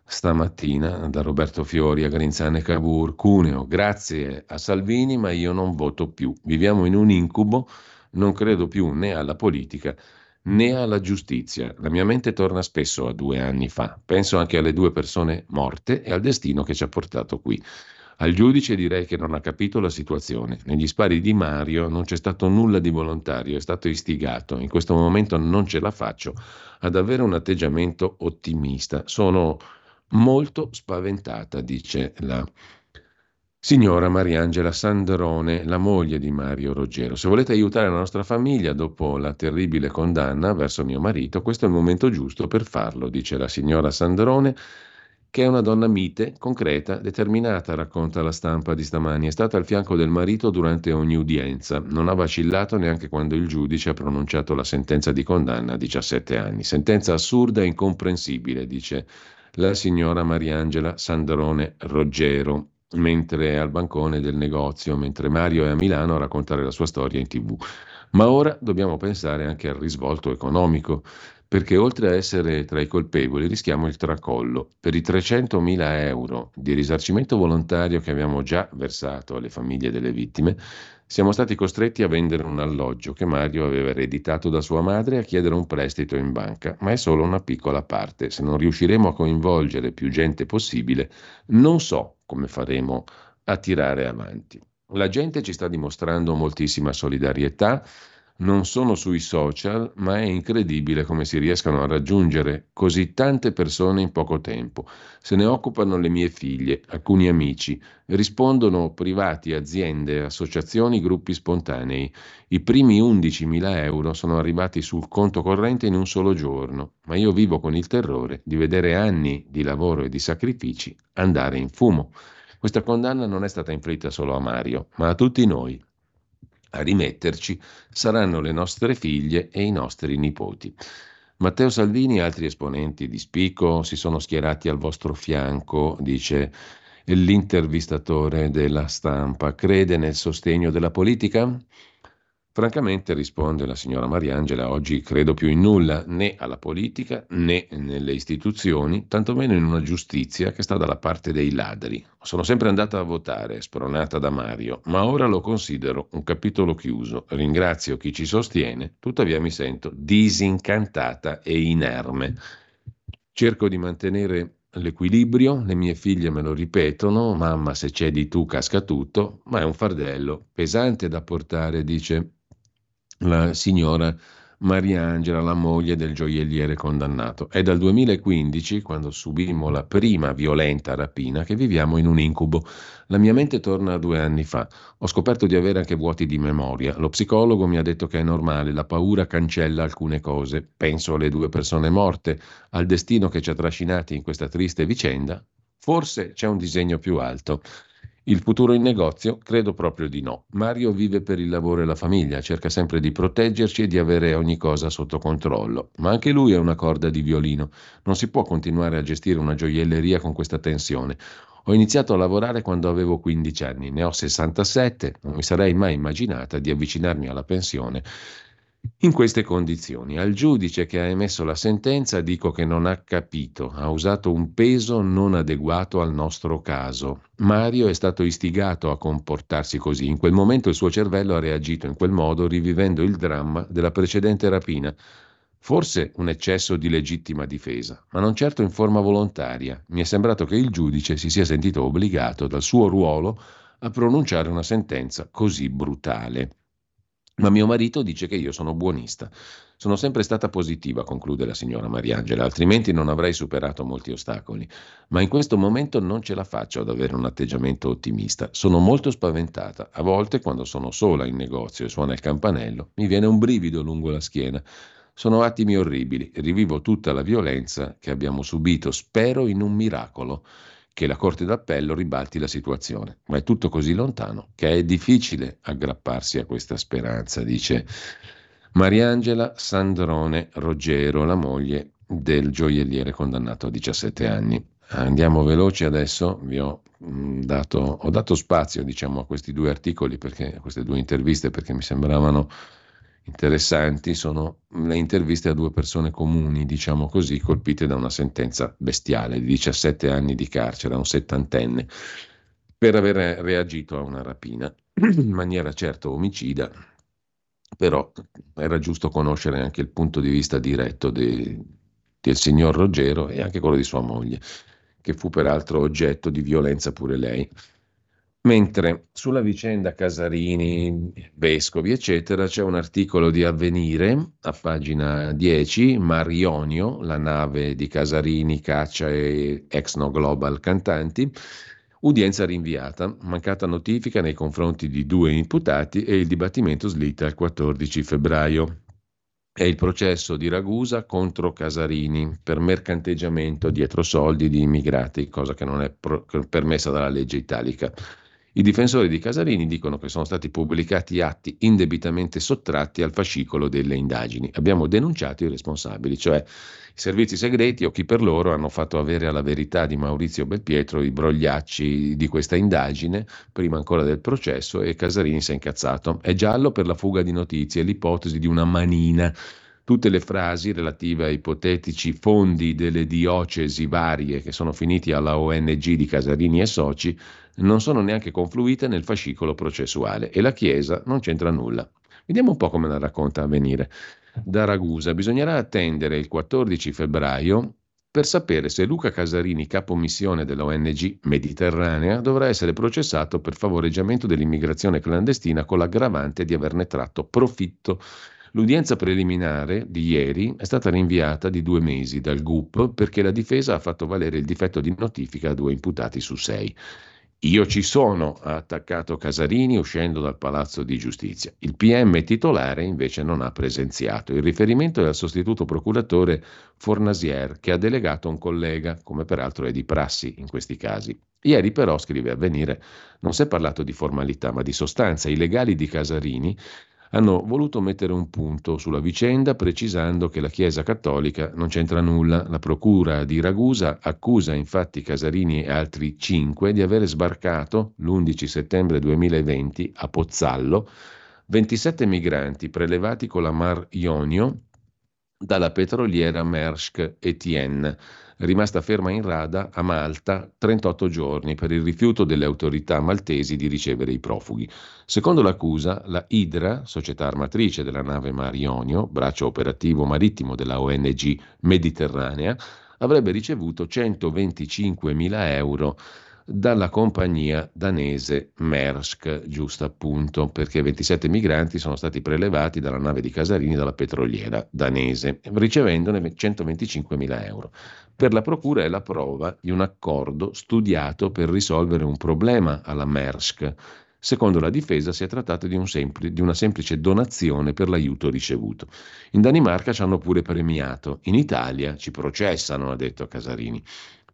stamattina da Roberto Fiori a Grinzane Cavour, Cuneo, grazie a Salvini, ma io non voto più. Viviamo in un incubo, non credo più né alla politica né alla giustizia. La mia mente torna spesso a due anni fa. Penso anche alle due persone morte e al destino che ci ha portato qui. Al giudice direi che non ha capito la situazione. Negli spari di Mario non c'è stato nulla di volontario, è stato istigato. In questo momento non ce la faccio ad avere un atteggiamento ottimista. Sono molto spaventata, dice la signora Mariangela Sandrone, la moglie di Mario Roggero. Se volete aiutare la nostra famiglia dopo la terribile condanna verso mio marito, questo è il momento giusto per farlo, dice la signora Sandrone che è una donna mite, concreta, determinata, racconta la stampa di stamani. È stata al fianco del marito durante ogni udienza. Non ha vacillato neanche quando il giudice ha pronunciato la sentenza di condanna a 17 anni. Sentenza assurda e incomprensibile, dice la signora Mariangela Sandrone Roggero, mentre è al bancone del negozio, mentre Mario è a Milano a raccontare la sua storia in tv. Ma ora dobbiamo pensare anche al risvolto economico, perché oltre a essere tra i colpevoli rischiamo il tracollo. Per i 300.000 euro di risarcimento volontario che abbiamo già versato alle famiglie delle vittime, siamo stati costretti a vendere un alloggio che Mario aveva ereditato da sua madre e a chiedere un prestito in banca, ma è solo una piccola parte. Se non riusciremo a coinvolgere più gente possibile, non so come faremo a tirare avanti. La gente ci sta dimostrando moltissima solidarietà, non sono sui social, ma è incredibile come si riescano a raggiungere così tante persone in poco tempo. Se ne occupano le mie figlie, alcuni amici, rispondono privati, aziende, associazioni, gruppi spontanei. I primi 11.000 euro sono arrivati sul conto corrente in un solo giorno, ma io vivo con il terrore di vedere anni di lavoro e di sacrifici andare in fumo. Questa condanna non è stata inflitta solo a Mario, ma a tutti noi, a rimetterci saranno le nostre figlie e i nostri nipoti. Matteo Salvini e altri esponenti di spicco si sono schierati al vostro fianco, dice l'intervistatore della stampa. Crede nel sostegno della politica? Francamente, risponde la signora Mariangela, oggi credo più in nulla, né alla politica né nelle istituzioni, tantomeno in una giustizia che sta dalla parte dei ladri. Sono sempre andata a votare, spronata da Mario, ma ora lo considero un capitolo chiuso. Ringrazio chi ci sostiene, tuttavia mi sento disincantata e inerme. Cerco di mantenere l'equilibrio, le mie figlie me lo ripetono, mamma se cedi tu casca tutto, ma è un fardello pesante da portare, dice la signora Mariangela, la moglie del gioielliere condannato. È dal 2015, quando subimmo la prima violenta rapina, che viviamo in un incubo. La mia mente torna a due anni fa. Ho scoperto di avere anche vuoti di memoria. Lo psicologo mi ha detto che è normale, la paura cancella alcune cose. Penso alle due persone morte, al destino che ci ha trascinati in questa triste vicenda. Forse c'è un disegno più alto. Il futuro in negozio? Credo proprio di no. Mario vive per il lavoro e la famiglia, cerca sempre di proteggerci e di avere ogni cosa sotto controllo. Ma anche lui è una corda di violino. Non si può continuare a gestire una gioielleria con questa tensione. Ho iniziato a lavorare quando avevo 15 anni, ne ho 67, non mi sarei mai immaginata di avvicinarmi alla pensione in queste condizioni, al giudice che ha emesso la sentenza dico che non ha capito, ha usato un peso non adeguato al nostro caso. Mario è stato istigato a comportarsi così. In quel momento il suo cervello ha reagito in quel modo, rivivendo il dramma della precedente rapina. Forse un eccesso di legittima difesa, ma non certo in forma volontaria. Mi è sembrato che il giudice si sia sentito obbligato dal suo ruolo a pronunciare una sentenza così brutale. Ma mio marito dice che io sono buonista. Sono sempre stata positiva, conclude la signora Mariangela, altrimenti non avrei superato molti ostacoli. Ma in questo momento non ce la faccio ad avere un atteggiamento ottimista. Sono molto spaventata. A volte, quando sono sola in negozio e suona il campanello, mi viene un brivido lungo la schiena. Sono attimi orribili. Rivivo tutta la violenza che abbiamo subito. Spero in un miracolo che la Corte d'Appello ribalti la situazione, ma è tutto così lontano che è difficile aggrapparsi a questa speranza, dice Mariangela Sandrone Roggero, la moglie del gioielliere condannato a 17 anni. Andiamo veloci adesso, vi ho mm, dato, ho dato spazio diciamo, a questi due articoli, perché, a queste due interviste, perché mi sembravano interessanti sono le interviste a due persone comuni, diciamo così, colpite da una sentenza bestiale di 17 anni di carcere a un settantenne per aver reagito a una rapina (clears throat) in maniera certo omicida, però era giusto conoscere anche il punto di vista diretto de, del signor Ruggero e anche quello di sua moglie, che fu peraltro oggetto di violenza pure lei. Mentre sulla vicenda Casarini, Vescovi, eccetera, c'è un articolo di Avvenire a pagina 10, Marionio, la nave di Casarini, Caccia e Exno Global Cantanti, udienza rinviata, mancata notifica nei confronti di due imputati e il dibattimento slitta al 14 febbraio. È il processo di Ragusa contro Casarini per mercanteggiamento dietro soldi di immigrati, cosa che non è pro- permessa dalla legge italica. I difensori di Casarini dicono che sono stati pubblicati atti indebitamente sottratti al fascicolo delle indagini. Abbiamo denunciato i responsabili, cioè i servizi segreti o chi per loro hanno fatto avere alla verità di Maurizio Belpietro i brogliacci di questa indagine, prima ancora del processo, e Casarini si è incazzato. È giallo per la fuga di notizie, l'ipotesi di una manina tutte le frasi relative a ipotetici fondi delle diocesi varie che sono finiti alla ONG di Casarini e Soci non sono neanche confluite nel fascicolo processuale e la Chiesa non c'entra nulla. Vediamo un po' come la racconta a venire. Da Ragusa bisognerà attendere il 14 febbraio per sapere se Luca Casarini, capo missione dell'ONG Mediterranea, dovrà essere processato per favoreggiamento dell'immigrazione clandestina con l'aggravante di averne tratto profitto. L'udienza preliminare di ieri è stata rinviata di due mesi dal GUP perché la difesa ha fatto valere il difetto di notifica a due imputati su sei. Io ci sono, ha attaccato Casarini uscendo dal Palazzo di Giustizia. Il PM titolare invece non ha presenziato. Il riferimento è al sostituto procuratore Fornasier che ha delegato un collega, come peraltro è di prassi in questi casi. Ieri però, scrive Avvenire, non si è parlato di formalità ma di sostanza. I legali di Casarini hanno voluto mettere un punto sulla vicenda precisando che la Chiesa Cattolica non c'entra nulla. La Procura di Ragusa accusa infatti Casarini e altri cinque di aver sbarcato l'11 settembre 2020 a Pozzallo 27 migranti prelevati con la Mar Ionio dalla petroliera Maersk Etienne rimasta ferma in rada a Malta 38 giorni per il rifiuto delle autorità maltesi di ricevere i profughi. Secondo l'accusa, la Idra, società armatrice della nave Marionio, braccio operativo marittimo della ONG Mediterranea, avrebbe ricevuto 125.000 euro dalla compagnia danese Maersk, giusto appunto, perché 27 migranti sono stati prelevati dalla nave di Casarini dalla petroliera danese, ricevendone 125.000 euro. Per la Procura è la prova di un accordo studiato per risolvere un problema alla Maersk. Secondo la difesa si è trattato di, un sempli- di una semplice donazione per l'aiuto ricevuto. In Danimarca ci hanno pure premiato, in Italia ci processano, ha detto Casarini.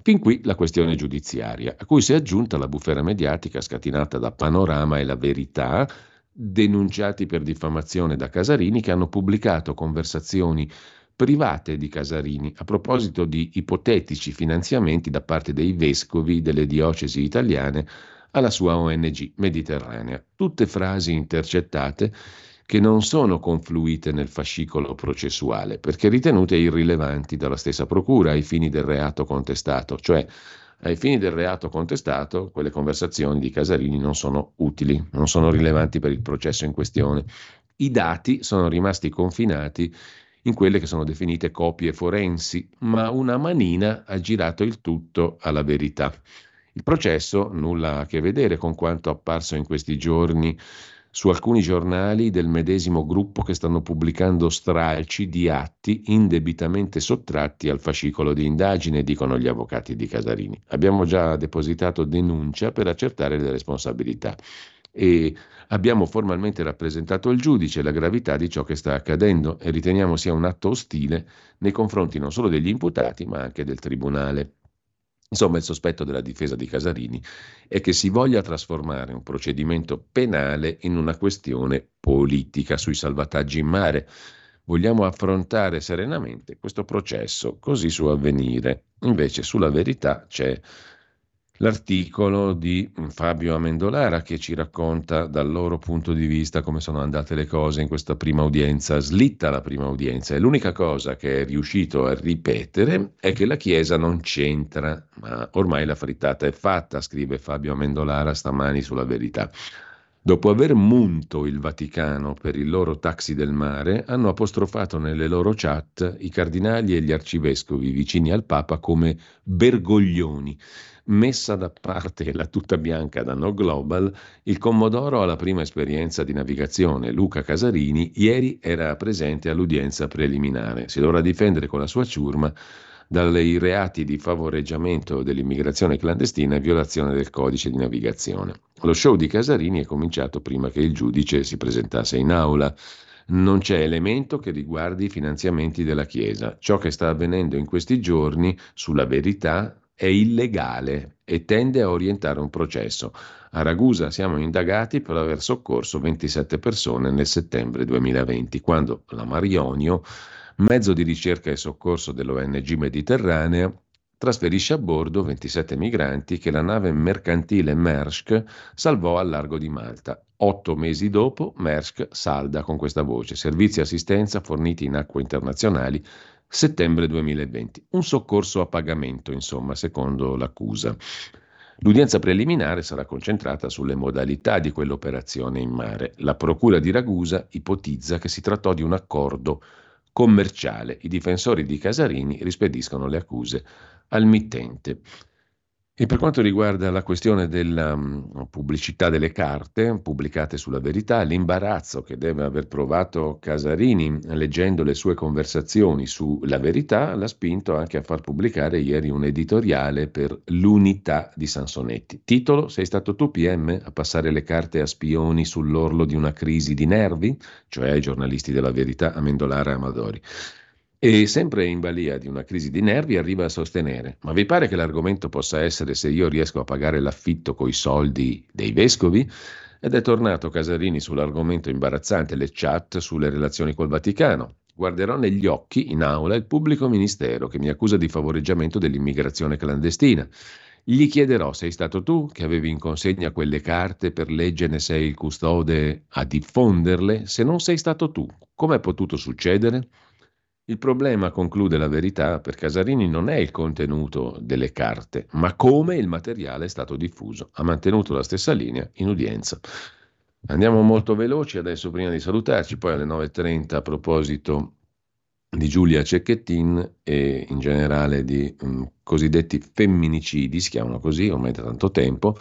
Fin qui la questione giudiziaria, a cui si è aggiunta la bufera mediatica scatenata da Panorama e La Verità, denunciati per diffamazione da Casarini, che hanno pubblicato conversazioni private di Casarini a proposito di ipotetici finanziamenti da parte dei vescovi delle diocesi italiane alla sua ONG Mediterranea. Tutte frasi intercettate che non sono confluite nel fascicolo processuale perché ritenute irrilevanti dalla stessa procura ai fini del reato contestato, cioè ai fini del reato contestato quelle conversazioni di Casarini non sono utili, non sono rilevanti per il processo in questione. I dati sono rimasti confinati in quelle che sono definite copie forensi, ma una manina ha girato il tutto alla verità. Il processo nulla a che vedere con quanto apparso in questi giorni su alcuni giornali del medesimo gruppo che stanno pubblicando stralci di atti indebitamente sottratti al fascicolo di indagine, dicono gli avvocati di Casarini. Abbiamo già depositato denuncia per accertare le responsabilità e abbiamo formalmente rappresentato al giudice la gravità di ciò che sta accadendo e riteniamo sia un atto ostile nei confronti non solo degli imputati ma anche del Tribunale. Insomma, il sospetto della difesa di Casarini è che si voglia trasformare un procedimento penale in una questione politica sui salvataggi in mare. Vogliamo affrontare serenamente questo processo, così su avvenire. Invece sulla verità c'è l'articolo di Fabio Amendolara che ci racconta dal loro punto di vista come sono andate le cose in questa prima udienza, slitta la prima udienza e l'unica cosa che è riuscito a ripetere è che la Chiesa non c'entra, ma ormai la frittata è fatta, scrive Fabio Amendolara stamani sulla verità. Dopo aver munto il Vaticano per il loro taxi del mare, hanno apostrofato nelle loro chat i cardinali e gli arcivescovi vicini al Papa come bergoglioni Messa da parte la tuta bianca da No Global, il Commodoro ha la prima esperienza di navigazione. Luca Casarini ieri era presente all'udienza preliminare. Si dovrà difendere con la sua ciurma dai reati di favoreggiamento dell'immigrazione clandestina e violazione del codice di navigazione. Lo show di Casarini è cominciato prima che il giudice si presentasse in aula. Non c'è elemento che riguardi i finanziamenti della Chiesa. Ciò che sta avvenendo in questi giorni, sulla verità, è illegale e tende a orientare un processo. A Ragusa siamo indagati per aver soccorso 27 persone nel settembre 2020, quando la Marionio, mezzo di ricerca e soccorso dell'ONG Mediterranea, trasferisce a bordo 27 migranti che la nave mercantile Maersk salvò al largo di Malta. Otto mesi dopo, Maersk salda con questa voce: servizi e assistenza forniti in acque internazionali settembre 2020. Un soccorso a pagamento, insomma, secondo l'accusa. L'udienza preliminare sarà concentrata sulle modalità di quell'operazione in mare. La Procura di Ragusa ipotizza che si trattò di un accordo commerciale. I difensori di Casarini rispediscono le accuse al mittente. E per quanto riguarda la questione della um, pubblicità delle carte pubblicate sulla verità, l'imbarazzo che deve aver provato Casarini leggendo le sue conversazioni sulla verità l'ha spinto anche a far pubblicare ieri un editoriale per l'unità di Sansonetti. Titolo: Sei stato tu PM a passare le carte a spioni sull'orlo di una crisi di nervi, cioè ai giornalisti della verità Amendolara e Amadori. E sempre in balia di una crisi di nervi arriva a sostenere: Ma vi pare che l'argomento possa essere se io riesco a pagare l'affitto coi soldi dei vescovi? Ed è tornato Casarini sull'argomento imbarazzante, le chat sulle relazioni col Vaticano. Guarderò negli occhi in aula il pubblico ministero che mi accusa di favoreggiamento dell'immigrazione clandestina. Gli chiederò: Sei stato tu che avevi in consegna quelle carte per legge ne sei il custode a diffonderle? Se non sei stato tu, com'è potuto succedere? Il problema, conclude la verità, per Casarini non è il contenuto delle carte, ma come il materiale è stato diffuso. Ha mantenuto la stessa linea in udienza. Andiamo molto veloci adesso prima di salutarci, poi alle 9.30 a proposito di Giulia Cecchettin e in generale di um, cosiddetti femminicidi, si chiamano così ormai da tanto tempo,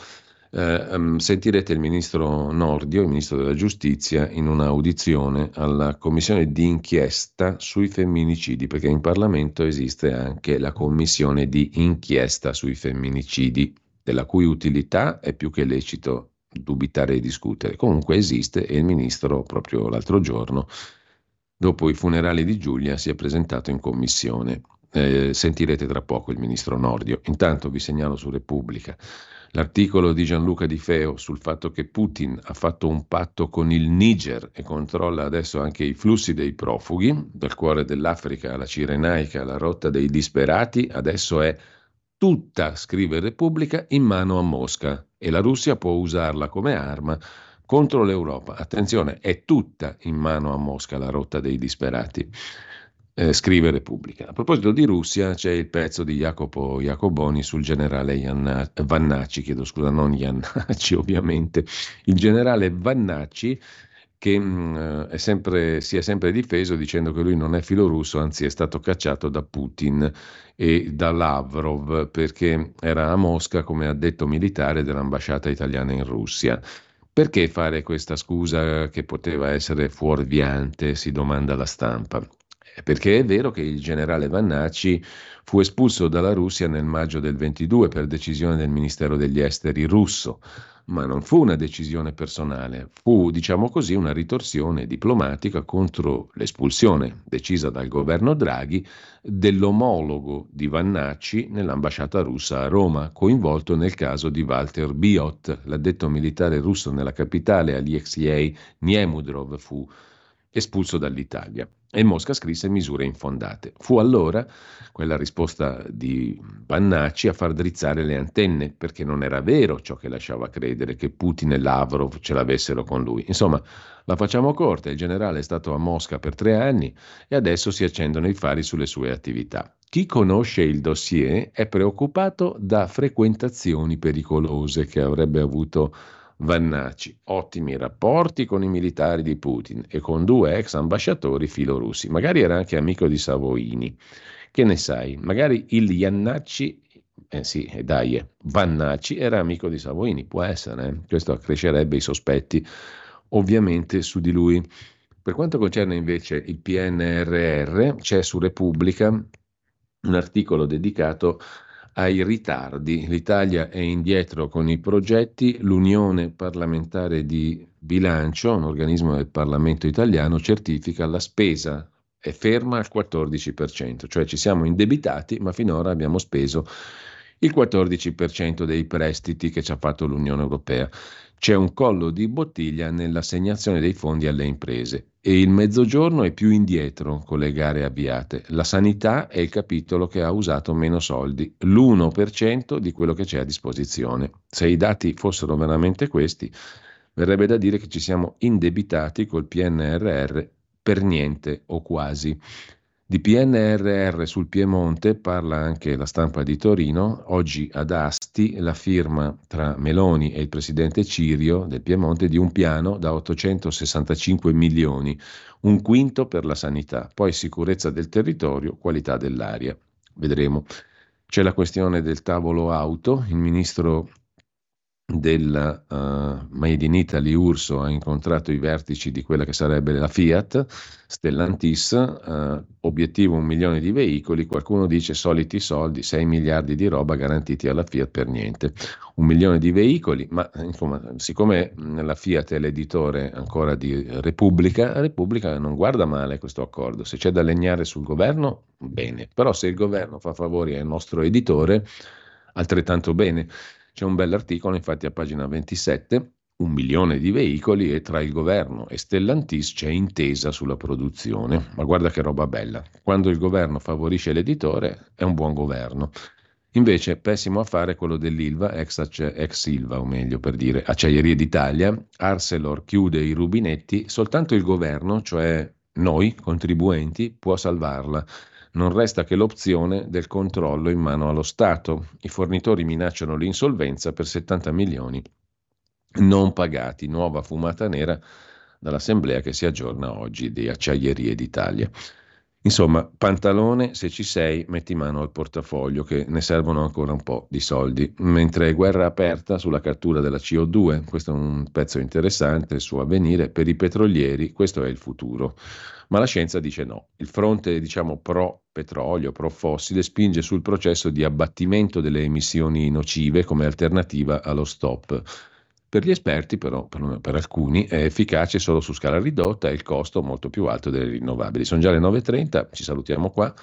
eh, um, sentirete il ministro Nordio, il ministro della giustizia, in un'audizione alla commissione di inchiesta sui femminicidi, perché in Parlamento esiste anche la commissione di inchiesta sui femminicidi, della cui utilità è più che lecito dubitare e discutere. Comunque esiste e il ministro proprio l'altro giorno, dopo i funerali di Giulia, si è presentato in commissione. Eh, sentirete tra poco il ministro Nordio. Intanto vi segnalo su Repubblica L'articolo di Gianluca Di Feo sul fatto che Putin ha fatto un patto con il Niger e controlla adesso anche i flussi dei profughi, dal cuore dell'Africa alla Cirenaica, alla rotta dei disperati, adesso è tutta, scrive Repubblica, in mano a Mosca e la Russia può usarla come arma contro l'Europa. Attenzione, è tutta in mano a Mosca la rotta dei disperati eh, scrive Repubblica. A proposito di Russia, c'è il pezzo di Jacopo Jacoboni sul generale Ianna, Vannacci, chiedo scusa, non Iannacci (laughs) ovviamente, il generale Vannacci che mh, mm, è sempre, si è sempre difeso dicendo che lui non è filorusso, anzi è stato cacciato da Putin e da Lavrov perché era a Mosca come addetto militare dell'ambasciata italiana in Russia. Perché fare questa scusa che poteva essere fuorviante, si domanda la stampa perché è vero che il generale Vannacci fu espulso dalla Russia nel maggio del 22 per decisione del Ministero degli Esteri russo, ma non fu una decisione personale, fu, diciamo così, una ritorsione diplomatica contro l'espulsione decisa dal governo Draghi dell'omologo di Vannacci nell'ambasciata russa a Roma, coinvolto nel caso di Walter Biot, l'addetto militare russo nella capitale Alexei Niemudrov fu espulso dall'Italia. E Mosca scrisse misure infondate. Fu allora quella risposta di Bannacci a far drizzare le antenne, perché non era vero ciò che lasciava credere che Putin e Lavrov ce l'avessero con lui. Insomma, la facciamo corta, il generale è stato a Mosca per tre anni e adesso si accendono i fari sulle sue attività. Chi conosce il dossier è preoccupato da frequentazioni pericolose che avrebbe avuto Vannacci, ottimi rapporti con i militari di Putin e con due ex ambasciatori filorussi. Magari era anche amico di Savoini. Che ne sai? Magari il Iannacci, eh sì, dai, eh, Vannacci era amico di Savoini, può essere. Eh? Questo accrescerebbe i sospetti ovviamente su di lui. Per quanto concerne invece il PNRR, c'è su Repubblica un articolo dedicato ai ritardi. L'Italia è indietro con i progetti, l'Unione parlamentare di bilancio, un organismo del Parlamento italiano, certifica la spesa è ferma al 14%, cioè ci siamo indebitati, ma finora abbiamo speso il 14% dei prestiti che ci ha fatto l'Unione Europea. C'è un collo di bottiglia nell'assegnazione dei fondi alle imprese e il mezzogiorno è più indietro con le gare avviate. La sanità è il capitolo che ha usato meno soldi, l'1% di quello che c'è a disposizione. Se i dati fossero veramente questi, verrebbe da dire che ci siamo indebitati col PNRR per niente o quasi. Di PNRR sul Piemonte parla anche la stampa di Torino. Oggi ad Asti la firma tra Meloni e il presidente Cirio del Piemonte di un piano da 865 milioni, un quinto per la sanità, poi sicurezza del territorio, qualità dell'aria. Vedremo. C'è la questione del tavolo auto. Il ministro della uh, Made in Italy Urso ha incontrato i vertici di quella che sarebbe la Fiat, Stellantis, uh, obiettivo un milione di veicoli, qualcuno dice soliti soldi, 6 miliardi di roba garantiti alla Fiat per niente, un milione di veicoli, ma insomma siccome la Fiat è l'editore ancora di Repubblica, Repubblica non guarda male questo accordo, se c'è da legnare sul governo, bene, però se il governo fa favori al nostro editore, altrettanto bene. C'è un bell'articolo, infatti, a pagina 27, un milione di veicoli e tra il governo e Stellantis c'è intesa sulla produzione. Ma guarda che roba bella. Quando il governo favorisce l'editore è un buon governo. Invece pessimo affare quello dell'Ilva, ex, ex Ilva, o meglio per dire Acciaierie d'Italia. Arcelor chiude i rubinetti, soltanto il governo, cioè noi contribuenti, può salvarla non resta che l'opzione del controllo in mano allo Stato. I fornitori minacciano l'insolvenza per 70 milioni non pagati, nuova fumata nera dall'assemblea che si aggiorna oggi di Acciaierie d'Italia. Insomma, pantalone, se ci sei, metti mano al portafoglio che ne servono ancora un po' di soldi. Mentre guerra aperta sulla cattura della CO2, questo è un pezzo interessante su avvenire, per i petrolieri questo è il futuro. Ma la scienza dice no. Il fronte, diciamo, pro petrolio, pro fossile, spinge sul processo di abbattimento delle emissioni nocive come alternativa allo stop per gli esperti, però, per, per, alcuni, è efficace solo su scala ridotta e il costo molto più alto delle rinnovabili. Sono già le 9.30, ci salutiamo qua.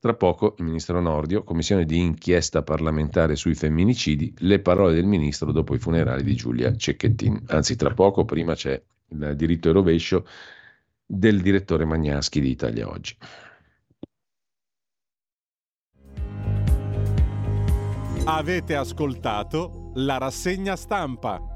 Tra poco il ministro Nordio, commissione di inchiesta parlamentare sui femminicidi, le parole del ministro dopo i funerali di Giulia Cecchettin. Anzi, tra poco, prima c'è il diritto e rovescio del direttore Magnaschi di Italia Oggi. Avete ascoltato la rassegna stampa.